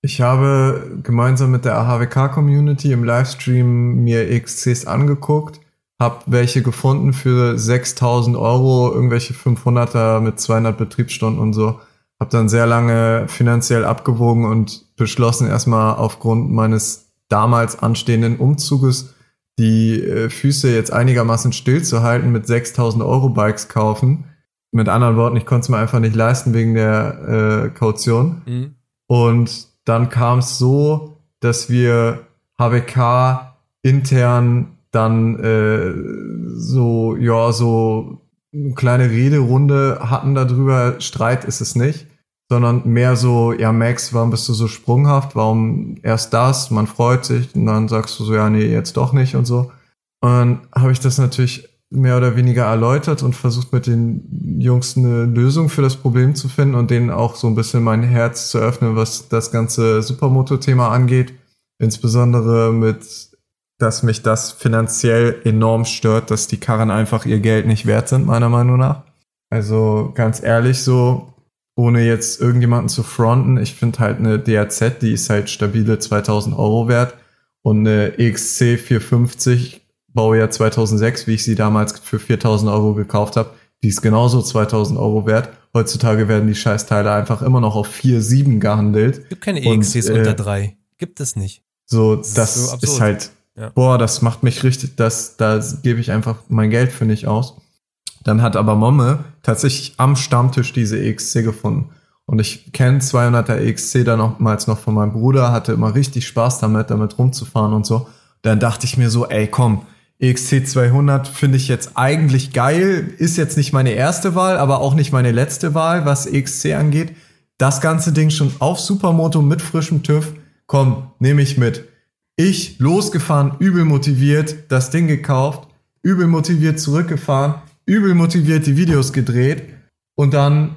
Ich habe gemeinsam mit der AHWK-Community im Livestream mir EXCs angeguckt, habe welche gefunden für 6000 Euro, irgendwelche 500er mit 200 Betriebsstunden und so. Habe dann sehr lange finanziell abgewogen und beschlossen, erstmal aufgrund meines damals anstehenden Umzuges die äh, Füße jetzt einigermaßen stillzuhalten, mit 6000 Euro Bikes kaufen. Mit anderen Worten, ich konnte es mir einfach nicht leisten wegen der äh, Kaution. Mhm. Und dann kam es so, dass wir HWK intern dann äh, so, ja, so eine kleine Rederunde hatten darüber. Streit ist es nicht, sondern mehr so, ja, Max, warum bist du so sprunghaft? Warum erst das? Man freut sich und dann sagst du so, ja, nee, jetzt doch nicht und so. Und dann habe ich das natürlich mehr oder weniger erläutert und versucht mit den Jungs eine Lösung für das Problem zu finden und denen auch so ein bisschen mein Herz zu öffnen, was das ganze Supermoto-Thema angeht. Insbesondere mit, dass mich das finanziell enorm stört, dass die Karren einfach ihr Geld nicht wert sind, meiner Meinung nach. Also ganz ehrlich so, ohne jetzt irgendjemanden zu fronten, ich finde halt eine DRZ, die ist halt stabile 2000 Euro wert und eine EXC 450 Baujahr 2006, wie ich sie damals für 4000 Euro gekauft habe, die ist genauso 2000 Euro wert. Heutzutage werden die Scheißteile einfach immer noch auf 4, 7 gehandelt. Gibt keine EXCs äh, unter 3. Gibt es nicht. So, das, das ist, so ist, halt, ja. boah, das macht mich richtig, das, da gebe ich einfach mein Geld für nicht aus. Dann hat aber Momme tatsächlich am Stammtisch diese EXC gefunden. Und ich kenne 200er EXC damals noch von meinem Bruder, hatte immer richtig Spaß damit, damit rumzufahren und so. Dann dachte ich mir so, ey, komm, EXC 200 finde ich jetzt eigentlich geil. Ist jetzt nicht meine erste Wahl, aber auch nicht meine letzte Wahl, was EXC angeht. Das ganze Ding schon auf Supermoto mit frischem TÜV. Komm, nehme ich mit. Ich losgefahren, übel motiviert, das Ding gekauft, übel motiviert zurückgefahren, übel motiviert die Videos gedreht und dann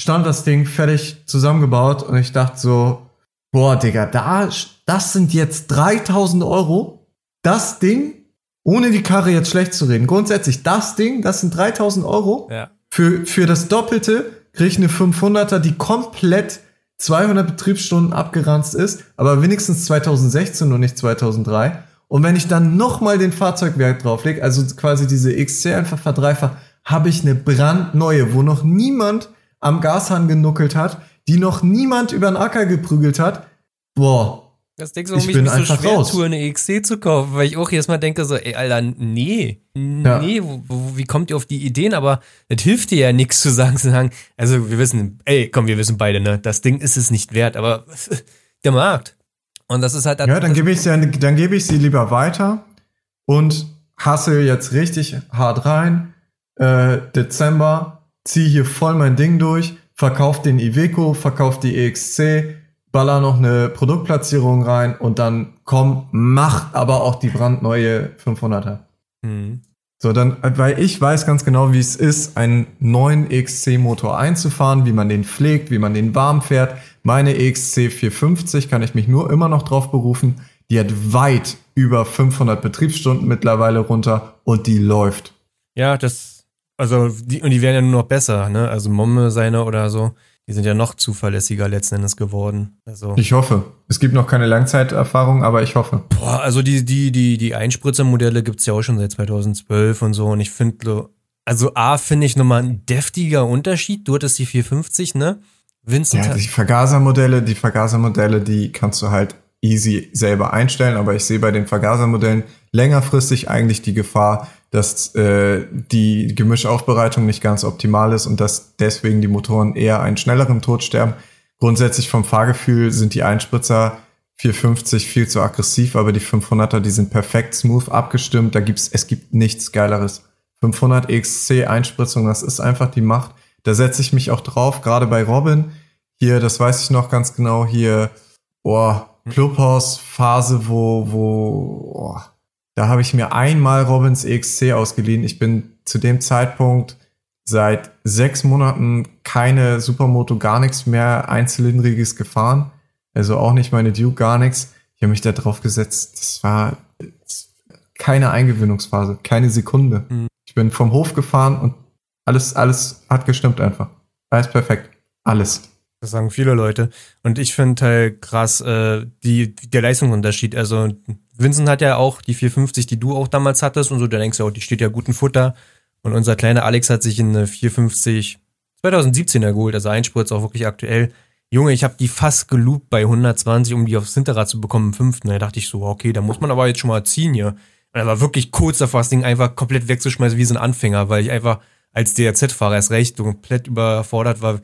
stand das Ding fertig zusammengebaut und ich dachte so, boah, Digga, da, das sind jetzt 3000 Euro. Das Ding ohne die Karre jetzt schlecht zu reden, grundsätzlich das Ding, das sind 3000 Euro. Ja. Für, für das Doppelte kriege ich eine 500er, die komplett 200 Betriebsstunden abgeranzt ist, aber wenigstens 2016 und nicht 2003. Und wenn ich dann nochmal den Fahrzeugwerk drauflege, also quasi diese XC einfach verdreifacht, habe ich eine brandneue, wo noch niemand am Gashahn genuckelt hat, die noch niemand über den Acker geprügelt hat. Boah, das denkst du, warum ich, ich mich so schwer raus. tue, eine EXC zu kaufen, weil ich auch jedes Mal denke so, ey, Alter, nee, ja. nee, wo, wo, wie kommt ihr auf die Ideen? Aber das hilft dir ja nichts zu sagen, zu sagen, also wir wissen, ey, komm, wir wissen beide, ne, das Ding ist es nicht wert, aber [LAUGHS] der Markt. Und das ist halt. Ja, dann gebe ich sie, dann gebe ich sie lieber weiter und hasse jetzt richtig hart rein. Äh, Dezember, zieh hier voll mein Ding durch, verkauf den Iveco, verkauf die EXC, baller noch eine Produktplatzierung rein und dann komm, mach aber auch die brandneue 500er. Mhm. So, dann, weil ich weiß ganz genau, wie es ist, einen neuen XC-Motor einzufahren, wie man den pflegt, wie man den warm fährt. Meine XC 450 kann ich mich nur immer noch drauf berufen. Die hat weit über 500 Betriebsstunden mittlerweile runter und die läuft. Ja, das, also, die, und die werden ja nur noch besser, ne? Also Momme seine oder so. Die sind ja noch zuverlässiger letzten Endes geworden. Also ich hoffe. Es gibt noch keine Langzeiterfahrung, aber ich hoffe. Boah, also die, die, die, die Einspritzermodelle gibt's ja auch schon seit 2012 und so. Und ich finde, also A, finde ich nochmal ein deftiger Unterschied. Du hattest die 450, ne? Vincent ja, die Vergasermodelle, die Vergasermodelle, die kannst du halt easy selber einstellen, aber ich sehe bei den Vergasermodellen längerfristig eigentlich die Gefahr, dass äh, die Gemischaufbereitung nicht ganz optimal ist und dass deswegen die Motoren eher einen schnelleren Tod sterben. Grundsätzlich vom Fahrgefühl sind die Einspritzer 450 viel zu aggressiv, aber die 500er, die sind perfekt smooth abgestimmt. Da gibt's, es gibt nichts Geileres. 500 XC Einspritzung, das ist einfach die Macht. Da setze ich mich auch drauf, gerade bei Robin. Hier, das weiß ich noch ganz genau, hier, boah, Clubhouse-Phase, wo, wo, boah, da habe ich mir einmal Robins EXC ausgeliehen. Ich bin zu dem Zeitpunkt seit sechs Monaten keine Supermoto, gar nichts mehr einzylindriges gefahren. Also auch nicht meine Duke, gar nichts. Ich habe mich da drauf gesetzt. Das war keine Eingewöhnungsphase, keine Sekunde. Mhm. Ich bin vom Hof gefahren und alles, alles hat gestimmt einfach. Alles perfekt. Alles. Das sagen viele Leute. Und ich finde halt krass, äh, die, der Leistungsunterschied. Also Vincent hat ja auch die 450, die du auch damals hattest und so, da denkst du auch, die steht ja guten Futter. Und unser kleiner Alex hat sich in eine 450 2017er geholt, also Einspur ist auch wirklich aktuell. Junge, ich habe die fast geloopt bei 120, um die aufs Hinterrad zu bekommen im fünften. Da dachte ich so, okay, da muss man aber jetzt schon mal ziehen hier. Und er war wirklich kurz davor, das Ding einfach komplett wegzuschmeißen wie so ein Anfänger, weil ich einfach als DRZ-Fahrer erst recht komplett überfordert war,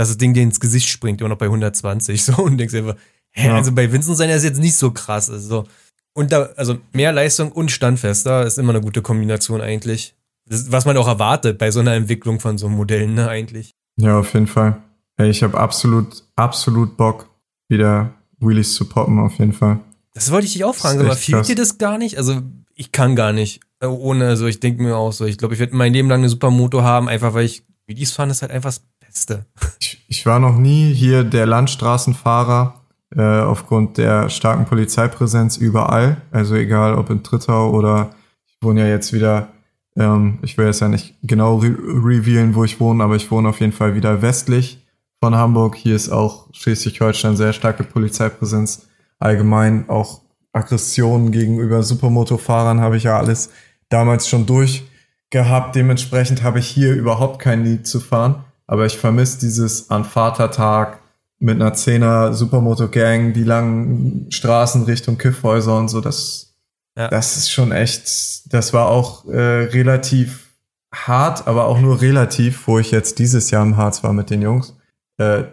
dass das Ding dir ins Gesicht springt, immer noch bei 120. [LAUGHS] So, und denkst einfach, hä, ja. also bei Vincent sein ist jetzt nicht so krass. Also, und da, also mehr Leistung und standfester ist immer eine gute Kombination eigentlich. Das, was man auch erwartet bei so einer Entwicklung von so Modellen, ne, eigentlich. Ja, auf jeden Fall. Hey, ich habe absolut, absolut Bock, wieder Wheelies zu poppen, auf jeden Fall. Das wollte ich dich auch fragen, aber fehlt dir das gar nicht? Also, ich kann gar nicht. Äh, ohne, also ich denke mir auch so, ich glaube, ich werde mein Leben lang eine Supermoto haben, einfach weil ich, Wheelies fahren ist halt einfach Beste. Ich, ich war noch nie hier der Landstraßenfahrer, äh, aufgrund der starken Polizeipräsenz überall. Also egal ob in Trittau oder ich wohne ja jetzt wieder ähm, ich will jetzt ja nicht genau re revealen, wo ich wohne, aber ich wohne auf jeden Fall wieder westlich von Hamburg. Hier ist auch Schleswig-Holstein sehr starke Polizeipräsenz. Allgemein auch Aggressionen gegenüber Supermotofahrern habe ich ja alles damals schon durchgehabt. Dementsprechend habe ich hier überhaupt kein Lied zu fahren. Aber ich vermisse dieses an Vatertag mit einer Zehner Supermoto-Gang, die langen Straßen Richtung Kiffhäuser und so. Das, ja. das ist schon echt, das war auch äh, relativ hart, aber auch nur relativ, wo ich jetzt dieses Jahr im Harz war mit den Jungs. Äh,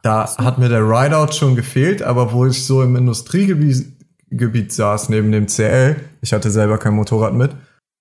da hat mir der Rideout schon gefehlt, aber wo ich so im Industriegebiet Gebiet saß, neben dem CL, ich hatte selber kein Motorrad mit,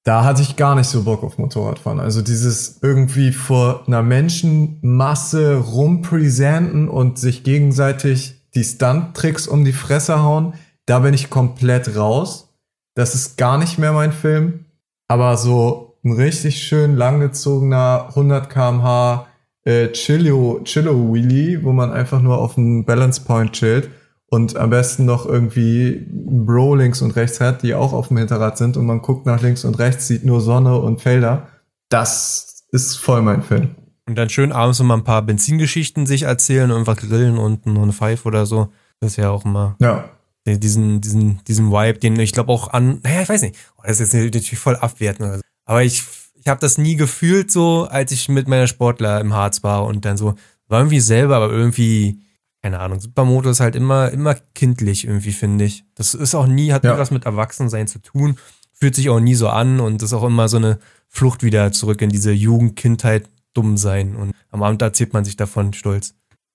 da hatte ich gar nicht so Bock auf Motorradfahren. Also dieses irgendwie vor einer Menschenmasse rumpräsenten und sich gegenseitig die Stunt-Tricks um die Fresse hauen, da bin ich komplett raus. Das ist gar nicht mehr mein Film. Aber so ein richtig schön langgezogener 100 kmh äh, Chillo, Chillo Wheelie, wo man einfach nur auf dem Balance Point chillt und am besten noch irgendwie ein Bro links und rechts hat, die auch auf dem Hinterrad sind und man guckt nach links und rechts, sieht nur Sonne und Felder. Das ist voll mein Film. Und dann schön abends mal ein paar Benzingeschichten sich erzählen und einfach grillen und eine Pfeife oder so. Das ist ja auch immer. Ja. Diesen, diesen, diesen Vibe, den ich glaube auch an, naja, ich weiß nicht, oh, das ist jetzt natürlich voll abwertend. So. Aber ich, ich habe das nie gefühlt so, als ich mit meiner Sportler im Harz war und dann so, war irgendwie selber, aber irgendwie, keine Ahnung, Supermoto ist halt immer, immer kindlich irgendwie, finde ich. Das ist auch nie, hat ja. nie was mit Erwachsensein zu tun, fühlt sich auch nie so an und ist auch immer so eine Flucht wieder zurück in diese Jugend, Kindheit, dumm sein. Und am Abend erzählt man sich davon stolz.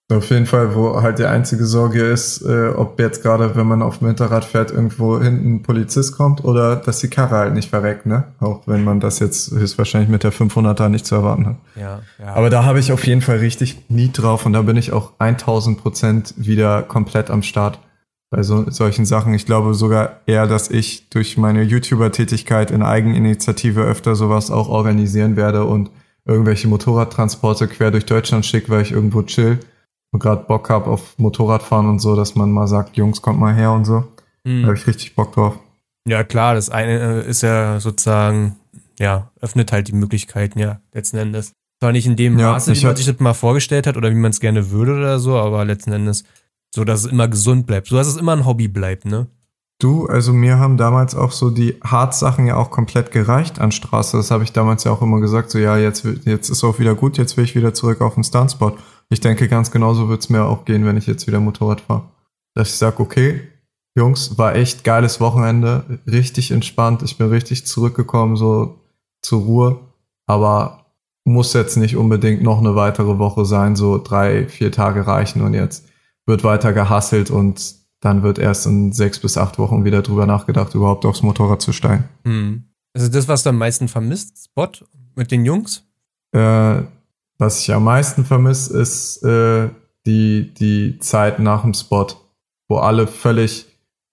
Auf jeden Fall, wo halt die einzige Sorge ist, äh, ob jetzt gerade, wenn man auf dem Hinterrad fährt, irgendwo hinten ein Polizist kommt oder dass die Karre halt nicht verreckt, ne? Auch wenn man das jetzt höchstwahrscheinlich mit der 500er nicht zu erwarten hat. Ja, ja. Aber da habe ich auf jeden Fall richtig nie drauf und da bin ich auch 1000 Prozent wieder komplett am Start bei so, solchen Sachen. Ich glaube sogar eher, dass ich durch meine YouTuber-Tätigkeit in Eigeninitiative öfter sowas auch organisieren werde und irgendwelche Motorradtransporte quer durch Deutschland schicke, weil ich irgendwo chill und gerade Bock habe auf Motorradfahren und so, dass man mal sagt, Jungs, kommt mal her und so. Mhm. Da habe ich richtig Bock drauf. Ja, klar, das eine äh, ist ja sozusagen, ja, öffnet halt die Möglichkeiten, ja, letzten Endes. Zwar nicht in dem ja, Maße, wie man sich das mal vorgestellt hat oder wie man es gerne würde oder so, aber letzten Endes so, dass es immer gesund bleibt. So, dass es immer ein Hobby bleibt, ne? Du, also mir haben damals auch so die Hard-Sachen ja auch komplett gereicht an Straße. Das habe ich damals ja auch immer gesagt, so ja, jetzt, jetzt ist auch wieder gut, jetzt will ich wieder zurück auf den Stuntspot. Ich denke, ganz genauso wird es mir auch gehen, wenn ich jetzt wieder Motorrad fahre. Dass ich sage, okay, Jungs, war echt geiles Wochenende, richtig entspannt, ich bin richtig zurückgekommen, so zur Ruhe, aber muss jetzt nicht unbedingt noch eine weitere Woche sein, so drei, vier Tage reichen und jetzt wird weiter gehasselt und dann wird erst in sechs bis acht Wochen wieder drüber nachgedacht, überhaupt aufs Motorrad zu steigen. Hm. Also das, was du am meisten vermisst, Spot mit den Jungs? Äh, was ich am meisten vermisse, ist äh, die, die Zeit nach dem Spot, wo alle völlig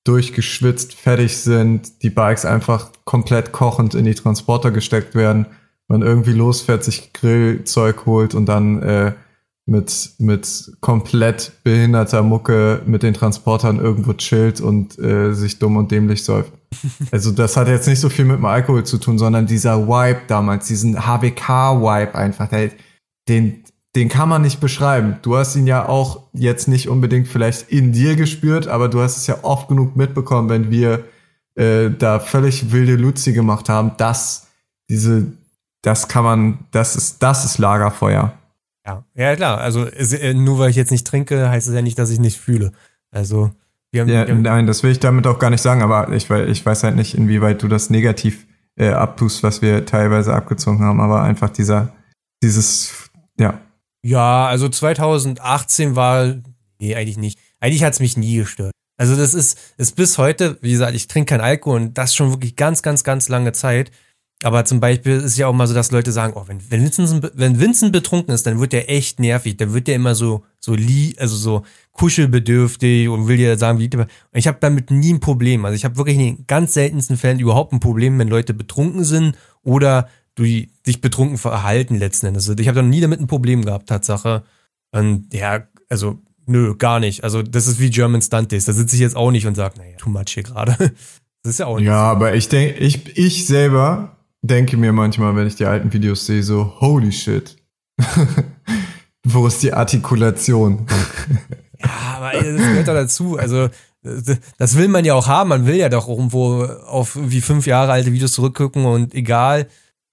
durchgeschwitzt, fertig sind, die Bikes einfach komplett kochend in die Transporter gesteckt werden, man irgendwie losfährt, sich Grillzeug holt und dann äh, mit, mit komplett behinderter Mucke mit den Transportern irgendwo chillt und äh, sich dumm und dämlich säuft. [LAUGHS] Also das hat jetzt nicht so viel mit dem Alkohol zu tun, sondern dieser Vibe damals, diesen HWK-Vibe einfach, den, den kann man nicht beschreiben. Du hast ihn ja auch jetzt nicht unbedingt vielleicht in dir gespürt, aber du hast es ja oft genug mitbekommen, wenn wir äh, da völlig wilde Luzi gemacht haben, dass diese, das kann man, das ist, das ist Lagerfeuer. Ja, ja klar. Also äh, nur weil ich jetzt nicht trinke, heißt es ja nicht, dass ich nicht fühle. Also wir haben, ja, wir haben nein, das will ich damit auch gar nicht sagen, aber ich, ich weiß halt nicht, inwieweit du das negativ äh, abtust, was wir teilweise abgezogen haben, aber einfach dieser, dieses, ja. Ja, also 2018 war, nee, eigentlich nicht. Eigentlich hat es mich nie gestört. Also das ist, ist bis heute, wie gesagt, ich trinke kein Alkohol und das schon wirklich ganz, ganz, ganz lange Zeit. Aber zum Beispiel ist ja auch mal so, dass Leute sagen, oh, wenn, wenn, Vincent, wenn Vincent betrunken ist, dann wird der echt nervig. Dann wird der immer so, so lie, also so kuschelbedürftig und will dir sagen, wie ich habe damit nie ein Problem. Also ich habe wirklich in den ganz seltensten Fällen überhaupt ein Problem, wenn Leute betrunken sind oder du dich betrunken verhalten letzten Endes. Also ich habe da nie damit ein Problem gehabt, Tatsache. Und ja, also nö, gar nicht. Also das ist wie German Stunt Days. Da sitze ich jetzt auch nicht und sage, naja, too much hier gerade. [LAUGHS] Das ist ja auch nicht. Ja, so. aber ich denke, ich, ich selber denke mir manchmal, wenn ich die alten Videos sehe, so, holy shit. [LAUGHS] Wo ist die Artikulation? [LAUGHS] ja, aber das gehört doch dazu. Also, das will man ja auch haben. Man will ja doch irgendwo auf wie fünf Jahre alte Videos zurückgucken und egal,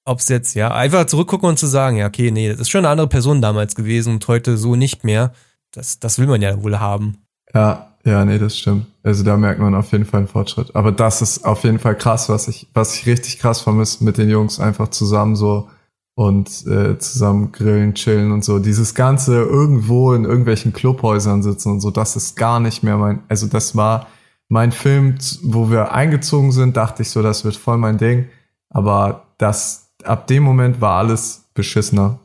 ob es jetzt, ja, einfach zurückgucken und zu sagen, ja, okay, nee, das ist schon eine andere Person damals gewesen und heute so nicht mehr. Das, das will man ja wohl haben. Ja, ja, nee, das stimmt. Also da merkt man auf jeden Fall einen Fortschritt. Aber das ist auf jeden Fall krass, was ich, was ich richtig krass vermisse mit den Jungs einfach zusammen so und äh, zusammen grillen, chillen und so. Dieses ganze irgendwo in irgendwelchen Clubhäusern sitzen und so, das ist gar nicht mehr mein, also das war mein Film, wo wir eingezogen sind, dachte ich so, das wird voll mein Ding. Aber das, ab dem Moment war alles beschissener.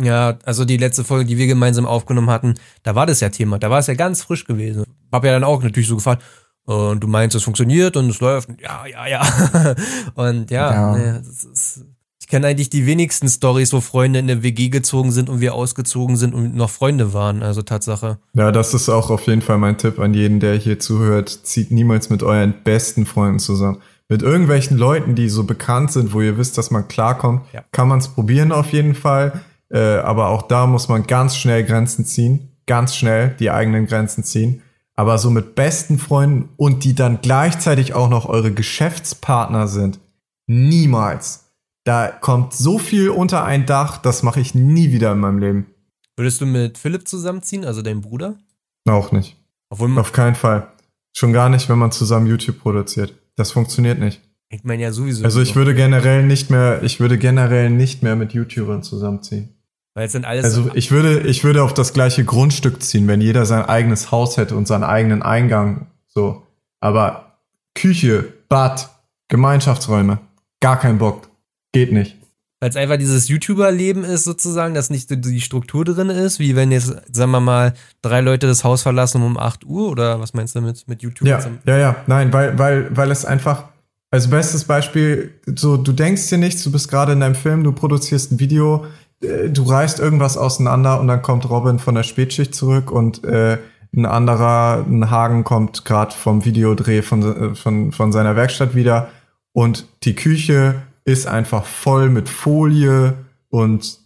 Ja, also die letzte Folge, die wir gemeinsam aufgenommen hatten, da war das ja Thema. Da war es ja ganz frisch gewesen. Hab ja dann auch natürlich so gefragt, und du meinst, es funktioniert und es läuft. Ja, ja, ja. [LAUGHS] und ja, ja. Ne, ist, ich kenne eigentlich die wenigsten Stories, wo Freunde in der WG gezogen sind und wir ausgezogen sind und noch Freunde waren. Also Tatsache. Ja, das ist auch auf jeden Fall mein Tipp an jeden, der hier zuhört. Zieht niemals mit euren besten Freunden zusammen. Mit irgendwelchen Leuten, die so bekannt sind, wo ihr wisst, dass man klarkommt, ja. kann man es probieren auf jeden Fall. Äh, aber auch da muss man ganz schnell Grenzen ziehen. Ganz schnell die eigenen Grenzen ziehen aber so mit besten Freunden und die dann gleichzeitig auch noch eure Geschäftspartner sind, niemals. Da kommt so viel unter ein Dach, das mache ich nie wieder in meinem Leben. Würdest du mit Philipp zusammenziehen, also deinem Bruder? Auch nicht. Auf keinen Fall. Schon gar nicht, wenn man zusammen YouTube produziert. Das funktioniert nicht. Ich meine ja sowieso. Also ich würde generell nicht mehr, ich würde generell nicht mehr mit YouTubern zusammenziehen. Weil es sind alles. Also ich würde, ich würde auf das gleiche Grundstück ziehen, wenn jeder sein eigenes Haus hätte und seinen eigenen Eingang. So. Aber Küche, Bad, Gemeinschaftsräume, gar kein Bock. Geht nicht. Weil es einfach dieses YouTuber-Leben ist sozusagen, dass nicht die Struktur drin ist, wie wenn jetzt, sagen wir mal, drei Leute das Haus verlassen um 8 Uhr oder was meinst du damit mit YouTube? Ja, ja, ja, nein, weil, weil, weil es einfach, also bestes Beispiel, so du denkst dir nichts, du bist gerade in deinem Film, du produzierst ein Video, äh, du reißt irgendwas auseinander und dann kommt Robin von der Spätschicht zurück und äh, ein anderer, ein Hagen kommt gerade vom Videodreh von, äh, von, von seiner Werkstatt wieder und die Küche ist einfach voll mit Folie und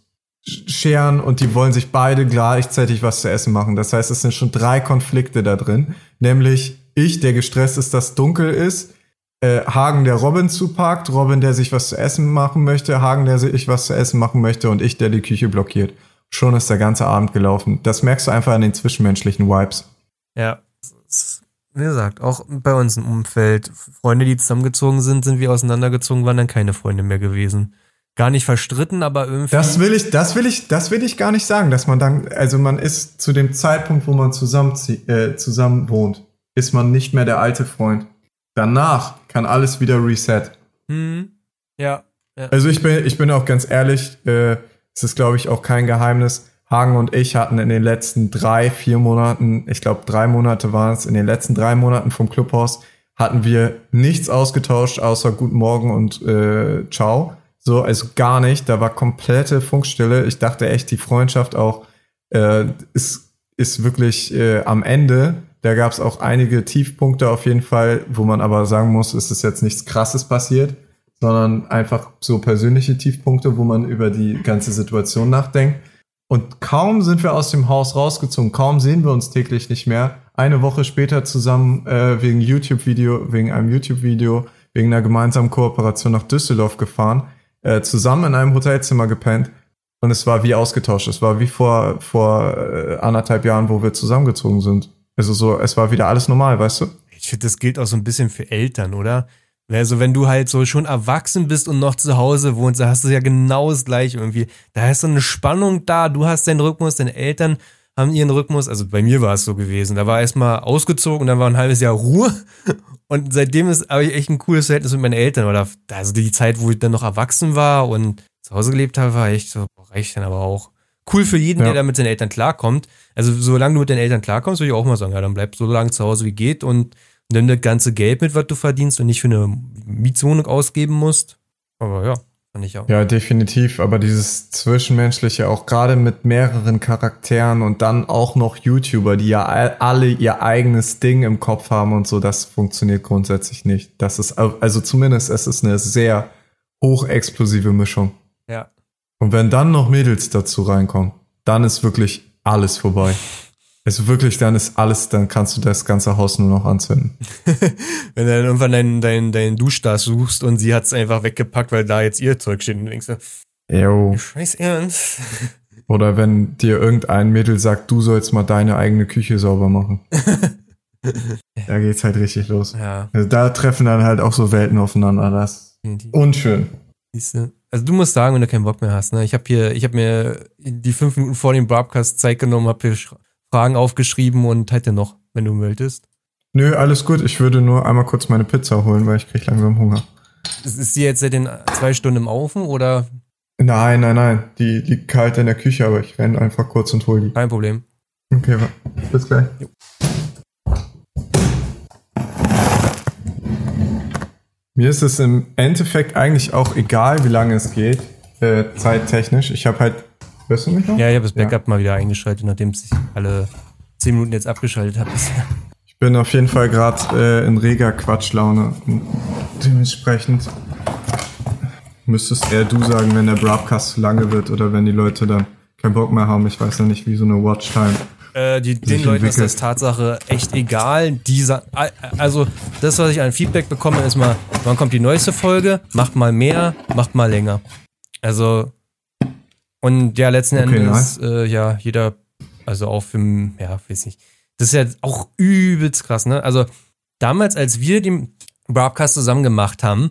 Scheren und die wollen sich beide gleichzeitig was zu essen machen. Das heißt, es sind schon drei Konflikte da drin. Nämlich ich, der gestresst ist, dass dunkel ist, äh, Hagen, der Robin zuparkt, Robin, der sich was zu essen machen möchte, Hagen, der sich was zu essen machen möchte und ich, der die Küche blockiert. Schon ist der ganze Abend gelaufen. Das merkst du einfach an den zwischenmenschlichen Vibes. Ja, wie gesagt, auch bei uns im Umfeld. Freunde, die zusammengezogen sind, sind wie auseinandergezogen, waren dann keine Freunde mehr gewesen. Gar nicht verstritten, aber irgendwie. Das will ich, das will ich, das will ich gar nicht sagen, dass man dann, also man ist zu dem Zeitpunkt, wo man zusammen, äh, zusammen wohnt, ist man nicht mehr der alte Freund. Danach kann alles wieder reset. Hm. Ja, ja. Also ich bin, ich bin auch ganz ehrlich, äh, es ist, glaube ich, auch kein Geheimnis. Hagen und ich hatten in den letzten drei, vier Monaten, ich glaube drei Monate waren es, in den letzten drei Monaten vom Clubhaus hatten wir nichts ausgetauscht, außer Guten Morgen und äh, Ciao. So, also gar nicht. Da war komplette Funkstille. Ich dachte echt, die Freundschaft auch äh, ist, ist wirklich äh, am Ende Da gab es auch einige Tiefpunkte auf jeden Fall, wo man aber sagen muss, es ist jetzt nichts Krasses passiert, sondern einfach so persönliche Tiefpunkte, wo man über die ganze Situation nachdenkt. Und kaum sind wir aus dem Haus rausgezogen, kaum sehen wir uns täglich nicht mehr. Eine Woche später zusammen äh, wegen YouTube-Video, wegen einem YouTube-Video, wegen einer gemeinsamen Kooperation nach Düsseldorf gefahren, äh, zusammen in einem Hotelzimmer gepennt. Und es war wie ausgetauscht. Es war wie vor, vor äh, anderthalb Jahren, wo wir zusammengezogen sind. Also so, es war wieder alles normal, weißt du? Ich finde, das gilt auch so ein bisschen für Eltern, oder? Also wenn du halt so schon erwachsen bist und noch zu Hause wohnst, da hast du ja genau das gleiche irgendwie. Da ist so eine Spannung da, du hast deinen Rhythmus, deine Eltern haben ihren Rhythmus. Also bei mir war es so gewesen. Da war erstmal ausgezogen, dann war ein halbes Jahr Ruhe. [LAUGHS] Und seitdem ist habe ich echt ein cooles Verhältnis mit meinen Eltern. Oder also die Zeit, wo ich dann noch erwachsen war und zu Hause gelebt habe, war echt so, reicht dann aber auch. Cool für jeden, ja. der da mit seinen Eltern klarkommt. Also solange du mit deinen Eltern klarkommst, würde ich auch mal sagen, ja, dann bleib so lange zu Hause wie geht und nimm das ganze Geld mit, was du verdienst und nicht für eine Mietwohnung ausgeben musst. Aber ja, fand ich auch. Ja, definitiv. Aber dieses Zwischenmenschliche, auch gerade mit mehreren Charakteren und dann auch noch YouTuber, die ja alle ihr eigenes Ding im Kopf haben und so, das funktioniert grundsätzlich nicht. Das ist, also zumindest es ist eine sehr hochexplosive Mischung. Ja. Und wenn dann noch Mädels dazu reinkommen, dann ist wirklich alles vorbei. Also wirklich, dann ist alles, dann kannst du das ganze Haus nur noch anzünden. [LAUGHS] Wenn du dann irgendwann deinen dein, dein Duschdas suchst und sie hat es einfach weggepackt, weil da jetzt ihr Zeug steht und du denkst so, Yo. Scheiß Ernst. [LAUGHS] Oder wenn dir irgendein Mädel sagt, du sollst mal deine eigene Küche sauber machen. [LAUGHS] da geht's halt richtig los. Ja. Also da treffen dann halt auch so Welten aufeinander. Das unschön. Siehste? Also du musst sagen, wenn du keinen Bock mehr hast. Ne? Ich habe hier, ich habe mir die fünf Minuten vor dem Broadcast Zeit genommen, habe hier Fragen aufgeschrieben und hätte noch, wenn du möchtest. Nö, alles gut. Ich würde nur einmal kurz meine Pizza holen, weil ich kriege langsam Hunger. Ist sie jetzt seit den zwei Stunden im Ofen oder? Nein, nein, nein. Die liegt kalt in der Küche, aber ich renne einfach kurz und hole die. Kein Problem. Okay, bis gleich. Jo. Mir ist es im Endeffekt eigentlich auch egal, wie lange es geht, äh, zeittechnisch. Ich habe halt Hörst du mich noch? Ja, ich habe das Backup ja. mal wieder eingeschaltet, nachdem ich alle 10 Minuten jetzt abgeschaltet habe [LAUGHS] Ich bin auf jeden Fall gerade äh, in reger Quatschlaune. Dementsprechend müsstest eher du sagen, wenn der Broadcast zu lange wird oder wenn die Leute dann keinen Bock mehr haben. Ich weiß ja nicht, wie so eine Watchtime. Äh, die, den Leuten ist das Tatsache echt egal. Dieser, also das, was ich an Feedback bekomme, ist mal, wann kommt die neueste Folge? Macht mal mehr, macht mal länger. Also und ja, letzten okay, Endes, äh, ja, jeder, also auch für, ja, weiß nicht. Das ist ja auch übelst krass, ne? Also damals, als wir den Broadcast zusammen gemacht haben,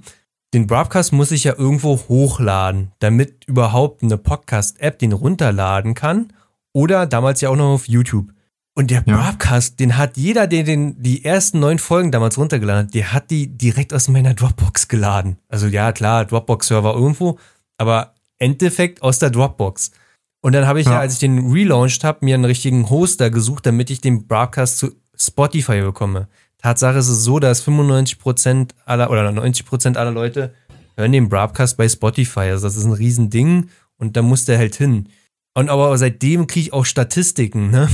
den Broadcast muss ich ja irgendwo hochladen, damit überhaupt eine Podcast-App den runterladen kann. Oder damals ja auch noch auf YouTube. Und der ja. Broadcast, den hat jeder, der den, die ersten neun Folgen damals runtergeladen hat, der hat die direkt aus meiner Dropbox geladen. Also ja, klar, Dropbox-Server irgendwo, aber Endeffekt aus der Dropbox. Und dann habe ich ja. ja, als ich den relaunched habe, mir einen richtigen Hoster gesucht, damit ich den Broadcast zu Spotify bekomme. Tatsache ist es so, dass 95% aller oder 90% aller Leute hören den Broadcast bei Spotify. Also das ist ein Riesending und da muss der halt hin. Und aber seitdem kriege ich auch Statistiken, ne?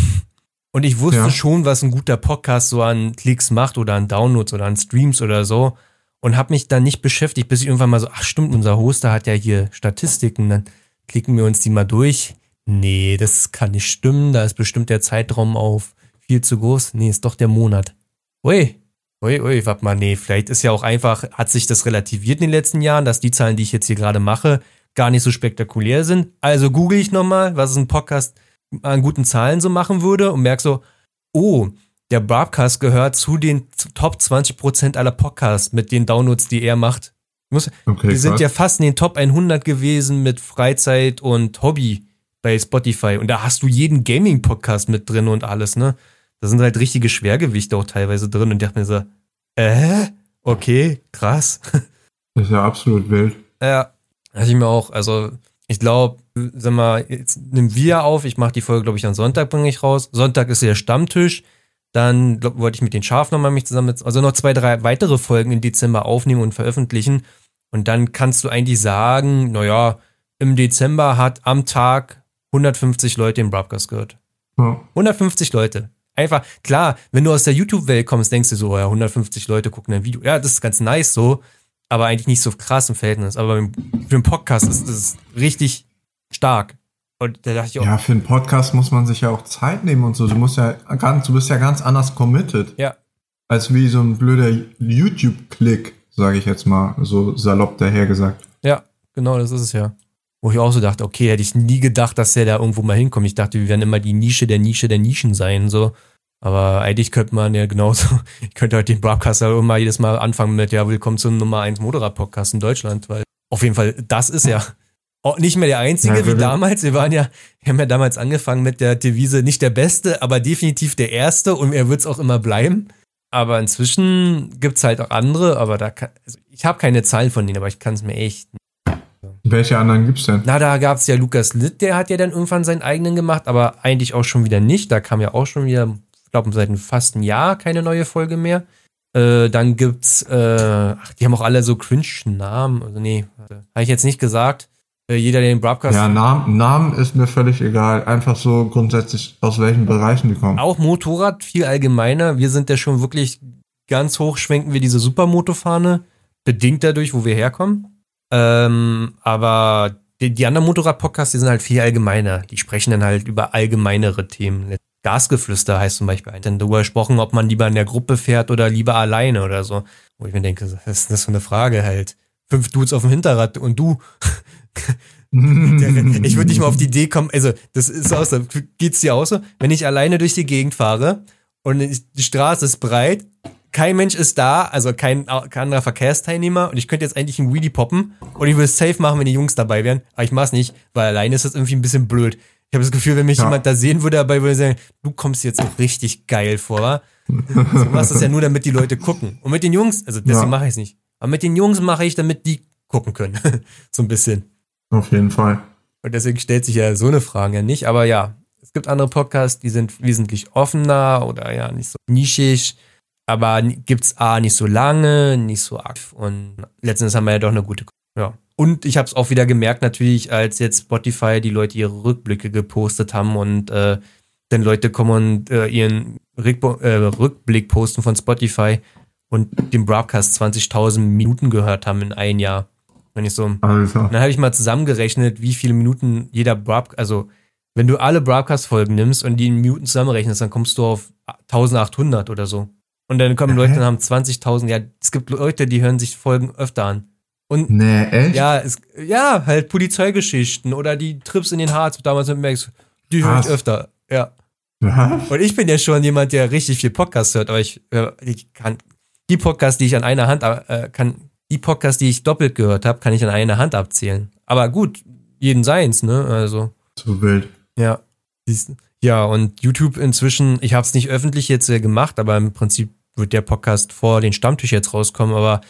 Und ich wusste ja. schon, was ein guter Podcast so an Klicks macht oder an Downloads oder an Streams oder so und habe mich dann nicht beschäftigt, bis ich irgendwann mal so, ach stimmt, unser Hoster hat ja hier Statistiken, dann klicken wir uns die mal durch. Nee, das kann nicht stimmen, da ist bestimmt der Zeitraum auf viel zu groß. Nee, ist doch der Monat. Ui, ui, ui, warte mal, nee, vielleicht ist ja auch einfach, hat sich das relativiert in den letzten Jahren, dass die Zahlen, die ich jetzt hier gerade mache, gar nicht so spektakulär sind. Also google ich nochmal, was ein Podcast an guten Zahlen so machen würde und merke so, oh, der Barbcast gehört zu den Top 20% aller Podcasts mit den Downloads, die er macht. Okay, die sind ja fast in den Top 100 gewesen mit Freizeit und Hobby bei Spotify. Und da hast du jeden Gaming-Podcast mit drin und alles, ne? Da sind halt richtige Schwergewichte auch teilweise drin. Und ich dachte mir so, äh, okay, krass. [LAUGHS] Das ist ja absolut wild. Ja, hatte ich mir auch. Also, ich glaube, sag mal, jetzt nehmen wir auf. Ich mache die Folge, glaube ich, am Sonntag bringe ich raus. Sonntag ist der Stammtisch. Dann glaub, wollte ich mit den Schaf nochmal mich zusammen, also noch zwei, drei weitere Folgen im Dezember aufnehmen und veröffentlichen. Und dann kannst du eigentlich sagen, naja, im Dezember hat am Tag 150 Leute den Broadcast gehört. Ja. 150 Leute. einfach, klar, wenn du aus der YouTube-Welt kommst, denkst du so, ja, 150 Leute gucken ein Video. Ja, das ist ganz nice so, aber eigentlich nicht so krass im Verhältnis. Aber für einen Podcast ist das richtig stark. Und da dachte ich auch. Ja, für einen Podcast muss man sich ja auch Zeit nehmen und so. Du musst ja ganz, du bist ja ganz anders committed. Ja. Als wie so ein blöder YouTube-Klick, sage ich jetzt mal, so salopp dahergesagt. Ja, genau, das ist es ja. Wo ich auch so dachte, okay, hätte ich nie gedacht, dass der da irgendwo mal hinkommt. Ich dachte, wir werden immer die Nische der Nische der Nischen sein, so. Aber eigentlich könnte man ja genauso, [LAUGHS] ich könnte halt den Broadcaster immer jedes Mal anfangen mit, ja, willkommen zum Nummer 1 Motorrad-Podcast in Deutschland, weil auf jeden Fall, das ist ja auch nicht mehr der einzige ja, wie damals. Wir waren ja, wir haben ja damals angefangen mit der Devise, nicht der Beste, aber definitiv der Erste und er wird es auch immer bleiben. Aber inzwischen gibt es halt auch andere, aber da kann, also ich habe keine Zahlen von denen, aber ich kann es mir echt welche anderen gibt's denn? Na, da gab's ja Lukas Litt, der hat ja dann irgendwann seinen eigenen gemacht, aber eigentlich auch schon wieder nicht. Da kam ja auch schon wieder, ich glaube, seit fast einem Jahr keine neue Folge mehr. Äh, dann gibt's, äh, ach, die haben auch alle so cringe Namen. Also nee, habe ich jetzt nicht gesagt. Äh, jeder, der den Broadcast. Ja, Namen, Namen ist mir völlig egal. Einfach so grundsätzlich, aus welchen Bereichen die kommen. Auch Motorrad viel allgemeiner. Wir sind ja schon wirklich ganz hoch, schwenken wir diese Supermotofahne. Bedingt dadurch, wo wir herkommen. Ähm, aber die, die anderen Motorrad-Podcasts, die sind halt viel allgemeiner. Die sprechen dann halt über allgemeinere Themen. Gasgeflüster heißt zum Beispiel ein. Dann darüber gesprochen, ob man lieber in der Gruppe fährt oder lieber alleine oder so. Wo ich mir denke, was ist das für eine Frage halt? Fünf Dudes auf dem Hinterrad und du. [LAUGHS] ich würde nicht mal auf die Idee kommen, also das ist auch so, geht's dir auch so, wenn ich alleine durch die Gegend fahre und die Straße ist breit kein Mensch ist da, also kein, kein anderer Verkehrsteilnehmer und ich könnte jetzt eigentlich einen Wheelie poppen und ich würde es safe machen, wenn die Jungs dabei wären, aber ich mach's nicht, weil alleine ist das irgendwie ein bisschen blöd. Ich habe das Gefühl, wenn mich ja. jemand da sehen würde, dabei würde sagen, du kommst jetzt auch richtig geil vor. du machst das ja nur, damit die Leute gucken. Und mit den Jungs, also deswegen ja. mache ich es nicht. Aber mit den Jungs mache ich, damit die gucken können. [LAUGHS] so ein bisschen. Auf jeden Fall. Und deswegen stellt sich ja so eine Frage ja nicht. Aber ja, es gibt andere Podcasts, die sind wesentlich offener oder ja nicht so nischig aber gibt's A nicht so lange, nicht so aktiv und letztendlich haben wir ja doch eine gute. Ja. Und ich habe es auch wieder gemerkt, natürlich, als jetzt Spotify die Leute ihre Rückblicke gepostet haben und äh, dann Leute kommen und äh, ihren Rückbo äh, Rückblick posten von Spotify und den Broadcast 20.000 Minuten gehört haben in einem Jahr. Wenn ich so. Alter. Dann habe ich mal zusammengerechnet, wie viele Minuten jeder Broadcast, also wenn du alle Broadcast-Folgen nimmst und die in Minuten zusammenrechnest, dann kommst du auf 1800 oder so. Und dann kommen Leute und haben 20.000. Ja, es gibt Leute, die hören sich Folgen öfter an. Und nee, echt? Ja, es, ja, halt Polizeigeschichten oder die Trips in den Harz damals mit Max, die höre ich öfter. Ja. Was? Und ich bin ja schon jemand, der richtig viel Podcast hört, aber ich, ich kann die Podcasts, die ich an einer Hand äh, kann, die Podcasts, die ich doppelt gehört habe, kann ich an einer Hand abzählen. Aber gut, jeden seins, ne? Also. So wild. Ja. Ja, und YouTube inzwischen, ich habe es nicht öffentlich jetzt gemacht, aber im Prinzip wird der Podcast vor den Stammtisch jetzt rauskommen, aber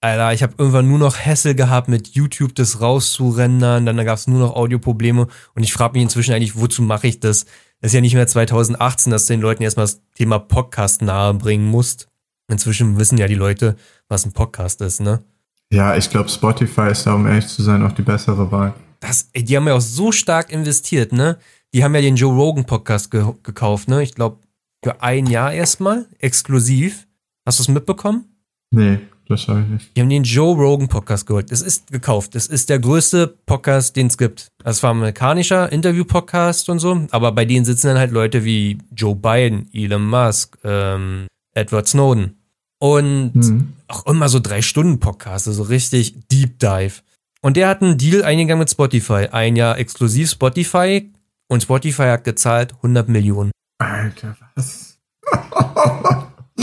Alter, ich habe irgendwann nur noch Hassel gehabt, mit YouTube das rauszurendern, dann gab es nur noch Audioprobleme und ich frage mich inzwischen eigentlich, wozu mache ich das? Das ist ja nicht mehr 2018, dass du den Leuten erstmal das Thema Podcast nahebringen musst. Inzwischen wissen ja die Leute, was ein Podcast ist, ne? Ja, ich glaube, Spotify ist da, um ehrlich zu sein, auch die bessere Wahl. Das, ey, die haben ja auch so stark investiert, ne? Die haben ja den Joe Rogan Podcast ge gekauft, ne? Ich glaube, für ein Jahr erstmal, exklusiv. Hast du es mitbekommen? Nee, das habe ich nicht. Die haben den Joe Rogan Podcast geholt. Das ist gekauft. Das ist der größte Podcast, den es gibt. Das war ein amerikanischer Interview-Podcast und so, aber bei denen sitzen dann halt Leute wie Joe Biden, Elon Musk, ähm, Edward Snowden. Und mhm. auch immer so drei Stunden Podcasts, also richtig Deep Dive. Und der hat einen Deal eingegangen mit Spotify. Ein Jahr exklusiv Spotify und Spotify hat gezahlt 100 Millionen. Alter, was?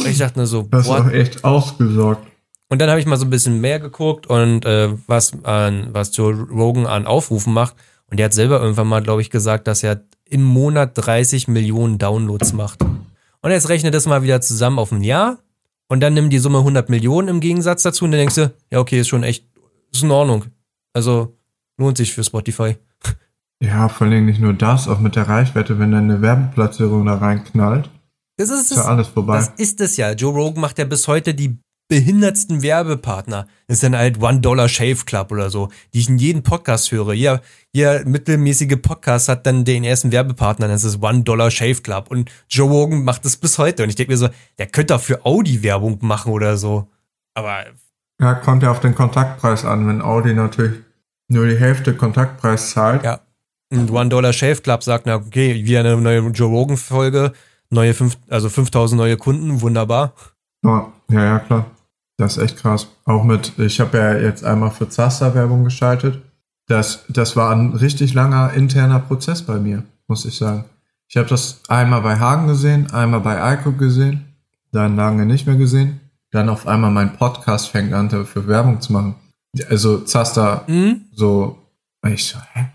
ich dachte nur so, das ist auch echt ausgesorgt. Und dann habe ich mal so ein bisschen mehr geguckt und äh, was, an, was Joe Rogan an Aufrufen macht. Und der hat selber irgendwann mal, glaube ich, gesagt, dass er im Monat 30 Millionen Downloads macht. Und jetzt rechne das mal wieder zusammen auf ein Jahr. Und dann nimm die Summe 100 Millionen im Gegensatz dazu und dann denkst du, ja, okay, ist schon echt, ist in Ordnung. Also lohnt sich für Spotify. Ja, vor allem nicht nur das, auch mit der Reichweite, wenn dann eine Werbeplatzierung da reinknallt. Das ist, ist ja alles vorbei. Das ist es ja. Joe Rogan macht ja bis heute die behindertsten Werbepartner. Das ist dann halt One Dollar Shave Club oder so, die ich in jedem Podcast höre. Ja, ihr mittelmäßige Podcast hat dann den ersten Werbepartner, das ist One Dollar Shave Club. Und Joe Rogan macht das bis heute. Und ich denke mir so, der könnte auch für Audi Werbung machen oder so. Aber. Ja, kommt ja auf den Kontaktpreis an, wenn Audi natürlich nur die Hälfte Kontaktpreis zahlt. Ja. Und One Dollar Shave Club sagt, na, okay, wie eine neue Joe Rogan Folge, neue fünf, also 5000 neue Kunden, wunderbar. Ja, ja, ja, klar. Das ist echt krass. Auch mit, ich habe ja jetzt einmal für Zaster Werbung geschaltet. Das, das war ein richtig langer interner Prozess bei mir, muss ich sagen. Ich habe das einmal bei Hagen gesehen, einmal bei Ico gesehen, dann lange nicht mehr gesehen. Dann auf einmal mein Podcast fängt an, dafür Werbung zu machen. Also Zaster, mhm. so, ich so, hä?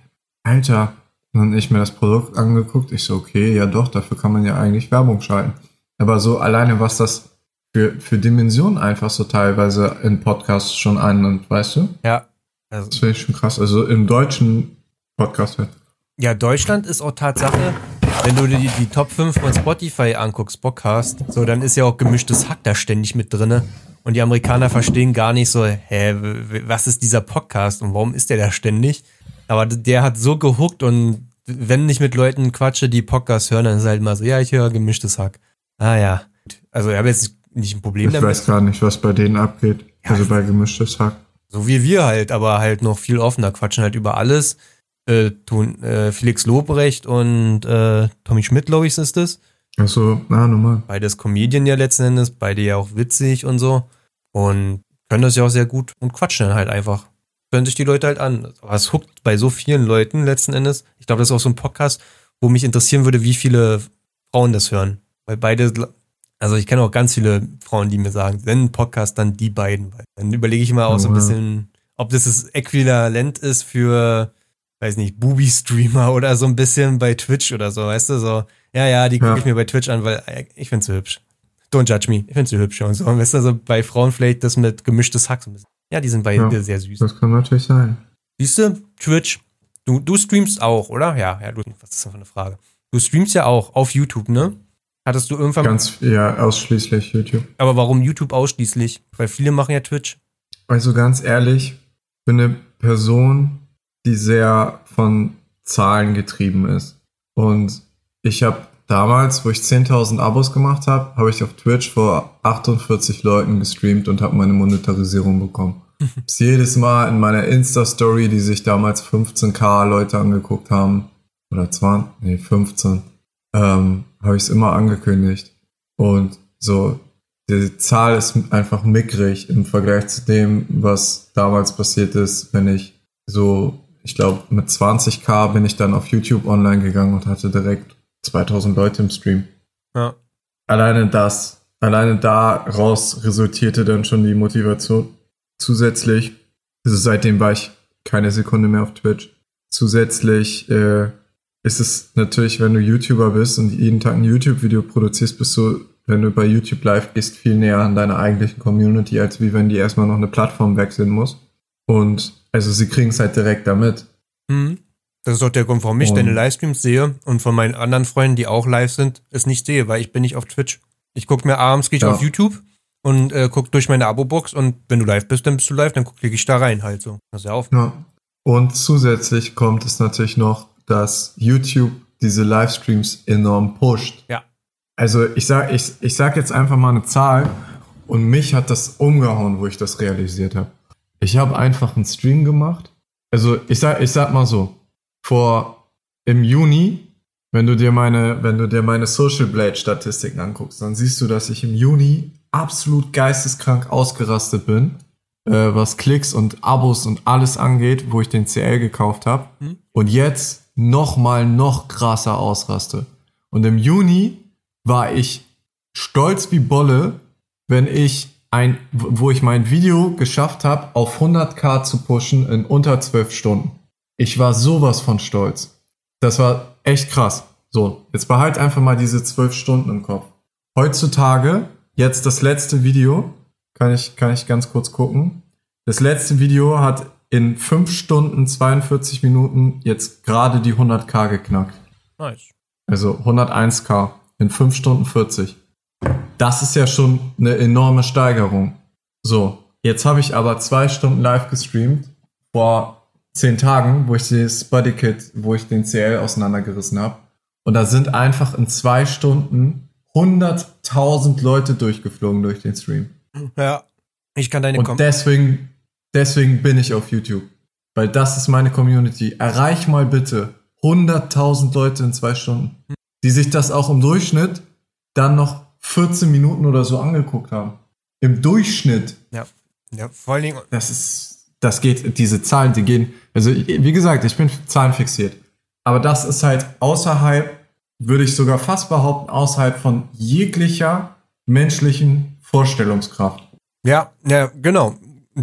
Alter. Und dann ich mir das Produkt angeguckt, ich so, okay, ja doch, dafür kann man ja eigentlich Werbung schalten. Aber so alleine, was das für, für Dimensionen einfach so teilweise in Podcasts schon einnimmt, weißt du? Ja. Also, das finde ich schon krass. Also im deutschen Podcast. Ja, Deutschland ist auch Tatsache, wenn du die, die Top 5 von Spotify anguckst, Podcast, so, dann ist ja auch gemischtes Hack da ständig mit drinne. Und die Amerikaner verstehen gar nicht so, hä, was ist dieser Podcast und warum ist der da ständig? Aber der hat so gehuckt und wenn ich mit Leuten quatsche, die Podcasts hören, dann ist halt immer so, ja, ich höre gemischtes Hack. Ah ja. Also ich habe jetzt nicht ein Problem ich damit. Ich weiß gar nicht, was bei denen abgeht. Ja, also bei gemischtes Hack. So wie wir halt, aber halt noch viel offener, quatschen halt über alles. Äh, tun äh, Felix Lobrecht und äh, Tommy Schmidt, glaube ich, ist das. Achso, na, normal. Beides Comedian ja letzten Endes, beide ja auch witzig und so. Und können das ja auch sehr gut und quatschen dann halt einfach. Hören sich die Leute halt an. Aber es huckt bei so vielen Leuten letzten Endes. Ich glaube, das ist auch so ein Podcast, wo mich interessieren würde, wie viele Frauen das hören. Weil beide also ich kenne auch ganz viele Frauen, die mir sagen, wenn ein Podcast, dann die beiden. Dann überlege ich immer auch so ein bisschen, ob das das Äquivalent ist für, weiß nicht, Booby-Streamer [LAUGHS] oder so ein bisschen bei Twitch oder so, weißt du, so, ja, ja, die gucke ja. ich mir bei Twitch an, weil äh, ich finde sie hübsch. Don't judge me, ich finde sie hübsch und so. Und weißt du, so bei Frauen vielleicht das mit gemischtes Hack so ein bisschen. Ja, die sind beide ja, sehr süß. Das kann natürlich sein. Siehst du, Twitch, du, du streamst auch, oder? Ja, ja, du, was ist das für eine Frage? Du streamst ja auch auf YouTube, ne? Hattest du irgendwann. Ganz, ja, ausschließlich YouTube. Aber warum YouTube ausschließlich? Weil viele machen ja Twitch. Also ganz ehrlich, ich bin eine Person, die sehr von Zahlen getrieben ist. Und ich habe damals, wo ich 10.000 Abos gemacht habe, habe ich auf Twitch vor 48 Leuten gestreamt und habe meine Monetarisierung bekommen. [LAUGHS] Bis jedes Mal in meiner Insta-Story, die sich damals 15k Leute angeguckt haben, oder 20, nee, 15, ähm, habe ich es immer angekündigt. Und so, die Zahl ist einfach mickrig im Vergleich zu dem, was damals passiert ist, wenn ich so, ich glaube, mit 20k bin ich dann auf YouTube online gegangen und hatte direkt 2000 Leute im Stream. Ja. Alleine das, alleine daraus resultierte dann schon die Motivation. Zusätzlich, also seitdem war ich keine Sekunde mehr auf Twitch. Zusätzlich äh, ist es natürlich, wenn du YouTuber bist und jeden Tag ein YouTube-Video produzierst, bist du, wenn du bei YouTube live gehst, viel näher an deiner eigentlichen Community, als wie wenn die erstmal noch eine Plattform wechseln muss. Und also sie kriegen es halt direkt damit. Mhm. Das ist auch der Grund, warum ich und deine Livestreams sehe und von meinen anderen Freunden, die auch live sind, es nicht sehe, weil ich bin nicht auf Twitch. Ich gucke mir abends, gehe ich ja. auf YouTube und äh, gucke durch meine Abo-Box und wenn du live bist, dann bist du live, dann klicke ich da rein halt so. Das ist ja auf. Ja. Und zusätzlich kommt es natürlich noch dass YouTube diese Livestreams enorm pusht. Ja. Also ich sag, ich, ich sag jetzt einfach mal eine Zahl und mich hat das umgehauen, wo ich das realisiert habe. Ich habe einfach einen Stream gemacht. Also ich sag, ich sag mal so, vor im Juni, wenn du dir meine, wenn du dir meine Social Blade Statistiken anguckst, dann siehst du, dass ich im Juni absolut geisteskrank ausgerastet bin, äh, was Klicks und Abos und alles angeht, wo ich den CL gekauft habe. Hm. Und jetzt nochmal noch krasser ausraste. Und im Juni war ich stolz wie Bolle, wenn ich ein, wo ich mein Video geschafft habe, auf 100k zu pushen in unter 12 Stunden. Ich war sowas von stolz. Das war echt krass. So, jetzt behalt einfach mal diese 12 Stunden im Kopf. Heutzutage, jetzt das letzte Video, kann ich, kann ich ganz kurz gucken. Das letzte Video hat in 5 Stunden 42 Minuten jetzt gerade die 100k geknackt. Nice. Also 101k in 5 Stunden 40. Das ist ja schon eine enorme Steigerung. So, jetzt habe ich aber zwei Stunden live gestreamt vor zehn Tagen, wo ich das Bodykit, wo ich den CL auseinandergerissen habe. Und da sind einfach in zwei Stunden 100.000 Leute durchgeflogen durch den Stream. Ja, ich kann deine Und deswegen, deswegen bin ich auf YouTube. Weil das ist meine Community. Erreich mal bitte 100.000 Leute in zwei Stunden, die sich das auch im Durchschnitt dann noch 14 Minuten oder so angeguckt haben. Im Durchschnitt. Ja, ja vor allen Dingen. Das ist, das geht, diese Zahlen, die gehen, also wie gesagt, ich bin zahlenfixiert. Aber das ist halt außerhalb, würde ich sogar fast behaupten, außerhalb von jeglicher menschlichen Vorstellungskraft. Ja, ja, genau.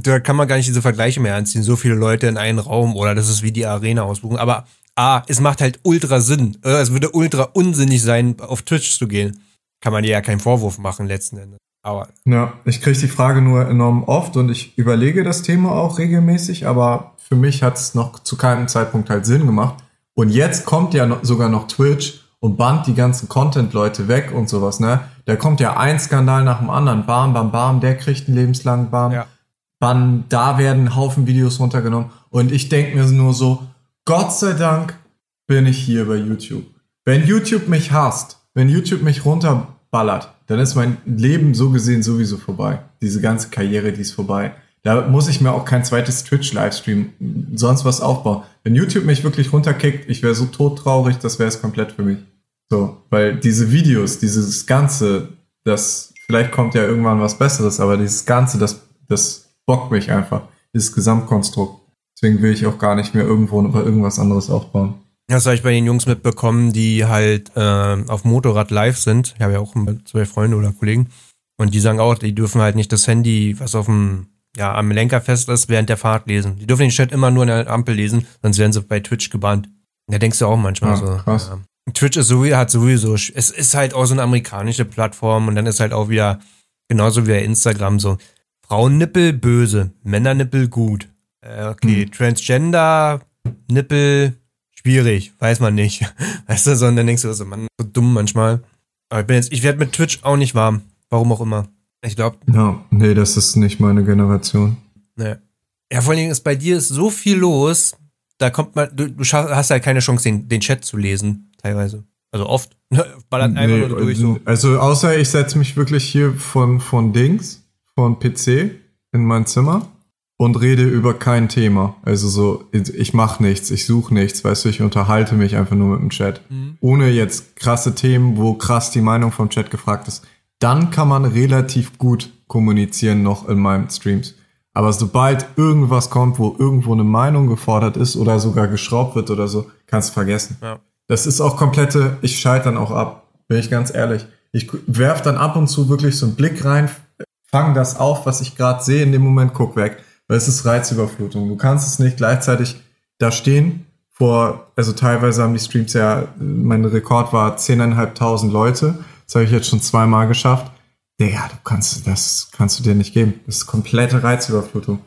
Da kann man gar nicht diese Vergleiche mehr anziehen. So viele Leute in einen Raum oder das ist wie die Arena ausbuchen. Aber A, es macht halt ultra Sinn. Äh, Es würde ultra unsinnig sein, auf Twitch zu gehen. Kann man dir ja keinen Vorwurf machen, letzten Endes. Aber Ja, ich kriege die Frage nur enorm oft und ich überlege das Thema auch regelmäßig, aber für mich hat es noch zu keinem Zeitpunkt halt Sinn gemacht. Und jetzt kommt ja noch, sogar noch Twitch und bannt die ganzen Content-Leute weg und sowas, ne? Da kommt ja ein Skandal nach dem anderen. Bam, bam, bam, der kriegt einen lebenslangen Bam. Ja. Bann, da werden Haufen Videos runtergenommen. Und ich denke mir nur so, Gott sei Dank bin ich hier bei YouTube. Wenn YouTube mich hasst, wenn YouTube mich runterballert, dann ist mein Leben so gesehen sowieso vorbei. Diese ganze Karriere, die ist vorbei. Da muss ich mir auch kein zweites Twitch-Livestream, sonst was aufbauen. Wenn YouTube mich wirklich runterkickt, ich wäre so todtraurig, das wäre es komplett für mich. So, weil diese Videos, dieses Ganze, das, vielleicht kommt ja irgendwann was Besseres, aber dieses Ganze, das, das bockt mich einfach. Dieses Gesamtkonstrukt. Deswegen will ich auch gar nicht mehr irgendwo über irgendwas anderes aufbauen. Das habe ich bei den Jungs mitbekommen, die halt äh, auf Motorrad live sind. Ich habe ja auch zwei Freunde oder Kollegen. Und die sagen auch, die dürfen halt nicht das Handy, was auf dem, ja, am Lenker fest ist, während der Fahrt lesen. Die dürfen den Chat immer nur in der Ampel lesen, sonst werden sie bei Twitch gebannt. Da denkst du auch manchmal Ja, so. krass. Ja. Twitch ist sowieso, hat sowieso, es ist halt auch so eine amerikanische Plattform und dann ist halt auch wieder, genauso wie bei Instagram so, Frauennippel böse, Männernippel gut. Äh, okay, Hm. Transgender, Nippel, schwierig, weiß man nicht. [LAUGHS] Weißt du, sondern dann denkst du so, Mann, so dumm manchmal. Aber ich bin jetzt, ich werde mit Twitch auch nicht warm. Warum auch immer. Ich glaube, Ja, nee, das ist nicht meine Generation. ne. Ja, vor allen Dingen ist bei dir ist so viel los, da kommt man, du, du hast halt keine Chance, den, den Chat zu lesen, teilweise. Also oft. [LAUGHS] Ballert einfach Nee, nur durch so. Also außer ich setze mich wirklich hier von, von Dings, von PC in mein Zimmer und rede über kein Thema. Also so, ich mache nichts, ich suche nichts, weißt du, ich unterhalte mich einfach nur mit dem Chat. Mhm. Ohne jetzt krasse Themen, wo krass die Meinung vom Chat gefragt ist. Dann kann man relativ gut kommunizieren noch in meinen Streams. Aber sobald irgendwas kommt, wo irgendwo eine Meinung gefordert ist oder sogar geschraubt wird oder so, kannst du vergessen. Ja. Das ist auch komplette, ich schalte dann auch ab, bin ich ganz ehrlich. Ich werf dann ab und zu wirklich so einen Blick rein, fang das auf, was ich gerade sehe, in dem Moment guck weg. Weil es ist Reizüberflutung. Du kannst es nicht gleichzeitig da stehen. Vor, also teilweise haben die Streams ja, mein Rekord war 10.500 Leute. Das habe ich jetzt schon zweimal geschafft. Digga, du kannst, das kannst du dir nicht geben. Das ist komplette Reizüberflutung.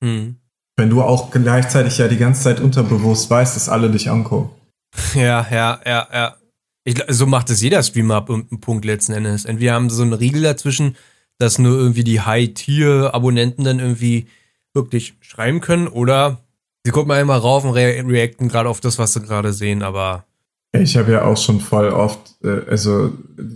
Mhm. Wenn du auch gleichzeitig ja die ganze Zeit unterbewusst weißt, dass alle dich angucken. [LAUGHS] Ja, ja, ja, ja. Ich, so macht es jeder Streamer ab irgendeinem Punkt letzten Endes. Entweder haben sie so einen Riegel dazwischen, dass nur irgendwie die High-Tier-Abonnenten dann irgendwie wirklich schreiben können, oder sie gucken einmal rauf und re reacten gerade auf das, was sie gerade sehen, aber Ich habe ja auch schon voll oft, äh, also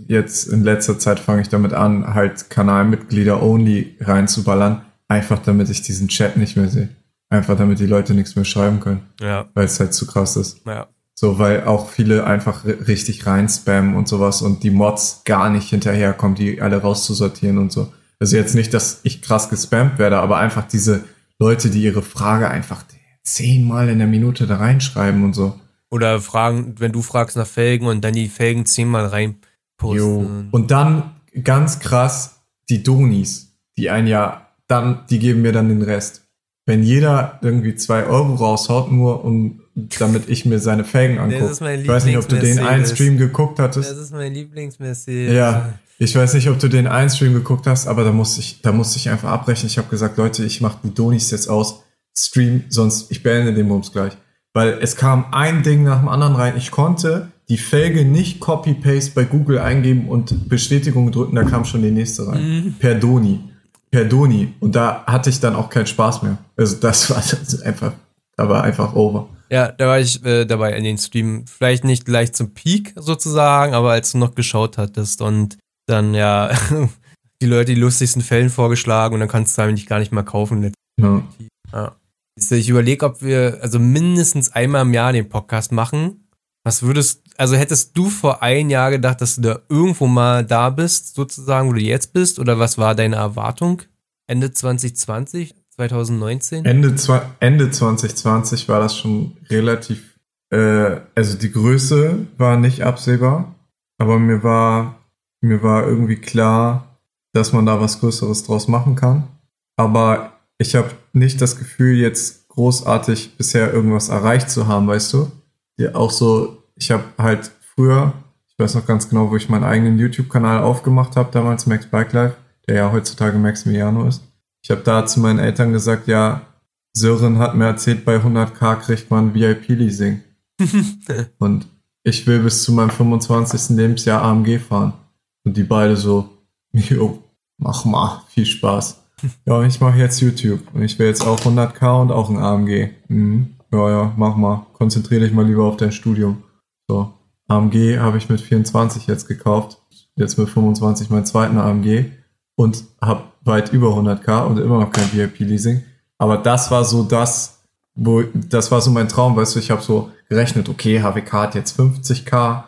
jetzt in letzter Zeit fange ich damit an, halt Kanalmitglieder only reinzuballern, einfach damit ich diesen Chat nicht mehr sehe. Einfach damit die Leute nichts mehr schreiben können, ja, weil es halt zu krass ist. ja. So, weil auch viele einfach ri- richtig rein spammen und sowas und die Mods gar nicht hinterherkommen, die alle rauszusortieren und so. Also jetzt nicht, dass ich krass gespammt werde, aber einfach diese Leute, die ihre Frage einfach zehnmal in der Minute da reinschreiben und so. Oder fragen, wenn du fragst nach Felgen und dann die Felgen zehnmal rein Jo. Und dann ganz krass die Donis, die ein Jahr, dann, die geben mir dann den Rest. Wenn jeder irgendwie zwei Euro raushaut, nur um, damit ich mir seine Felgen angucke. ist mein Ich weiß nicht, ob du den einen. Stream geguckt hattest. ist mein Lieblingsmessage. Ja, ich weiß nicht, ob du den einen Stream geguckt hast, aber da musste ich, da musste ich einfach abbrechen. Ich habe gesagt, Leute, ich mache die Donis jetzt aus. Stream, sonst ich beende den Bums gleich. Weil es kam ein Ding nach dem anderen rein. Ich konnte die Felge nicht Copy-Paste bei Google eingeben und Bestätigung drücken, da kam schon die nächste rein. Per Doni. per Doni. Und da hatte ich dann auch keinen Spaß mehr. Also das war das [LAUGHS] einfach, da war einfach over. Ja, da war ich äh, dabei in den Stream. Vielleicht nicht gleich zum Peak sozusagen, aber als du noch geschaut hattest und dann ja [LAUGHS] die Leute die lustigsten Fällen vorgeschlagen und dann kannst du eigentlich gar nicht mehr kaufen. Ja. Ja. Ich überlege, ob wir also mindestens einmal im Jahr den Podcast machen. Was würdest, also hättest du vor ein Jahr gedacht, dass du da irgendwo mal da bist, sozusagen, wo du jetzt bist? Oder was war deine Erwartung? Ende 2020, 2019? Ende, Ende 2020 war das schon relativ, äh, also die Größe war nicht absehbar, aber mir war, mir war irgendwie klar, dass man da was Größeres draus machen kann. Aber ich habe nicht das Gefühl, jetzt großartig bisher irgendwas erreicht zu haben, weißt du? Ja, auch so, ich habe halt früher, ich weiß noch ganz genau, wo ich meinen eigenen YouTube-Kanal aufgemacht habe, damals Max Bike Life, der ja heutzutage Maximiliano ist. Ich habe da zu meinen Eltern gesagt, ja, Sören hat mir erzählt, bei 100k kriegt man VIP-Leasing. [LAUGHS] und ich will bis zu meinem 25. Lebensjahr AMG fahren. Und die beide so, [LAUGHS] jo, mach mal, viel Spaß. [LAUGHS] Ja, ich mache jetzt YouTube und ich will jetzt auch 100k und auch ein AMG. Mhm. Ja, ja, mach mal. Konzentriere dich mal lieber auf dein Studium. So, AMG habe ich mit 24 jetzt gekauft. Jetzt mit 25 meinen zweiten AMG und habe weit über 100k und immer noch kein VIP-Leasing. Aber das war so das, wo, das war so mein Traum, weißt du, ich habe so gerechnet, okay, HWK hat jetzt 50k.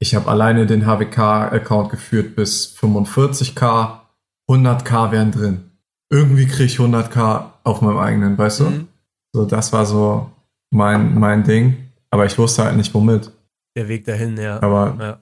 Ich habe alleine den HWK-Account geführt bis 45k. 100k wären drin irgendwie kriege ich 100k auf meinem eigenen, weißt du? Mhm. So, das war so mein, mein Ding. Aber ich wusste halt nicht, womit. Der Weg dahin, ja. Aber, ja.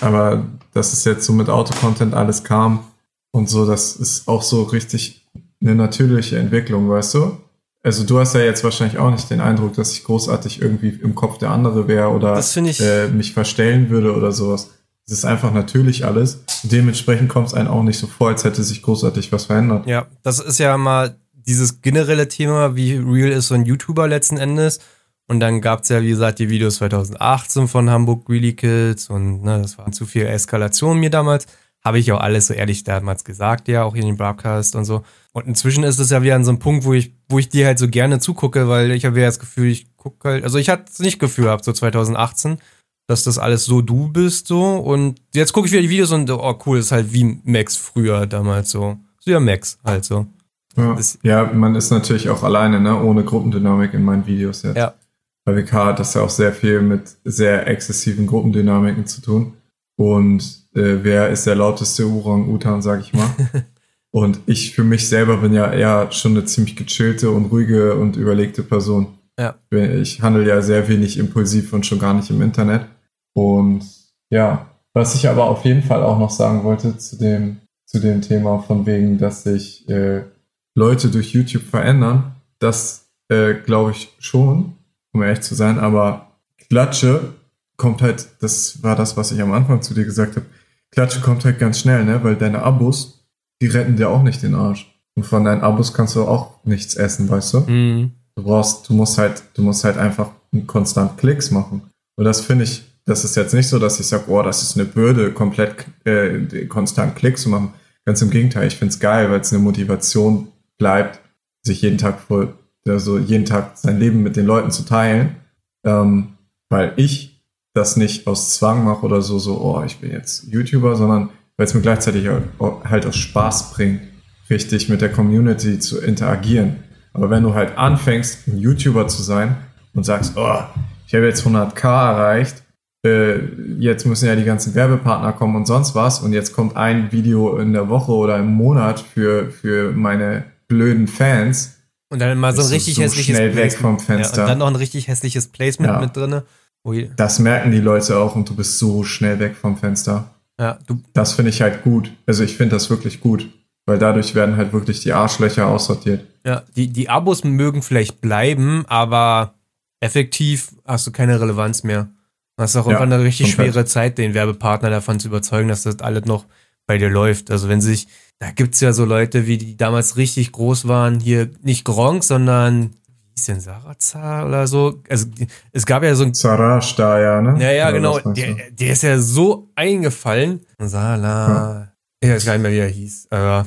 aber dass es jetzt so mit Autocontent alles kam und so, das ist auch so richtig eine natürliche Entwicklung, weißt du? Also du hast ja jetzt wahrscheinlich auch nicht den Eindruck, dass ich großartig irgendwie im Kopf der andere wäre oder äh, mich verstellen würde oder sowas. Es ist einfach natürlich alles. Dementsprechend kommt es einem auch nicht so vor, als hätte sich großartig was verändert. Ja, das ist ja mal dieses generelle Thema, wie real ist so ein YouTuber letzten Endes. Und dann gab es ja, wie gesagt, die Videos 2018 von Hamburg Really Kids und ne, das war zu viel Eskalation mir damals. Habe ich auch alles so ehrlich damals gesagt, ja, auch in den Broadcast und so. Und inzwischen ist es ja wieder an so einem Punkt, wo ich, wo ich dir halt so gerne zugucke, weil ich habe ja das Gefühl, ich gucke halt, also ich hatte es nicht Gefühl gehabt, so 2018 dass das alles so du bist so und jetzt gucke ich wieder die Videos und oh cool, ist halt wie Max früher damals so. So ja Max halt so. Ja, ja man ist natürlich auch alleine, ne, ohne Gruppendynamik in meinen Videos jetzt. Ja. Bei WK hat das ja auch sehr viel mit sehr exzessiven Gruppendynamiken zu tun. Und äh, wer ist der lauteste Orang-Utan, sag ich mal. [LAUGHS] und ich für mich selber bin ja eher schon eine ziemlich gechillte und ruhige und überlegte Person. Ja. Ich handle ja sehr wenig impulsiv und schon gar nicht im Internet. Und ja, was ich aber auf jeden Fall auch noch sagen wollte zu dem, zu dem Thema von wegen, dass sich äh, Leute durch YouTube verändern, das äh, glaube ich schon, um ehrlich zu sein, aber Klatsche kommt halt, das war das, was ich am Anfang zu dir gesagt habe, Klatsche kommt halt ganz schnell, ne? Weil deine Abos, die retten dir auch nicht den Arsch. Und von deinen Abos kannst du auch nichts essen, weißt du? Mhm. Du brauchst, du musst halt, du musst halt einfach konstant Klicks machen. Und das finde ich das ist jetzt nicht so, dass ich sage, oh, das ist eine Bürde, komplett äh, konstant Klick zu machen. Ganz im Gegenteil, ich finde es geil, weil es eine Motivation bleibt, sich jeden Tag voll, also jeden Tag sein Leben mit den Leuten zu teilen. Ähm, weil ich das nicht aus Zwang mache oder so, so, oh, ich bin jetzt YouTuber, sondern weil es mir gleichzeitig halt aus Spaß bringt, richtig mit der Community zu interagieren. Aber wenn du halt anfängst, ein YouTuber zu sein und sagst, oh, ich habe jetzt 100k erreicht, äh, jetzt müssen ja die ganzen Werbepartner kommen und sonst was und jetzt kommt ein Video in der Woche oder im Monat für, für meine blöden Fans. Und dann mal so ein richtig so hässliches schnell weg vom Fenster. Ja, und dann noch ein richtig hässliches Placement ja. mit drinne. Ui. Das merken die Leute auch und du bist so schnell weg vom Fenster. Ja, du das finde ich halt gut. Also ich finde das wirklich gut, weil dadurch werden halt wirklich die Arschlöcher aussortiert. Ja, die, die Abos mögen vielleicht bleiben, aber effektiv hast du keine Relevanz mehr. Das ist auch ja, eine richtig komplett. schwere Zeit, den Werbepartner davon zu überzeugen, dass das alles noch bei dir läuft. Also wenn sich, da gibt es ja so Leute, wie die damals richtig groß waren, hier nicht Gronk, sondern ist denn Sarazar oder so? Also es gab ja so ein Sarash da, ja, ne? Ja, ja, genau. Der, der ist ja so eingefallen. Sala. Ja. Ich weiß gar nicht mehr, wie er hieß. Aber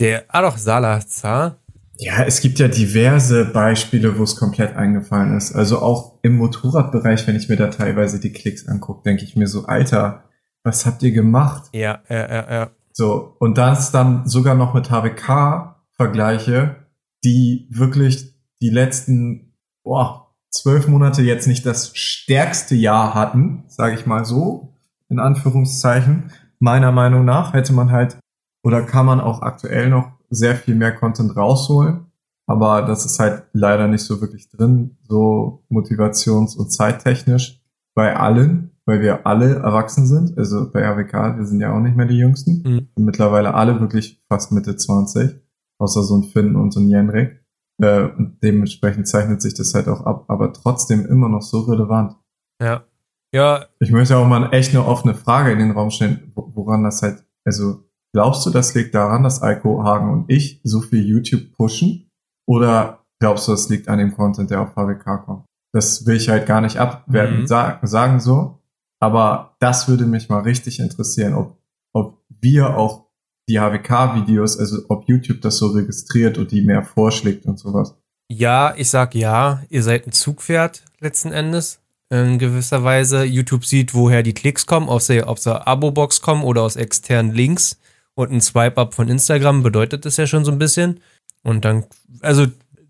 Der, ah doch, Salazar. Ja, es gibt ja diverse Beispiele, wo es komplett eingefallen ist. Also auch im Motorradbereich, wenn ich mir da teilweise die Klicks angucke, denke ich mir so, Alter, was habt ihr gemacht? Ja, ja, ja, ja. So, und das dann sogar noch mit HWK vergleiche, die wirklich die letzten boah, zwölf Monate jetzt nicht das stärkste Jahr hatten, sage ich mal so, in Anführungszeichen. Meiner Meinung nach hätte man halt oder kann man auch aktuell noch sehr viel mehr Content rausholen. Aber das ist halt leider nicht so wirklich drin, so motivations- und zeittechnisch bei allen, weil wir alle erwachsen sind. Also bei AWK, wir sind ja auch nicht mehr die Jüngsten. Mhm. Mittlerweile alle wirklich fast Mitte 20, außer so ein Finn und so ein Jenrik. Äh, und dementsprechend zeichnet sich das halt auch ab, aber trotzdem immer noch so relevant. Ja. Ja. Ich möchte auch mal echt eine offene Frage in den Raum stellen, woran das halt, also glaubst du, das liegt daran, dass Eiko Hagen und ich so viel YouTube pushen? Oder glaubst du, das liegt an dem Content, der auf HWK kommt? Das will ich halt gar nicht abwerten, mhm. sagen, sagen so. Aber das würde mich mal richtig interessieren, ob, ob wir auch die HWK-Videos, also ob YouTube das so registriert und die mehr vorschlägt und sowas. Ja, ich sag ja, ihr seid ein Zugpferd letzten Endes. In gewisser Weise. YouTube sieht, woher die Klicks kommen, ob sie aus der Abo-Box kommen oder aus externen Links. Und ein Swipe-Up von Instagram bedeutet das ja schon so ein bisschen. Und dann, also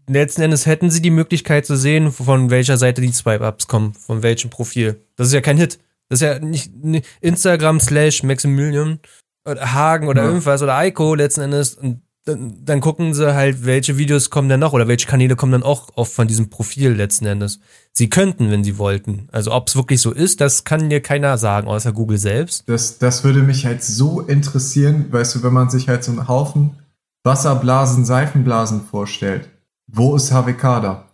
letzten Endes hätten sie die Möglichkeit zu sehen, von welcher Seite die Swipe-Ups kommen, von welchem Profil. Das ist ja kein Hit. Das ist ja nicht Instagram slash Maximilian oder Hagen oder ja. irgendwas oder Eiko letzten Endes. Und dann, dann, gucken sie halt, welche Videos kommen dann noch oder welche Kanäle kommen dann auch oft von diesem Profil letzten Endes. Sie könnten, wenn sie wollten. Also ob es wirklich so ist, das kann dir keiner sagen, außer Google selbst. Das, das würde mich halt so interessieren, weißt du, wenn man sich halt so einen Haufen Wasserblasen, Seifenblasen vorstellt. Wo ist HWK da?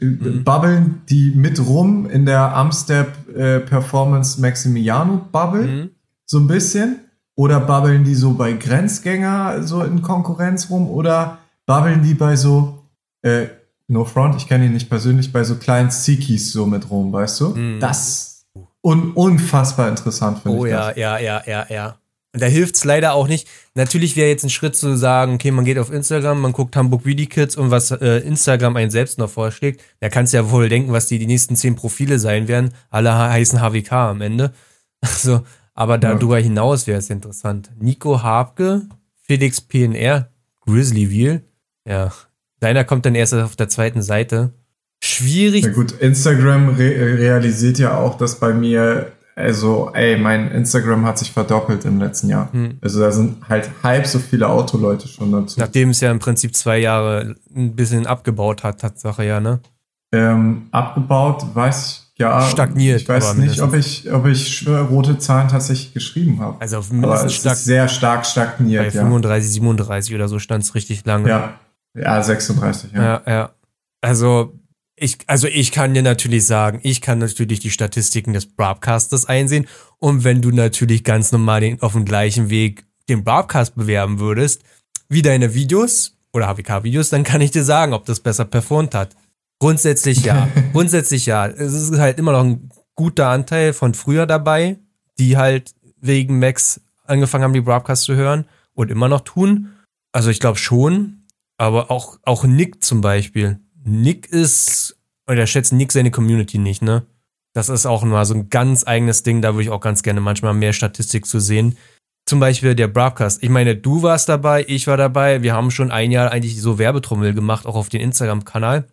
Mhm. Bubbeln die mit rum in der Amstep äh, Performance Maximiano Bubble? Mhm. So ein bisschen? Oder babbeln die so bei Grenzgänger so in Konkurrenz rum? Oder babbeln die bei so, äh, No Front, ich kenne ihn nicht persönlich, bei so kleinen Sikis so mit rum, weißt du? Mm. Das un unfassbar interessant finde oh, ich. Oh ja, das. ja, ja, ja, ja. Und da hilft es leider auch nicht. Natürlich wäre jetzt ein Schritt zu sagen, okay, man geht auf Instagram, man guckt Hamburg Video Kids und was äh, Instagram einen selbst noch vorschlägt. Da kannst du ja wohl denken, was die, die nächsten zehn Profile sein werden. Alle heißen HWK am Ende. [LAUGHS] Also, aber darüber hinaus wäre es interessant. Nico Habke, Felix PNR, Grizzly Wheel. Ja, deiner kommt dann erst auf der zweiten Seite. Schwierig. Na gut, Instagram re realisiert ja auch, dass bei mir, also, ey, mein Instagram hat sich verdoppelt im letzten Jahr. Hm. Also da sind halt halb so viele Autoleute schon dazu. Nachdem es ja im Prinzip zwei Jahre ein bisschen abgebaut hat, Tatsache ja, ne? Ähm, abgebaut, weiß ich ja, stagniert. Ich weiß nicht, ob ich, ob ich rote Zahlen tatsächlich geschrieben habe. Also auf mindestens stark, sehr stark stagniert. Bei 35, ja. 37 oder so stand es richtig lange. Ja. ja, 36, ja. Ja, ja. Also ich, also ich kann dir natürlich sagen, ich kann natürlich die Statistiken des Broadcasters einsehen. Und wenn du natürlich ganz normal den, auf dem gleichen Weg den Broadcast bewerben würdest, wie deine Videos oder HWK-Videos, dann kann ich dir sagen, ob das besser performt hat. Grundsätzlich ja. [LAUGHS] Grundsätzlich ja. Es ist halt immer noch ein guter Anteil von früher dabei, die halt wegen Max angefangen haben, die Broadcasts zu hören und immer noch tun. Also ich glaube schon. Aber auch, auch Nick zum Beispiel. Nick ist, oder schätzt Nick seine Community nicht, ne? Das ist auch mal so ein ganz eigenes Ding. Da würde ich auch ganz gerne manchmal mehr Statistik zu sehen. Zum Beispiel der Broadcast. Ich meine, du warst dabei, ich war dabei. Wir haben schon ein Jahr eigentlich so Werbetrommel gemacht, auch auf den Instagram-Kanal.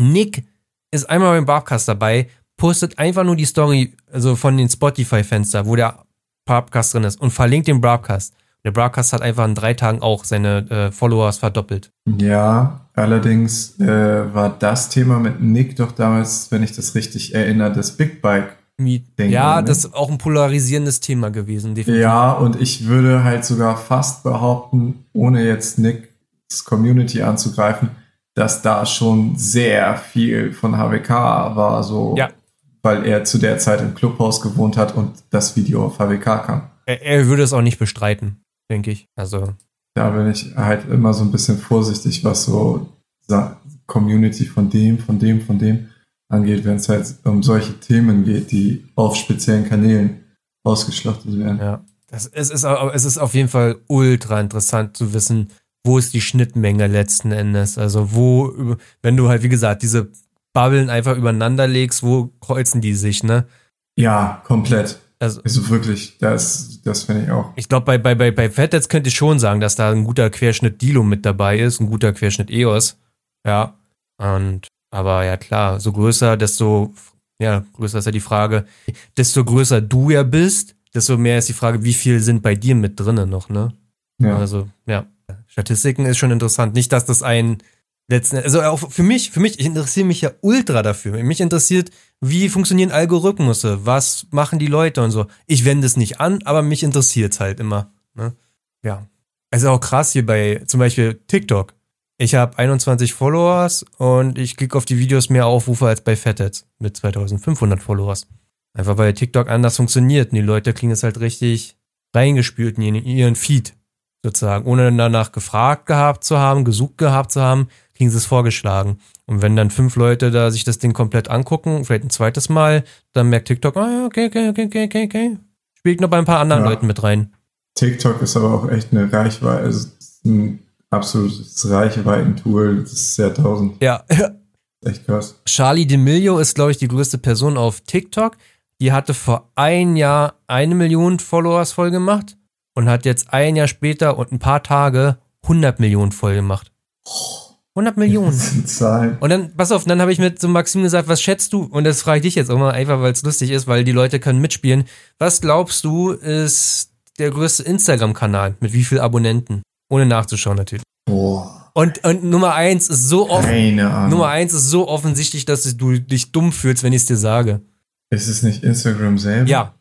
Nick ist einmal beim Barbcast dabei, postet einfach nur die Story, also von den Spotify-Fenster, wo der Barbcast drin ist und verlinkt den Broadcast. Der Broadcast hat einfach in drei Tagen auch seine äh, Followers verdoppelt. Ja, allerdings äh, war das Thema mit Nick doch damals, wenn ich das richtig erinnere, das Big Bike. Ding, ja, ne? das ist auch ein polarisierendes Thema gewesen, definitiv. Ja, und ich würde halt sogar fast behaupten, ohne jetzt Nicks Community anzugreifen, dass da schon sehr viel von HWK war, so, ja. weil er zu der Zeit im Clubhaus gewohnt hat und das Video auf HWK kam. Er, er würde es auch nicht bestreiten, denke ich. Also. Da bin ich halt immer so ein bisschen vorsichtig, was so Community von dem, von dem, von dem angeht, wenn es halt um solche Themen geht, die auf speziellen Kanälen ausgeschlachtet werden. Ja. Das, es, ist, es ist auf jeden Fall ultra interessant zu wissen, wo ist die Schnittmenge letzten Endes? Also wo, wenn du halt, wie gesagt, diese Bubblen einfach übereinander legst, wo kreuzen die sich, ne? Ja, komplett. Also, Also wirklich, das, das finde ich auch. ich glaube, bei, bei, bei, bei Fettets könnte ich schon sagen, dass da ein guter Querschnitt Dilo mit dabei ist, ein guter Querschnitt EOS. Ja. Und, aber ja klar, so größer, desto, ja, größer ist ja die Frage, desto größer du ja bist, desto mehr ist die Frage, wie viel sind bei dir mit drinnen noch, ne? Ja. Also, ja. Statistiken ist schon interessant. Nicht, dass das ein letzten, also auch für mich, für mich, ich interessiere mich ja ultra dafür. Mich interessiert, wie funktionieren Algorithmusse, was machen die Leute und so. Ich wende es nicht an, aber mich interessiert es halt immer. Ne? Ja. Also auch krass hier bei zum Beispiel TikTok. Ich habe 21 Followers und ich klicke auf die Videos mehr Aufrufe als bei Fatheads mit 2500 Followers. Einfach weil TikTok anders funktioniert und die Leute kriegen es halt richtig reingespült in ihren Feed sozusagen, ohne danach gefragt gehabt zu haben, gesucht gehabt zu haben, kriegen sie es vorgeschlagen. Und wenn dann fünf Leute da sich das Ding komplett angucken, vielleicht ein zweites Mal, dann merkt TikTok, ah, ja, okay, okay, okay, okay, okay, okay. Spielt noch bei ein paar anderen Ja. Leuten mit rein. TikTok ist aber auch echt eine Reichweite, also ein absolutes Reichweitentool. Das ist tausend. Ja, [LAUGHS] Echt krass. Charlie D'Amelio ist, glaube ich, die größte Person auf TikTok. Die hatte vor ein Jahr eine Million Followers voll gemacht und hat jetzt ein Jahr später und ein paar Tage 100 Millionen voll gemacht. 100 Millionen. Das sind Zahlen. Und dann, pass auf, dann habe ich mit so Maxim gesagt, was schätzt du? Und das frage ich dich jetzt auch mal, einfach weil es lustig ist, weil die Leute können mitspielen. Was glaubst du, ist der größte Instagram-Kanal? Mit wie viel Abonnenten? Ohne nachzuschauen natürlich. Boah, Und, und Nummer eins ist so offen. Nummer eins ist so offensichtlich, dass du dich dumm fühlst, wenn ich es dir sage. Ist es nicht Instagram selber? Ja.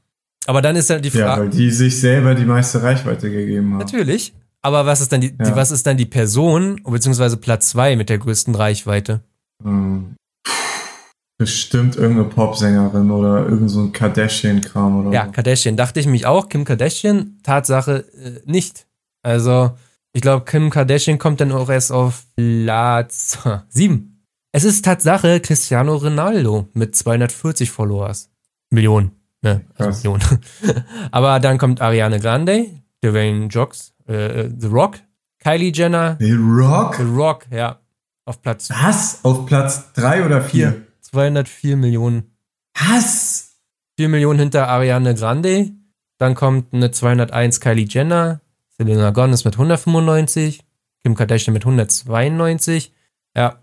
Aber dann ist dann die Ja, Frage. weil die sich selber die meiste Reichweite gegeben haben. natürlich. Aber was ist dann die, die, Ja. was ist dann die Person, beziehungsweise Platz zwei mit der größten Reichweite? Hm. Bestimmt irgendeine Popsängerin oder irgend so ein Kardashian-Kram oder Ja, so. Kardashian. Dachte ich mich auch. Kim Kardashian, Tatsache äh, nicht. Also, ich glaube, Kim Kardashian kommt dann auch erst auf Platz [LAUGHS] sieben. Es ist Tatsache Cristiano Ronaldo mit 240 Followers. Millionen. Ne, also. [LAUGHS] Aber dann kommt Ariane Grande, Dwayne Jocks, äh, The Rock, Kylie Jenner, The Rock? The Rock, ja, auf Platz Was? Auf Platz 3 oder 4? 204 Millionen. Was? 4 Millionen hinter Ariane Grande. Dann kommt eine 201 Kylie Jenner. Selena Gomez mit 195. Kim Kardashian mit 192. Ja.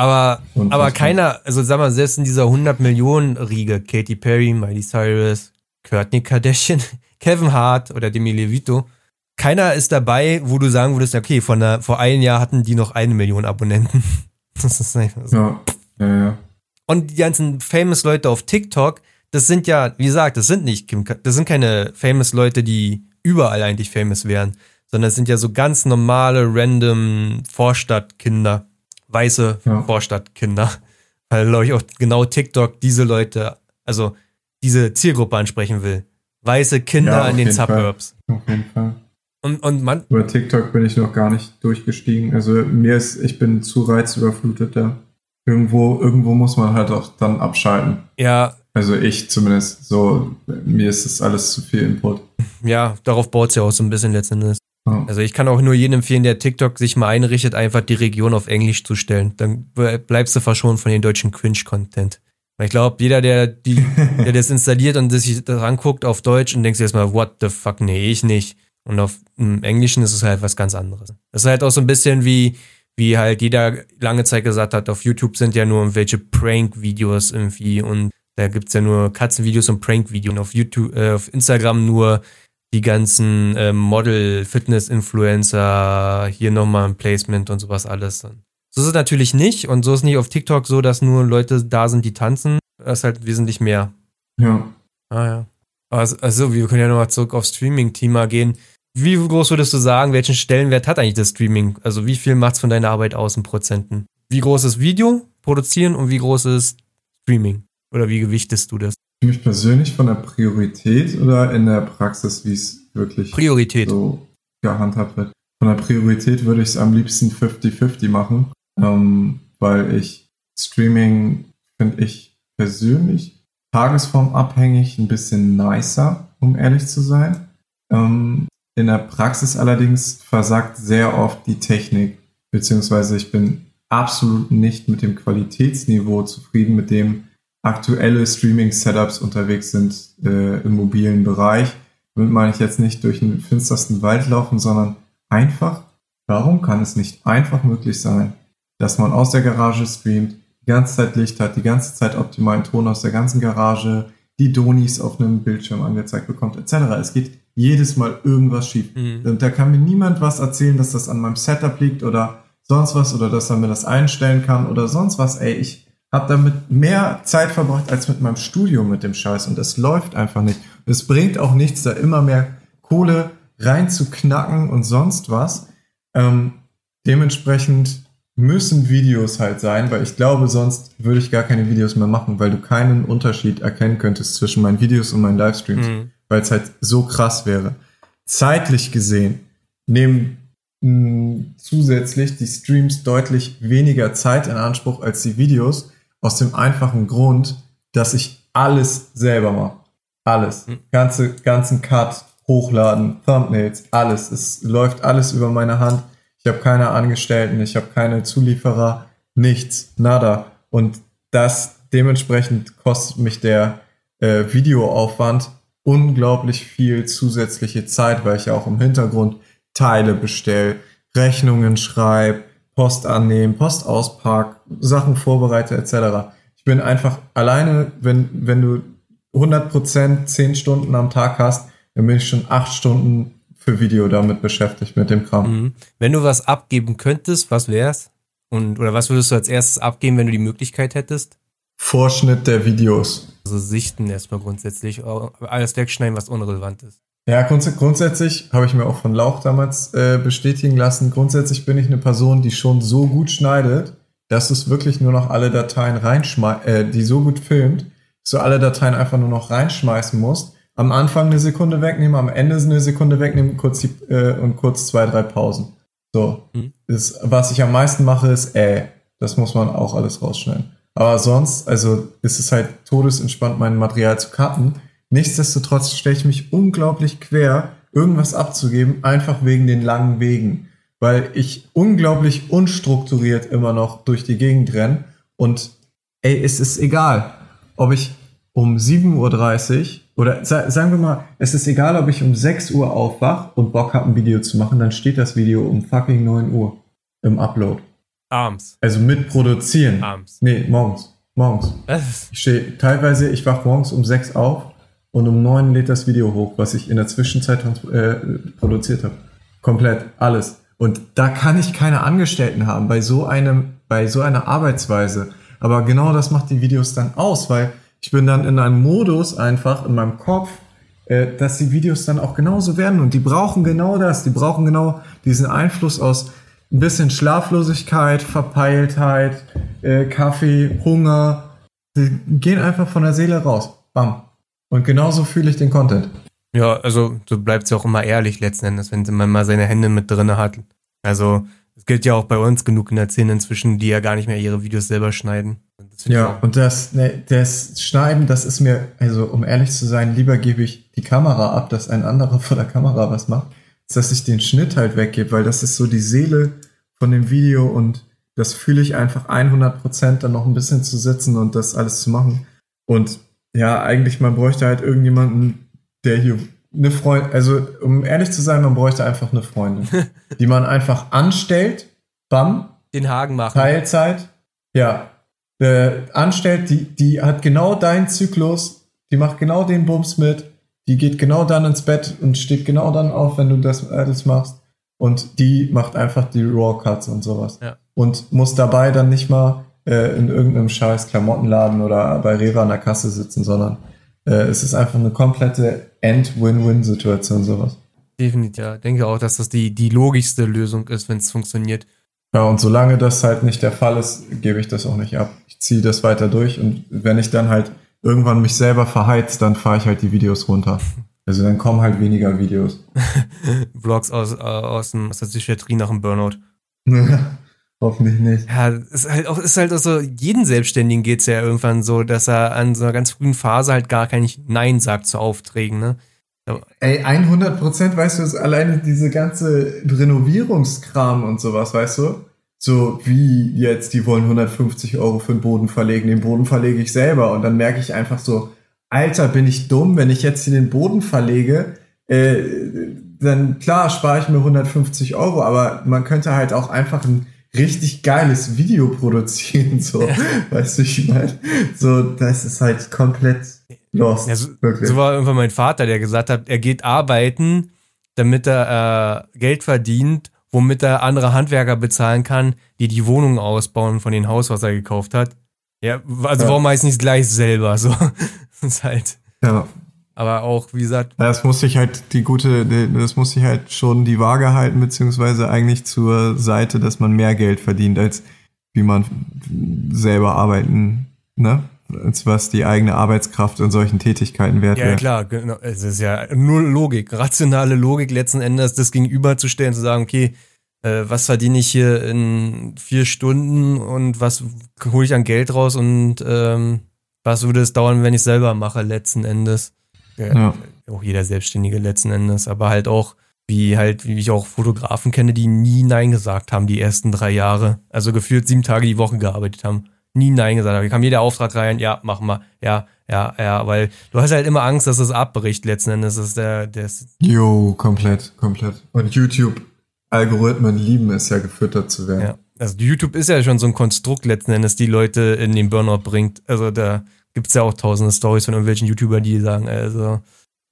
Aber, Unfassbar. aber keiner, also sag mal, selbst in dieser 100 Millionen Riege, Katy Perry, Miley Cyrus, Kourtney Kardashian, [LAUGHS] Kevin Hart oder Demi Levito, keiner ist dabei, wo du sagen würdest, okay, von der, vor einem Jahr hatten die noch eine Million Abonnenten. [LAUGHS] Das ist einfach so. Ja, ja, ja. Und die ganzen famous Leute auf TikTok, das sind ja, wie gesagt, das sind nicht Kim, das sind keine famous Leute, die überall eigentlich famous wären, sondern es sind ja so ganz normale, random Vorstadtkinder, weiße Ja. Vorstadtkinder. Weil, glaube ich, auch genau TikTok diese Leute, also diese Zielgruppe ansprechen will. Weiße Kinder Ja, in den jeden Fall. Suburbs. Auf jeden Fall. Und, und man, Über TikTok bin ich noch gar nicht durchgestiegen. Also mir ist, ich bin zu reizüberflutet da. Irgendwo, irgendwo muss man halt auch dann abschalten. ja, Also ich zumindest. So, mir ist das alles zu viel Input. ja, darauf baut es ja auch so ein bisschen letztendlich. Ja. Also ich kann auch nur jedem empfehlen, der TikTok sich mal einrichtet, einfach die Region auf Englisch zu stellen. Dann bleibst du verschont von den deutschen Cringe-Content. Weil ich glaube, jeder, der, die, [LAUGHS] der das installiert und sich das anguckt auf Deutsch und denkt sich erstmal, what the fuck, nee, ich nicht. Und auf im Englischen ist es halt was ganz anderes. Das ist halt auch so ein bisschen wie, wie halt jeder lange Zeit gesagt hat, auf YouTube sind ja nur irgendwelche Prank-Videos irgendwie und da gibt's ja nur Katzenvideos und Prank-Videos und auf YouTube, äh, auf Instagram nur die ganzen ähm, Model-Fitness-Influencer, hier nochmal ein Placement und sowas alles. So ist es natürlich nicht und so ist nicht auf TikTok so, dass nur Leute da sind, die tanzen. Das ist halt wesentlich mehr. Ja. Ah ja. Also, also wir können ja nochmal zurück aufs Streaming-Thema gehen. Wie groß würdest du sagen, welchen Stellenwert hat eigentlich das Streaming? Also wie viel macht's von deiner Arbeit aus in Prozenten? Wie groß ist Video produzieren und wie groß ist Streaming? Oder wie gewichtest du das? Für mich persönlich von der Priorität oder in der Praxis, wie es wirklich Priorität. so gehandhabt wird. Von der Priorität würde ich es am liebsten 50-50 machen, ähm, weil ich Streaming finde ich persönlich tagesformabhängig ein bisschen nicer, um ehrlich zu sein. Ähm, In der Praxis allerdings versagt sehr oft die Technik, beziehungsweise ich bin absolut nicht mit dem Qualitätsniveau zufrieden, mit dem aktuelle Streaming-Setups unterwegs sind äh, im mobilen Bereich. Damit meine ich jetzt nicht durch den finstersten Wald laufen, sondern einfach, warum kann es nicht einfach möglich sein, dass man aus der Garage streamt, die ganze Zeit Licht hat, die ganze Zeit optimalen Ton aus der ganzen Garage, die Donis auf einem Bildschirm angezeigt bekommt, etc. Es geht jedes Mal irgendwas schief. Mhm. Und da kann mir niemand was erzählen, dass das an meinem Setup liegt oder sonst was oder dass er mir das einstellen kann oder sonst was. Ey, ich habe damit mehr Zeit verbracht als mit meinem Studium mit dem Scheiß und es läuft einfach nicht. Es bringt auch nichts, da immer mehr Kohle reinzuknacken und sonst was. Ähm, dementsprechend müssen Videos halt sein, weil ich glaube, sonst würde ich gar keine Videos mehr machen, weil du keinen Unterschied erkennen könntest zwischen meinen Videos und meinen Livestreams, mhm. weil es halt so krass wäre. Zeitlich gesehen nehmen mh, mm, zusätzlich die Streams deutlich weniger Zeit in Anspruch als die Videos, aus dem einfachen Grund, dass ich alles selber mache. Alles. Mhm. Ganze, ganzen Cut, Hochladen, Thumbnails, alles. Es läuft alles über meine Hand ich habe keine Angestellten, ich habe keine Zulieferer, nichts, nada. Und das dementsprechend kostet mich der äh, Videoaufwand unglaublich viel zusätzliche Zeit, weil ich ja auch im Hintergrund Teile bestelle, Rechnungen schreibe, Post annehmen, Post auspack, Sachen vorbereite etc. Ich bin einfach alleine, wenn, wenn du 100% 10 Stunden am Tag hast, dann bin ich schon 8 Stunden für Video damit beschäftigt, mit dem Kram. Mhm. Wenn du was abgeben könntest, was wär's? Und, oder was würdest du als erstes abgeben, wenn du die Möglichkeit hättest? Vorschnitt der Videos. Also sichten erstmal grundsätzlich, alles wegschneiden, was unrelevant ist. Ja, grunds grundsätzlich habe ich mir auch von Lauch damals äh, bestätigen lassen. Grundsätzlich bin ich eine Person, die schon so gut schneidet, dass es wirklich nur noch alle Dateien reinschmeißt, äh, die so gut filmt, dass du alle Dateien einfach nur noch reinschmeißen musst am Anfang eine Sekunde wegnehmen, am Ende eine Sekunde wegnehmen kurz die, äh, und kurz zwei, drei Pausen. So. Mhm. Ist, was ich am meisten mache, ist äh. Das muss man auch alles rausschneiden. Aber sonst, also ist es halt todesentspannt, mein Material zu cutten. Nichtsdestotrotz stelle ich mich unglaublich quer, irgendwas abzugeben, einfach wegen den langen Wegen. Weil ich unglaublich unstrukturiert immer noch durch die Gegend renne. Und ey, es ist egal, ob ich um 7.30 Uhr oder sagen wir mal, es ist egal, ob ich um 6 Uhr aufwach und Bock habe, ein Video zu machen, dann steht das Video um fucking 9 Uhr im Upload. Abends. Also mit produzieren. Abends. Nee, morgens. Morgens. Ich stehe teilweise, ich wach morgens um 6 auf und um 9 lädt das Video hoch, was ich in der Zwischenzeit äh, produziert habe. Komplett alles. Und da kann ich keine Angestellten haben bei so einem, bei so einer Arbeitsweise. Aber genau das macht die Videos dann aus, weil ich bin dann in einem Modus einfach in meinem Kopf, äh, dass die Videos dann auch genauso werden und die brauchen genau das. Die brauchen genau diesen Einfluss aus ein bisschen Schlaflosigkeit, Verpeiltheit, äh, Kaffee, Hunger. Die gehen einfach von der Seele raus. Bam. Und genauso fühle ich den Content. Ja, also so bleibt es ja auch immer ehrlich letzten Endes, wenn man mal seine Hände mit drinne hat. Also es gilt ja auch bei uns genug in der Szene inzwischen, die ja gar nicht mehr ihre Videos selber schneiden. Ja, und das, ne, das Schneiden, das ist mir, also um ehrlich zu sein, lieber gebe ich die Kamera ab, dass ein anderer [LAUGHS] vor der Kamera was macht, als dass ich den Schnitt halt weggebe, weil das ist so die Seele von dem Video und das fühle ich einfach 100 Prozent dann noch ein bisschen zu sitzen und das alles zu machen. Und ja, eigentlich, man bräuchte halt irgendjemanden, der hier eine Freundin, also um ehrlich zu sein, man bräuchte einfach eine Freundin, [LAUGHS] die man einfach anstellt, bam. Den Haken machen. Teilzeit, ja, äh, anstellt, die, die hat genau deinen Zyklus, die macht genau den Bums mit, die geht genau dann ins Bett und steht genau dann auf, wenn du das alles machst. Und die macht einfach die Raw Cuts und sowas. Ja. Und muss dabei dann nicht mal äh, in irgendeinem scheiß Klamottenladen oder bei Rewe an der Kasse sitzen, sondern äh, es ist einfach eine komplette End-Win-Win-Situation, sowas. Definitiv, ja. Denke auch, dass das die, die logischste Lösung ist, wenn es funktioniert. Ja, und solange das halt nicht der Fall ist, gebe ich das auch nicht ab. Ich ziehe das weiter durch und wenn ich dann halt irgendwann mich selber verheizt, dann fahre ich halt die Videos runter. [LAUGHS] Also dann kommen halt weniger Videos. [LAUGHS] Vlogs aus, äh, aus, dem, aus der Psychiatrie nach dem Burnout. [LAUGHS] Hoffentlich nicht. Ja, ist halt auch, ist halt auch so, jeden Selbstständigen geht's ja irgendwann so, dass er an so einer ganz frühen Phase halt gar kein Nein sagt zu Aufträgen, ne? Ey, 100 Prozent, weißt du, ist alleine diese ganze Renovierungskram und sowas, weißt du? So wie jetzt, die wollen 150 Euro für den Boden verlegen, den Boden verlege ich selber und dann merke ich einfach so, Alter, bin ich dumm, wenn ich jetzt hier den Boden verlege, äh, dann klar spare ich mir 150 Euro, aber man könnte halt auch einfach ein richtig geiles Video produzieren, so, ja. weißt du, ich meine, so, das ist halt komplett lost. Ja, so, so, war irgendwann mein Vater, der gesagt hat, er geht arbeiten, damit er äh, Geld verdient, womit er andere Handwerker bezahlen kann, die die Wohnungen ausbauen von dem Haus, was er gekauft hat. Ja, also ja. warum meist nicht gleich selber, so. [LAUGHS] das ist halt. Ja. Aber auch, wie gesagt. Das muss sich halt die gute, das muss sich halt schon die Waage halten, beziehungsweise eigentlich zur Seite, dass man mehr Geld verdient, als wie man selber arbeiten, ne? Als was die eigene Arbeitskraft in solchen Tätigkeiten wert wäre. Ja, klar, genau. Es ist ja nur Logik, rationale Logik letzten Endes, das gegenüberzustellen, zu sagen, okay, äh, was verdiene ich hier in vier Stunden und was hole ich an Geld raus und ähm, was würde es dauern, wenn ich selber mache, letzten Endes. Ja. Auch jeder Selbstständige letzten Endes, aber halt auch, wie halt, wie ich auch Fotografen kenne, die nie Nein gesagt haben, die ersten drei Jahre. Also gefühlt sieben Tage die Woche gearbeitet haben. Nie Nein gesagt haben. Da kam jeder Auftrag rein, ja, machen wir, ja, ja, ja, weil du hast halt immer Angst, dass es abbricht letzten Endes. Das ist der, ist Jo, komplett, komplett. Und YouTube, Algorithmen lieben es ja, gefüttert zu werden. Ja. Also YouTube ist ja schon so ein Konstrukt letzten Endes, die Leute in den Burnout bringt. Also da gibt es ja auch tausende Stories von irgendwelchen YouTubern, die sagen, also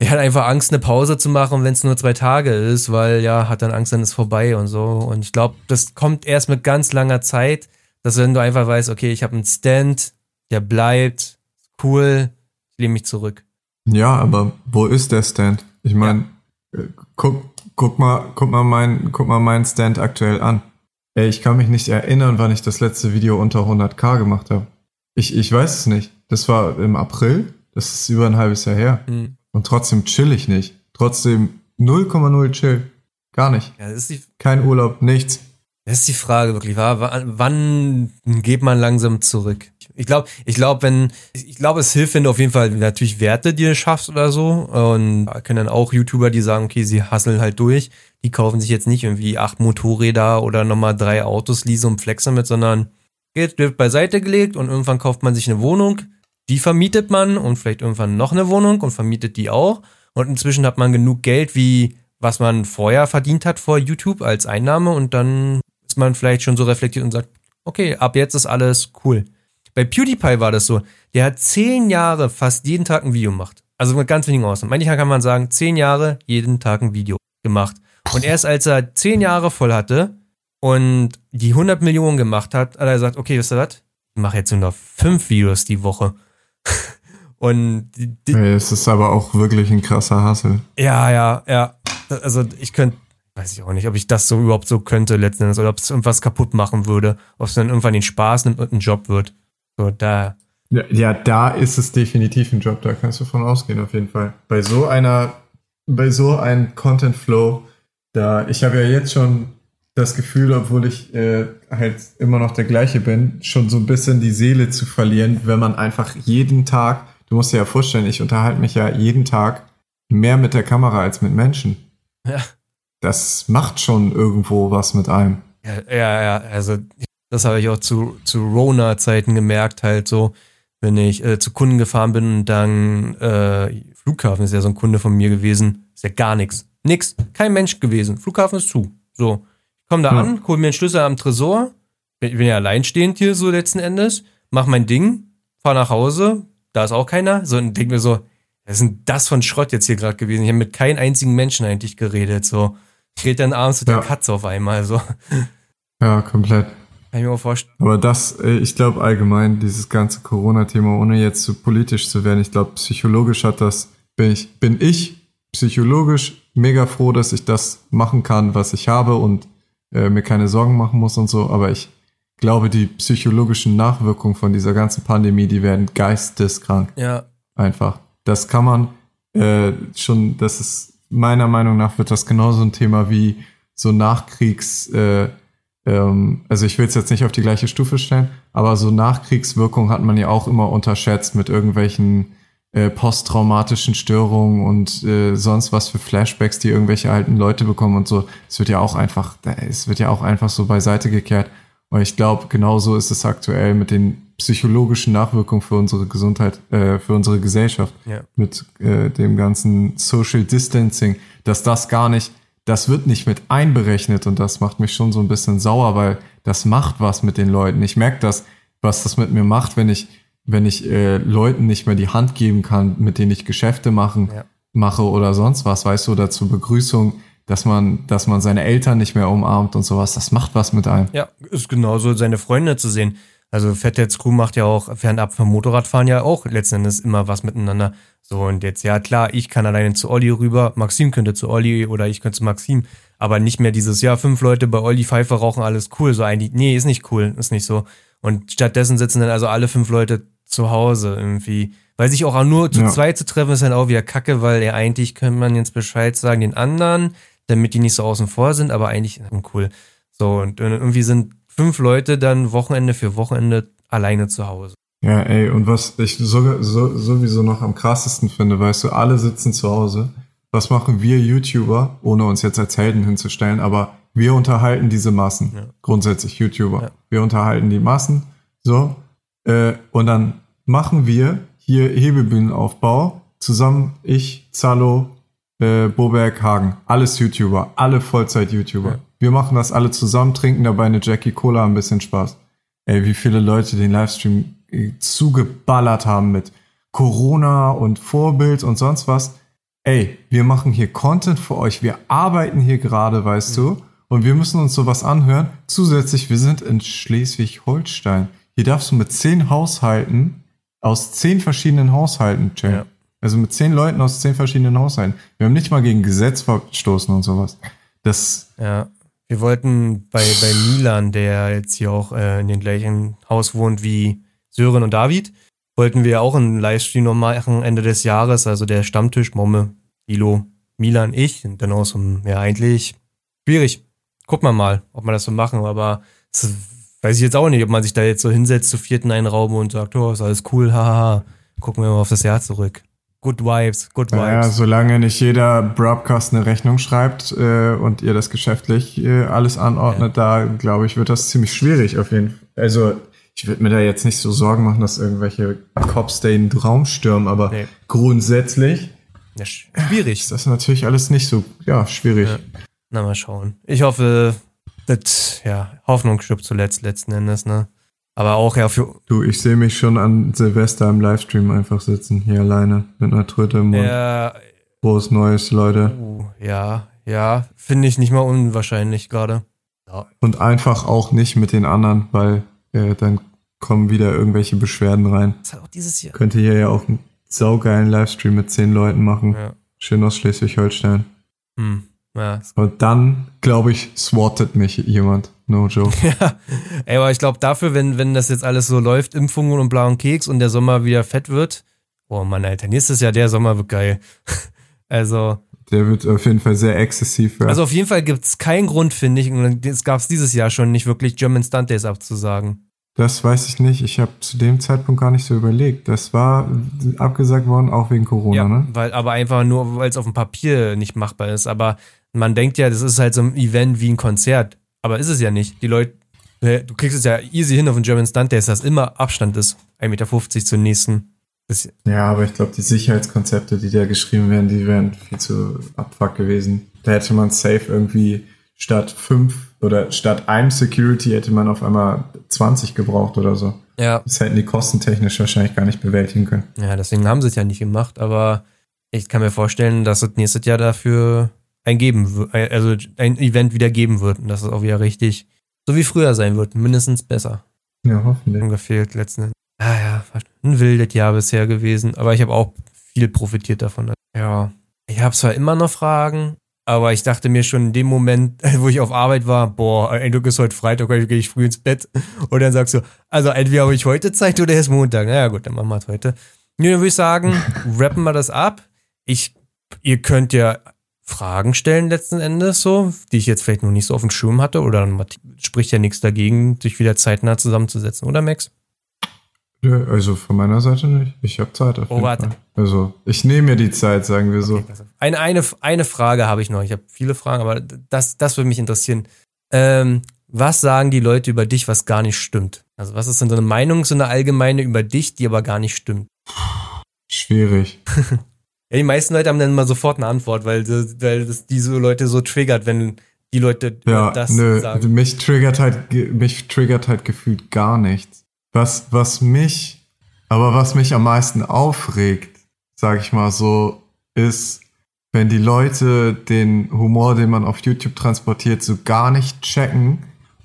er hat einfach Angst, eine Pause zu machen, wenn es nur zwei Tage ist, weil ja, hat dann Angst, dann ist vorbei und so. Und ich glaube, das kommt erst mit ganz langer Zeit, dass wenn du einfach weißt, okay, ich habe einen Stand, der bleibt, cool, ich lehne mich zurück. Ja, aber wo ist der Stand? Ich meine, ja. Äh, guck, guck mal, guck mal mein, guck mal meinen Stand aktuell an. Ey, ich kann mich nicht erinnern, wann ich das letzte Video unter 100k gemacht habe. Ich, ich weiß es nicht. Das war im April. Das ist über ein halbes Jahr her. Mhm. Und trotzdem chill ich nicht. Trotzdem 0,0 chill. Gar nicht. Ja, Kein Urlaub, nichts. Das ist die Frage wirklich, wann, wann geht man langsam zurück? Ich glaube, ich glaube, wenn, ich glaube, es hilft, wenn du auf jeden Fall natürlich Werte dir schaffst oder so. Und können dann auch YouTuber, die sagen, okay, sie hasseln halt durch. Die kaufen sich jetzt nicht irgendwie acht Motorräder oder nochmal drei Autos, lease und flexen mit, sondern Geld wird beiseite gelegt und irgendwann kauft man sich eine Wohnung, die vermietet man und vielleicht irgendwann noch eine Wohnung und vermietet die auch. Und inzwischen hat man genug Geld, wie was man vorher verdient hat vor YouTube als Einnahme und dann ist man vielleicht schon so reflektiert und sagt, okay, ab jetzt ist alles cool. Bei PewDiePie war das so, der hat zehn Jahre fast jeden Tag ein Video gemacht. Also mit ganz wenigen Ausnahmen. Manchmal kann man sagen, zehn Jahre jeden Tag ein Video gemacht. Und erst als er zehn Jahre voll hatte, und die 100 Millionen gemacht hat, hat er gesagt, okay, wisst ihr was? Ich mache jetzt nur noch fünf Videos die Woche. Und die, die, es ist aber auch wirklich ein krasser Hassel. Ja, ja, ja. Also ich könnte, weiß ich auch nicht, ob ich das so überhaupt so könnte letzten Endes oder ob es irgendwas kaputt machen würde, ob es dann irgendwann den Spaß nimmt und ein Job wird. So, da. Ja, ja, da ist es definitiv ein Job, da kannst du von ausgehen, auf jeden Fall. Bei so einer, bei so einem Content Flow, da, ich habe ja jetzt schon das Gefühl, obwohl ich äh, halt immer noch der gleiche bin, schon so ein bisschen die Seele zu verlieren, wenn man einfach jeden Tag, du musst dir ja vorstellen, ich unterhalte mich ja jeden Tag mehr mit der Kamera als mit Menschen. Ja. Das macht schon irgendwo was mit einem. Ja, ja, ja also das habe ich auch zu, zu Rona-Zeiten gemerkt, halt so, wenn ich äh, zu Kunden gefahren bin und dann äh, Flughafen ist ja so ein Kunde von mir gewesen, ist ja gar nichts. Nix, kein Mensch gewesen. Flughafen ist zu. So. Komm da ja. an, hol mir einen Schlüssel am Tresor. Ich bin ja alleinstehend hier so letzten Endes. Mach mein Ding, fahr nach Hause. Da ist auch keiner. So und denk mir so, was ist denn das von Schrott jetzt hier gerade gewesen? Ich habe mit keinem einzigen Menschen eigentlich geredet. So, ich rede dann abends mit ja. der Katze auf einmal. So. Ja, komplett. Kann ich mir auch vorstellen. Aber das, äh, ich glaube allgemein, dieses ganze Corona-Thema, ohne jetzt zu politisch zu werden, ich glaube, psychologisch hat das, bin ich, bin ich psychologisch mega froh, dass ich das machen kann, was ich habe und äh, mir keine Sorgen machen muss und so, aber ich glaube, die psychologischen Nachwirkungen von dieser ganzen Pandemie, die werden geisteskrank. Ja. Einfach. Das kann man äh, schon, das ist meiner Meinung nach wird das genauso ein Thema wie so Nachkriegs, äh, ähm, also ich will es jetzt nicht auf die gleiche Stufe stellen, aber so Nachkriegswirkung hat man ja auch immer unterschätzt mit irgendwelchen äh, posttraumatischen Störungen und äh, sonst was für Flashbacks, die irgendwelche alten Leute bekommen und so. Es wird ja auch einfach, es wird ja auch einfach so beiseite gekehrt. Und ich glaube, genauso ist es aktuell mit den psychologischen Nachwirkungen für unsere Gesundheit, äh, für unsere Gesellschaft, Ja. mit äh, dem ganzen Social Distancing, dass das gar nicht, das wird nicht mit einberechnet und das macht mich schon so ein bisschen sauer, weil das macht was mit den Leuten. Ich merke das, was das mit mir macht, wenn ich, wenn ich äh, Leuten nicht mehr die Hand geben kann, mit denen ich Geschäfte machen, Ja. mache oder sonst was, weißt du, oder zur Begrüßung, dass man, dass man seine Eltern nicht mehr umarmt und sowas, das macht was mit einem. Ja, ist genauso seine Freunde zu sehen. Also Fettheads Crew macht ja auch fernab vom Motorradfahren ja auch letzten Endes immer was miteinander. So und jetzt, ja klar, ich kann alleine zu Olli rüber, Maxim könnte zu Olli oder ich könnte zu Maxim, aber nicht mehr dieses, ja, fünf Leute bei Olli Pfeife rauchen, alles cool. So eigentlich, nee, ist nicht cool, ist nicht so. Und stattdessen sitzen dann also alle fünf Leute zu Hause irgendwie. Weil sich auch nur zu Ja. zweit zu treffen, ist dann auch wieder kacke, weil ja eigentlich könnte man jetzt Bescheid sagen den anderen, damit die nicht so außen vor sind, aber eigentlich uncool. So, und irgendwie sind fünf Leute dann Wochenende für Wochenende alleine zu Hause. Ja, ey, und was ich sogar so, sowieso noch am krassesten finde, weißt du, alle sitzen zu Hause. Was machen wir YouTuber, ohne uns jetzt als Helden hinzustellen, aber wir unterhalten diese Massen. Ja. Grundsätzlich YouTuber. Ja. Wir unterhalten die Massen. So. Äh, und dann machen wir hier Hebebühnenaufbau. Zusammen ich, Zalo, äh, Boberg, Hagen. Alles YouTuber. Alle Vollzeit-YouTuber. Ja. Wir machen das alle zusammen, trinken dabei eine Jackie Cola, ein bisschen Spaß. Ey, wie viele Leute den Livestream äh, zugeballert haben mit Corona und Vorbild und sonst was. Ey, wir machen hier Content für euch. Wir arbeiten hier gerade, weißt du. Und wir müssen uns sowas anhören. Zusätzlich, wir sind in Schleswig-Holstein. Hier darfst du mit zehn Haushalten aus zehn verschiedenen Haushalten chillen. Ja. Also mit zehn Leuten aus zehn verschiedenen Haushalten. Wir haben nicht mal gegen Gesetz verstoßen und sowas. Das, Ja. Wir wollten bei, bei Milan, der jetzt hier auch äh, in dem gleichen Haus wohnt wie Sören und David, wollten wir auch einen Livestream noch machen Ende des Jahres. Also der Stammtisch, Momme, Ilo, Milan, ich. Und dann auch so, ja, eigentlich schwierig. Guck mal mal, ob wir das so machen. Aber das weiß ich jetzt auch nicht, ob man sich da jetzt so hinsetzt, zu vierten einen Raum und sagt, oh, ist alles cool, [LAUGHS] hahaha. Gucken wir mal auf das Jahr zurück. Good Vibes, good naja, Vibes. solange nicht jeder Broadcast eine Rechnung schreibt äh, und ihr das geschäftlich äh, alles anordnet, da glaube ich, wird das ziemlich schwierig auf jeden Fall. Also ich würde mir da jetzt nicht so Sorgen machen, dass irgendwelche Cops den Raum stürmen, aber Nee. grundsätzlich Ja, sch- schwierig. ist das natürlich alles nicht so, ja, schwierig. Ja. Na, mal schauen. Ich hoffe, das, ja, Hoffnung stirbt zuletzt, letzten Endes, ne? Aber auch ja für, Du, ich sehe mich schon an Silvester im Livestream einfach sitzen, hier alleine, mit einer Tröte im Mund. ja, Frohes Neues, Leute. uh, ja, ja, finde ich nicht mal unwahrscheinlich gerade. Ja, Und einfach auch nicht mit den anderen, weil äh, dann kommen wieder irgendwelche Beschwerden rein. das hat auch dieses Jahr. Könnte hier ja auch einen saugeilen Livestream mit zehn Leuten machen. Ja, Schön aus Schleswig-Holstein. hm, ja, Und dann, glaube ich, swattet mich jemand. No joke. [LAUGHS] Ja, ey, aber ich glaube dafür, wenn, wenn das jetzt alles so läuft, Impfungen und blauen Keks und der Sommer wieder fett wird, oh Mann, Alter, nächstes Jahr der Sommer wird geil. [LAUGHS] also, Der wird auf jeden Fall sehr exzessiv. Ja. also auf jeden Fall gibt es keinen Grund, finde ich, und es gab es dieses Jahr schon nicht wirklich German Stunt Days abzusagen. das weiß ich nicht. Ich habe zu dem Zeitpunkt gar nicht so überlegt. Das war abgesagt worden, auch wegen Corona, Ja, ne? weil, aber einfach nur, weil es auf dem Papier nicht machbar ist. Aber man denkt ja, das ist halt so ein Event wie ein Konzert. Aber ist es ja nicht. Die Leute, du kriegst es ja easy hin auf den German Stunt Days, dass immer Abstand ist. 1,50 Meter zum nächsten. Das, Ja, aber ich glaube, die Sicherheitskonzepte, die da geschrieben werden, die wären viel zu abfuck gewesen. Da hätte man safe irgendwie statt fünf oder statt einem Security hätte man auf einmal 20 gebraucht oder so. ja, Das hätten die kostentechnisch wahrscheinlich gar nicht bewältigen können. ja, deswegen haben sie es ja nicht gemacht. Aber ich kann mir vorstellen, dass es nächstes Jahr dafür ein geben wird, also ein Event wieder geben wird und dass es auch wieder richtig so wie früher sein wird, mindestens besser. Ja, hoffentlich. gefehlt letzten Endes. Ah ja, ein wildes Jahr bisher gewesen, aber ich habe auch viel profitiert davon. Ja, ich habe zwar immer noch Fragen, aber ich dachte mir schon in dem Moment, [LAUGHS] wo ich auf Arbeit war, boah, ein Glück ist heute Freitag, heute gehe ich früh ins Bett. Und dann sagst du, also entweder habe ich heute Zeit oder erst Montag. Naja gut, dann machen wir es heute. Dann würde ich sagen, [LAUGHS] rappen wir das ab. Ich, ihr könnt ja Fragen stellen letzten Endes so, die ich jetzt vielleicht noch nicht so auf dem Schirm hatte oder dann spricht ja nichts dagegen, sich wieder zeitnah zusammenzusetzen, oder Max? Ja, also von meiner Seite nicht. Ich habe Zeit Oh, warte. Fall. Also ich nehme mir die Zeit, sagen wir so. Okay. Eine, eine, eine Frage habe ich noch. Ich habe viele Fragen, aber das, das würde mich interessieren. Ähm, was sagen die Leute über dich, was gar nicht stimmt? Also was ist denn so eine Meinung, so eine allgemeine über dich, die aber gar nicht stimmt? Schwierig. [LAUGHS] Ja, die meisten Leute haben dann immer sofort eine Antwort, weil, weil das diese Leute so triggert, wenn die Leute Ja, das nö, sagen. mich triggert halt, mich triggert halt gefühlt gar nichts. Was, was mich, aber was mich am meisten aufregt, sag ich mal so, ist, wenn die Leute den Humor, den man auf YouTube transportiert, so gar nicht checken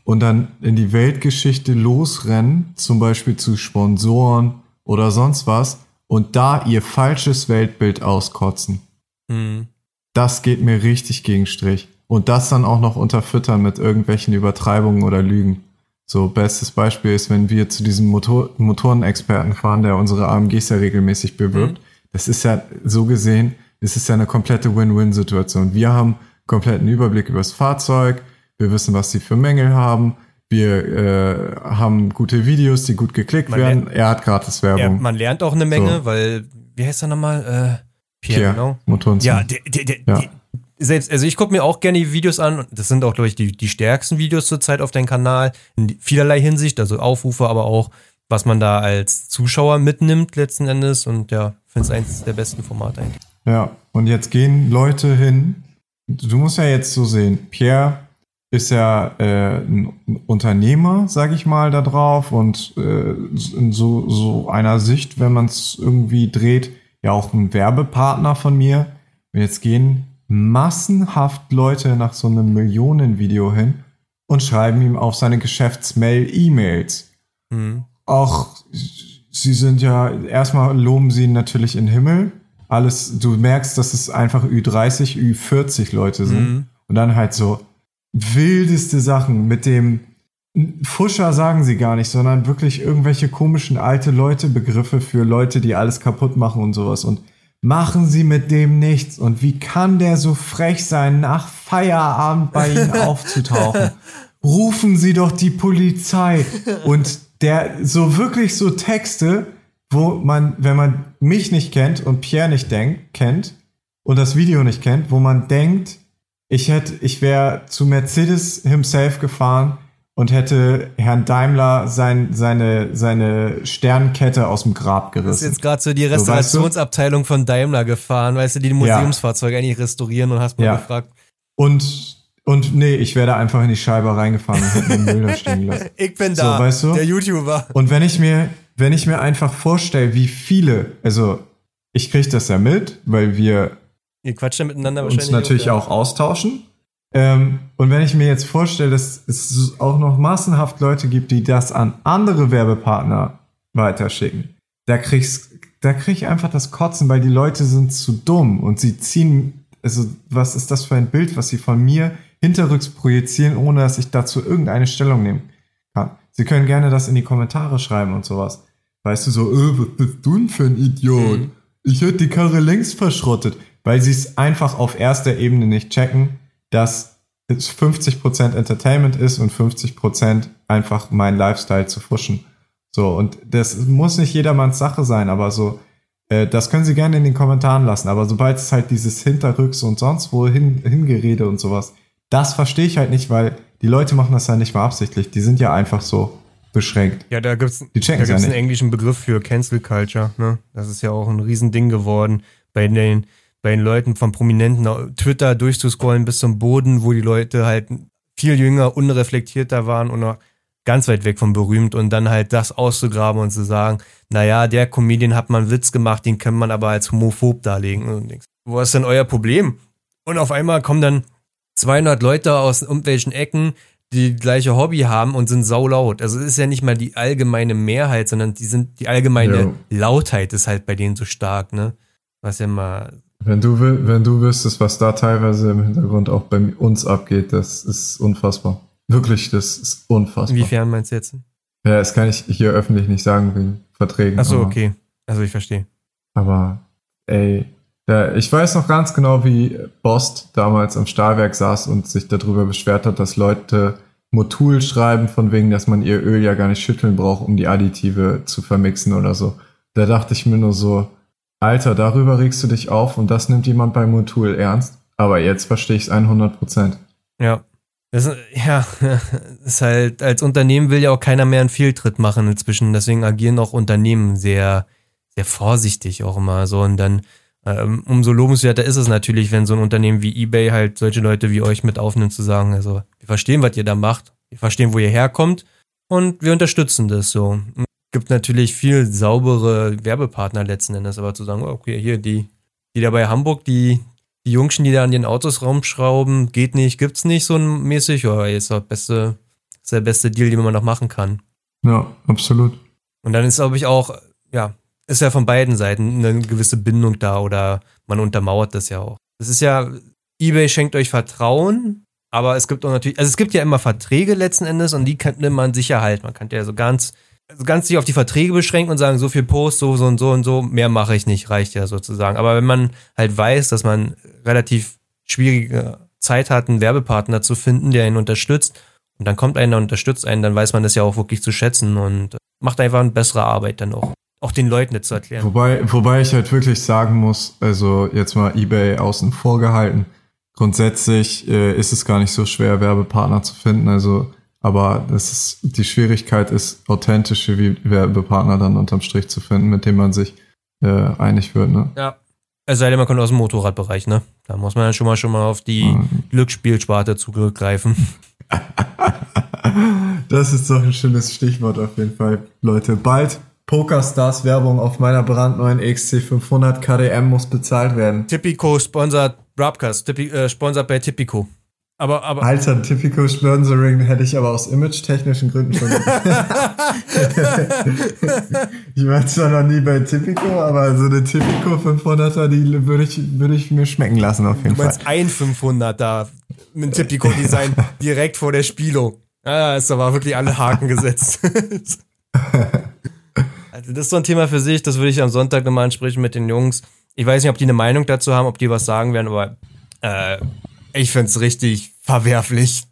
und dann in die Weltgeschichte losrennen, zum Beispiel zu Sponsoren oder sonst was, und da ihr falsches Weltbild auskotzen. Hm. Das geht mir richtig gegen Strich. Und das dann auch noch unterfüttern mit irgendwelchen Übertreibungen oder Lügen. So, bestes Beispiel ist, wenn wir zu diesem Motor Motorenexperten fahren, der unsere AMGs ja regelmäßig bewirbt. Das ist ja so gesehen, es ist ja eine komplette Win-Win-Situation. Wir haben kompletten Überblick über das Fahrzeug, wir wissen, was sie für Mängel haben, wir äh, haben gute Videos, die gut geklickt Man werden. Er hat gratis Ja, Werbung. man lernt auch eine Menge, So. weil, wie heißt er nochmal? Äh, Pierre, Pierre, genau. Ja, der, der, der, Ja. Die, selbst, also ich gucke mir auch gerne die Videos an. Das sind auch, glaube ich, die, die stärksten Videos zurzeit auf deinem Kanal. In vielerlei Hinsicht, also Aufrufe, aber auch, was man da als Zuschauer mitnimmt letzten Endes. Und ja, finde es eins der besten Formate eigentlich. Ja, und jetzt gehen Leute hin. Du musst ja jetzt so sehen, Pierre ist ja äh, ein Unternehmer, sag ich mal, da drauf und äh, in so, so einer Sicht, wenn man es irgendwie dreht, ja auch ein Werbepartner von mir. Und jetzt gehen massenhaft Leute nach so einem Millionenvideo hin und schreiben ihm auf seine Geschäftsmail E-Mails Mhm. auch sie sind ja, erstmal loben sie ihn natürlich in den Himmel. Alles, du merkst, dass es einfach Ü30, Ü40 Leute sind. Mhm. Und dann halt so wildeste Sachen mit dem Fuscher sagen sie gar nicht, sondern wirklich irgendwelche komischen alte Leute Begriffe für Leute, die alles kaputt machen und sowas. Und machen sie mit dem nichts. Und wie kann der so frech sein, nach Feierabend bei ihnen [LAUGHS] aufzutauchen? Rufen Sie doch die Polizei. Und der so wirklich so Texte, wo man, wenn man mich nicht kennt und Pierre nicht denkt, kennt und das Video nicht kennt, wo man denkt, ich hätte, ich wäre zu Mercedes himself gefahren und hätte Herrn Daimler sein, seine, seine Sternkette aus dem Grab Das ist gerissen. jetzt gerade so die du? Restaurationsabteilung von Daimler gefahren, weißt du, die die Museumsfahrzeuge eigentlich restaurieren und hast mal Ja. gefragt. Und, und nee, ich wäre da einfach in die Scheibe reingefahren und hätte den Müll da [LAUGHS] stehen lassen. Ich bin So, da, weißt du? der YouTuber. Und wenn ich mir, wenn ich mir einfach vorstelle, wie viele, also ich kriege das ja mit, weil wir Ihr quatscht ja miteinander uns wahrscheinlich. natürlich ja. auch austauschen. Ähm, und wenn ich mir jetzt vorstelle, dass es auch noch massenhaft Leute gibt, die das an andere Werbepartner weiterschicken, da kriegst, da krieg ich einfach das Kotzen, weil die Leute sind zu dumm und sie ziehen, also was ist das für ein Bild, was sie von mir hinterrücks projizieren, ohne dass ich dazu irgendeine Stellung nehmen kann. Sie können gerne das in die Kommentare schreiben und sowas. Weißt du, so, äh, was bist du denn für ein Idiot? Mhm. Ich hätte die Karre längst verschrottet, weil sie es einfach auf erster Ebene nicht checken, dass es 50% Entertainment ist und 50% einfach mein Lifestyle zu fuschen. So, und das muss nicht jedermanns Sache sein, aber so, äh, das können sie gerne in den Kommentaren lassen, aber sobald es halt dieses Hinterrücks und sonst wo hin, Hingerede und sowas, das verstehe ich halt nicht, weil die Leute machen das ja nicht mal absichtlich, die sind ja einfach so beschränkt. Ja, da gibt's, Die da ja gibt's einen englischen Begriff für Cancel Culture. Ne? Das ist ja auch ein Riesending geworden bei den, bei den Leuten von Prominenten Twitter durchzuscrollen bis zum Boden, wo die Leute halt viel jünger, unreflektierter waren und noch ganz weit weg von berühmt und dann halt das auszugraben und zu sagen, naja, der Comedian hat mal einen Witz gemacht, den kann man aber als homophob darlegen. Und denkst, wo ist denn euer Problem? Und auf einmal kommen dann 200 Leute aus irgendwelchen Ecken, die gleiche Hobby haben und sind saulaut. Also es ist ja nicht mal die allgemeine Mehrheit, sondern die sind die allgemeine Ja. Lautheit ist halt bei denen so stark, ne? Was ja mal Wenn du, wenn du wüsstest, was da teilweise im Hintergrund auch bei uns abgeht, das ist unfassbar. Wirklich, das ist unfassbar. inwiefern meinst du jetzt? Ja, das kann ich hier öffentlich nicht sagen wegen Verträgen. Ach so, aber- okay. Also ich verstehe. Aber, ey, da, ich weiß noch ganz genau, wie Bost damals am Stahlwerk saß und sich darüber beschwert hat, dass Leute Motul schreiben, von wegen, dass man ihr Öl ja gar nicht schütteln braucht, um die Additive zu vermixen oder so. Da dachte ich mir nur so, Alter, darüber regst du dich auf und das nimmt jemand bei Motul ernst. Aber jetzt verstehe ich es 100 Prozent. Ja. Das, ja, [LAUGHS] ist halt, als Unternehmen will ja auch keiner mehr einen Fehltritt machen inzwischen. Deswegen agieren auch Unternehmen sehr, sehr vorsichtig auch immer so. Und dann, ähm, umso lobenswerter ist es natürlich, wenn so ein Unternehmen wie eBay halt solche Leute wie euch mit aufnimmt, zu sagen, also, wir verstehen, was ihr da macht. Wir verstehen, wo ihr herkommt. Und wir unterstützen das so gibt natürlich viel saubere Werbepartner letzten Endes, aber zu sagen, oh, okay, hier die, die da bei Hamburg, die, die Jungschen, die da an den Autos rumschrauben, geht nicht, gibt's nicht so mäßig, ja, ist der beste, ist der beste Deal, den man noch machen kann. Ja, absolut. Und dann ist, glaube ich, auch, ja, ist ja von beiden Seiten eine gewisse Bindung da oder man untermauert das ja auch. Es ist ja, eBay schenkt euch Vertrauen, aber es gibt auch natürlich, also es gibt ja immer Verträge letzten Endes und die könnte man sicher halten. Man kann ja so ganz ganz sich auf die Verträge beschränken und sagen, so viel Post, so, so und so und so, mehr mache ich nicht, reicht ja sozusagen. Aber wenn man halt weiß, dass man relativ schwierige Zeit hat, einen Werbepartner zu finden, der ihn unterstützt, und dann kommt einer und unterstützt einen, dann weiß man das ja auch wirklich zu schätzen und macht einfach eine bessere Arbeit dann auch. Auch den Leuten nicht zu erklären. Wobei, wobei ich halt wirklich sagen muss, also jetzt mal eBay außen vor gehalten, grundsätzlich äh, ist es gar nicht so schwer, Werbepartner zu finden. Also aber das ist, die Schwierigkeit ist, authentische Werbepartner dann unterm Strich zu finden, mit dem man sich äh, einig wird. Ne? Ja. Es sei denn, man kommt aus dem Motorradbereich, ne? Da muss man dann schon mal schon mal auf die mhm. Glücksspielsparte zugreifen. [LAUGHS] das ist doch ein schönes Stichwort auf jeden Fall, Leute. Bald PokerStars Werbung auf meiner brandneuen XC500 KDM muss bezahlt werden. Tipico sponsert Broadcast, Tipi, äh, sponsert bei Tipico. Aber, aber Alter, Typico Sponsoring hätte ich aber aus image-technischen Gründen schon. [LAUGHS] ich war zwar noch nie bei Typico, aber so eine Typico 500er, die würde ich, würde ich mir schmecken lassen auf jeden du meinst Fall. ein 500er mit Typico-Design [LAUGHS] direkt vor der Spielo. Ja, ist aber wirklich alle Haken gesetzt. [LAUGHS] also das ist so ein Thema für sich, das würde ich am Sonntag nochmal ansprechen mit den Jungs. Ich weiß nicht, ob die eine Meinung dazu haben, ob die was sagen werden, aber äh, ich find's richtig verwerflich.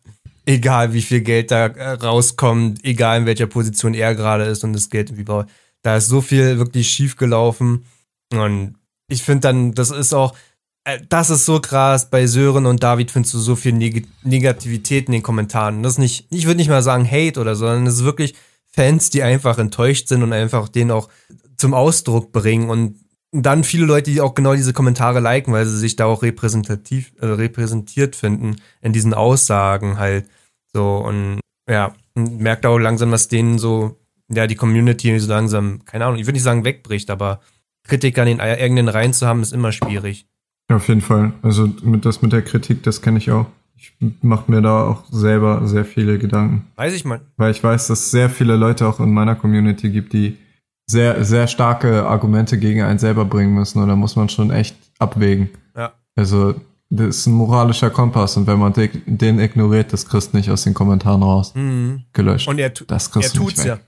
Egal wie viel Geld da äh, rauskommt, egal in welcher Position er gerade ist und das Geld irgendwie braucht. Da ist so viel wirklich schief gelaufen. Und ich finde dann, das ist auch, äh, das ist so krass. Bei Sören und David findest du so viel Neg Negativität in den Kommentaren. Das ist nicht, ich würde nicht mal sagen Hate oder so, sondern es ist wirklich Fans, die einfach enttäuscht sind und einfach den auch zum Ausdruck bringen. Und dann viele Leute, die auch genau diese Kommentare liken, weil sie sich da auch repräsentativ, äh, repräsentiert finden in diesen Aussagen halt. So und ja, und merkt auch langsam, dass denen so, ja, die Community so langsam, keine Ahnung, ich würde nicht sagen wegbricht, aber Kritik an den eigenen Reihen zu haben, ist immer schwierig. Ja, auf jeden Fall. Also mit, das mit der Kritik, das kenne ich auch. Ich mache mir da auch selber sehr viele Gedanken. Weiß ich mal. Weil ich weiß, dass es sehr viele Leute auch in meiner Community gibt, die sehr, sehr starke Argumente gegen einen selber bringen müssen. Und da muss man schon echt abwägen. Ja. Also, das ist ein moralischer Kompass. Und wenn man den ignoriert, das kriegst du nicht aus den Kommentaren raus. Mhm. Gelöscht. Und er, das er tut's ja.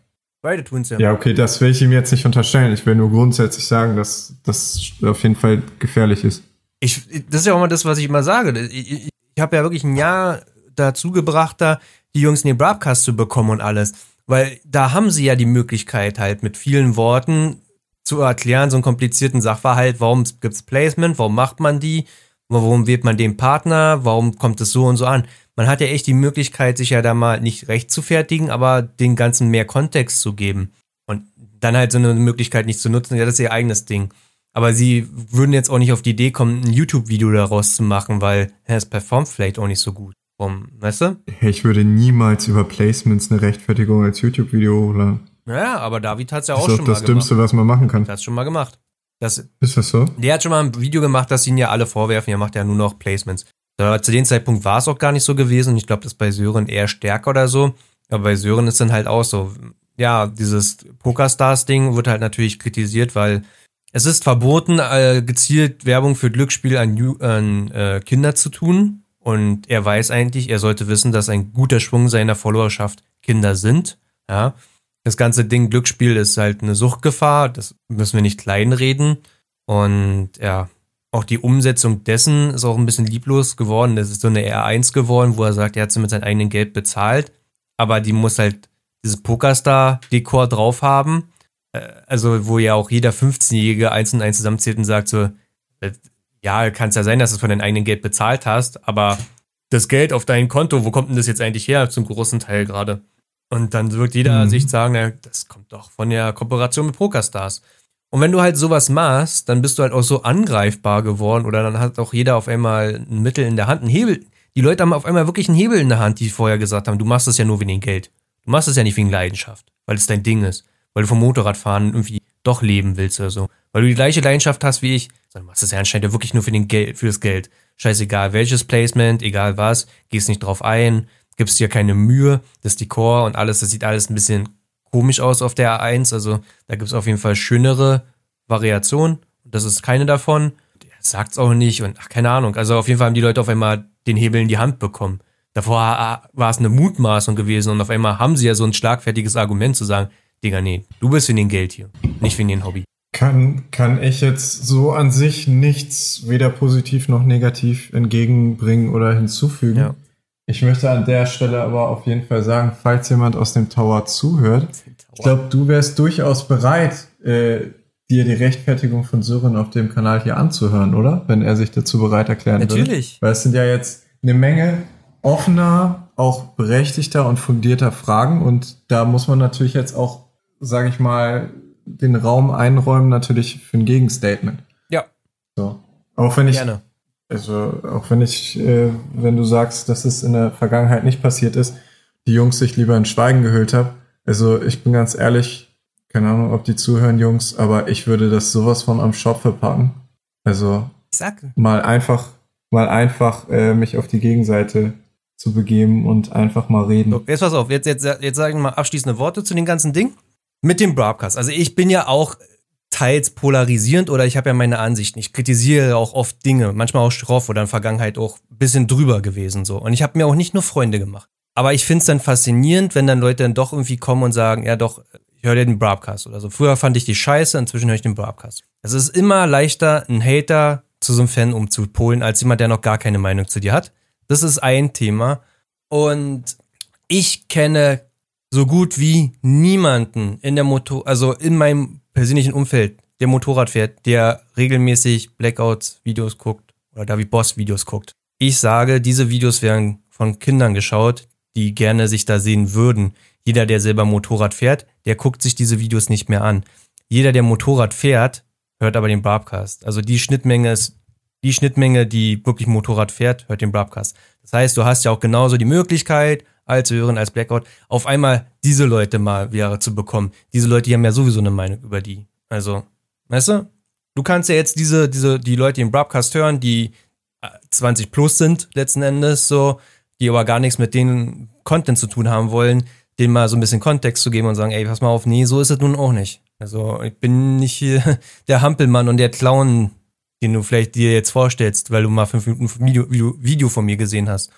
Beide tun's ja. Ja, okay, das will ich ihm jetzt nicht unterstellen. Ich will nur grundsätzlich sagen, dass das auf jeden Fall gefährlich ist. Ich, das ist ja auch mal das, was ich immer sage. Ich, ich, ich habe ja wirklich ein Jahr dazu gebracht, da die Jungs in den Broadcast zu bekommen und alles. Weil da haben sie ja die Möglichkeit halt mit vielen Worten zu erklären, so einen komplizierten Sachverhalt, warum gibt's Placement, warum macht man die, warum wählt man den Partner, warum kommt es so und so an. Man hat ja echt die Möglichkeit, sich ja da mal nicht recht zu fertigen, aber den ganzen mehr Kontext zu geben. Und dann halt so eine Möglichkeit nicht zu nutzen, ja, das ist ihr eigenes Ding. Aber sie würden jetzt auch nicht auf die Idee kommen, ein YouTube-Video daraus zu machen, weil es performt vielleicht auch nicht so gut rum, weißt du? Ich würde niemals über Placements eine Rechtfertigung als YouTube-Video hochladen. Ja, aber David hat es ja auch schon mal gemacht. Das ist das Dümmste, was man machen kann. Das hat schon mal gemacht. Das, ist das so? Der hat schon mal ein Video gemacht, das ihn ja alle vorwerfen, er macht ja nur noch Placements. Aber zu dem Zeitpunkt war es auch gar nicht so gewesen ich glaube, das ist bei Sören eher stärker oder so. Aber bei Sören ist dann halt auch so, ja, dieses Pokerstars-Ding wird halt natürlich kritisiert, weil es ist verboten, äh, gezielt Werbung für Glücksspiel an, an äh, Kinder zu tun. Und er weiß eigentlich, er sollte wissen, dass ein guter Schwung seiner Followerschaft Kinder sind. Ja. Das ganze Ding Glücksspiel ist halt eine Suchtgefahr. Das müssen wir nicht kleinreden. Und ja, auch die Umsetzung dessen ist auch ein bisschen lieblos geworden. Das ist so eine R1 geworden, wo er sagt, er hat sie mit seinem eigenen Geld bezahlt. aber die muss halt dieses Pokerstar-Dekor drauf haben. Äh, also, wo ja auch jeder 15-Jährige eins und eins zusammenzählt und sagt so, äh, ja, kann es ja sein, dass du es von deinem eigenen Geld bezahlt hast, aber das Geld auf dein Konto, wo kommt denn das jetzt eigentlich her? Zum großen Teil gerade. Und dann wird jeder mhm. sich sagen, na, das kommt doch von der Kooperation mit Pokerstars. Und wenn du halt sowas machst, dann bist du halt auch so angreifbar geworden oder dann hat auch jeder auf einmal ein Mittel in der Hand, ein Hebel. Die Leute haben auf einmal wirklich einen Hebel in der Hand, die vorher gesagt haben, du machst das ja nur wegen Geld. Du machst es ja nicht wegen Leidenschaft, weil es dein Ding ist, weil du vom Motorradfahren irgendwie doch leben willst oder so. Weil du die gleiche Leidenschaft hast wie ich, dann machst es ja anscheinend ja wirklich nur für, den Geld, für das Geld. Scheißegal welches Placement, egal was, gehst nicht drauf ein, gibst dir keine Mühe, das Dekor und alles, das sieht alles ein bisschen komisch aus auf der A1, also da gibt es auf jeden Fall schönere Variationen. Das ist keine davon. Er sagt es auch nicht und ach, keine Ahnung. Also auf jeden Fall haben die Leute auf einmal den Hebel in die Hand bekommen. Davor war es eine Mutmaßung gewesen und auf einmal haben sie ja so ein schlagfertiges Argument zu sagen, Digga, nee, du bist für den Geld hier, nicht für den Hobby. Kann, kann ich jetzt so an sich nichts weder positiv noch negativ entgegenbringen oder hinzufügen. Ja. Ich möchte an der Stelle aber auf jeden Fall sagen, falls jemand aus dem Tower zuhört, ich glaube, du wärst durchaus bereit, äh, dir die Rechtfertigung von Sören auf dem Kanal hier anzuhören, oder? Wenn er sich dazu bereit erklären Natürlich. würde. Natürlich. Weil es sind ja jetzt eine Menge offener, auch berechtigter und fundierter Fragen und da muss man natürlich jetzt auch, sage ich mal, den Raum einräumen natürlich für ein Gegenstatement. Ja. So. Auch wenn ich, Gerne. also auch wenn ich, äh, wenn du sagst, dass es in der Vergangenheit nicht passiert ist, die Jungs sich lieber in Schweigen gehüllt haben. Also ich bin ganz ehrlich, keine Ahnung, ob die zuhören, Jungs, aber ich würde das sowas von am Shop verpacken. Also ich sag. mal einfach, mal einfach äh, mich auf die Gegenseite zu begeben und einfach mal reden. So, jetzt pass auf, jetzt, jetzt, jetzt sagen wir mal abschließende Worte zu dem ganzen Ding. Mit dem Broadcast. Also ich bin ja auch teils polarisierend oder ich habe ja meine Ansichten. Ich kritisiere auch oft Dinge, manchmal auch schroff oder in der Vergangenheit auch ein bisschen drüber gewesen so. Und ich habe mir auch nicht nur Freunde gemacht. Aber ich finde es dann faszinierend, wenn dann Leute dann doch irgendwie kommen und sagen, ja doch, ich höre den Broadcast oder so. Früher fand ich die scheiße, inzwischen höre ich den Broadcast. Es ist immer leichter, ein Hater zu so einem Fan umzupolen, als jemand, der noch gar keine Meinung zu dir hat. Das ist ein Thema. Und ich kenne so gut wie niemanden in der Motor, also in meinem persönlichen Umfeld, der Motorrad fährt, der regelmäßig Blackouts-Videos guckt oder David Boss-Videos guckt. Ich sage, diese Videos werden von Kindern geschaut, die gerne sich da sehen würden. Jeder, der selber Motorrad fährt, der guckt sich diese Videos nicht mehr an. Jeder, der Motorrad fährt, hört aber den Barbcast. Also die Schnittmenge ist die Schnittmenge, die wirklich Motorrad fährt, hört den Barbcast. Das heißt, du hast ja auch genauso die Möglichkeit, als Hören, als Blackout, auf einmal diese Leute mal wieder zu bekommen. Diese Leute, die haben ja sowieso eine Meinung über die. Also, weißt du? Du kannst ja jetzt diese, diese, die Leute, die im Broadcast hören, die 20 äh, plus sind, letzten Endes, so, die aber gar nichts mit den Content zu tun haben wollen, denen mal so ein bisschen Kontext zu geben und sagen, ey, pass mal auf, nee, so ist es nun auch nicht. Also, ich bin nicht hier [LAUGHS] der Hampelmann und der Clown, den du vielleicht dir jetzt vorstellst, weil du mal fünf Minuten Video, Video, Video von mir gesehen hast.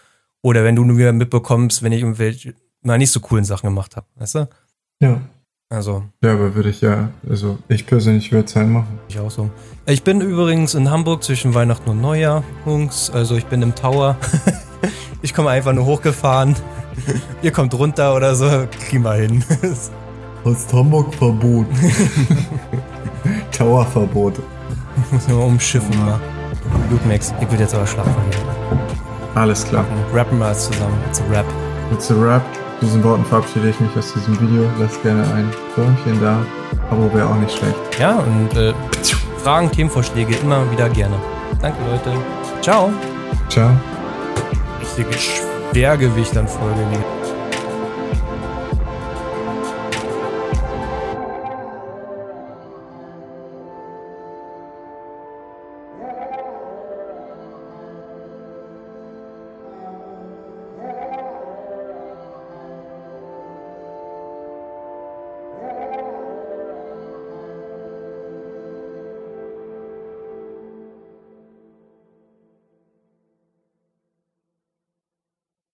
Oder wenn du nur wieder mitbekommst, wenn ich irgendwelche mal nicht so coolen Sachen gemacht habe, weißt du? Ja. Also. Ja, aber würde ich ja, also ich persönlich würde es halt machen. Ich auch so. Ich bin übrigens in Hamburg zwischen Weihnachten und Neujahr, Jungs. Also ich bin im Tower. [LAUGHS] ich komme einfach nur hochgefahren. [LAUGHS] Ihr kommt runter oder so, kriegen wir hin. [LAUGHS] Hast Hamburg Verbot. Towerverbot. Muss nur umschiffen, ja. Luke Max, ich will jetzt aber schlafen. Alles klar. Rappen wir zusammen. It's a Rap. It's a Rap. Diesen Worten verabschiede ich mich aus diesem Video. Lasst gerne ein Däumchen da. Abo wäre auch nicht schlecht. Ja, und äh, Fragen, Themenvorschläge immer wieder gerne. Danke, Leute. Ciao. Ciao. Richtiges Schwergewicht an Folge.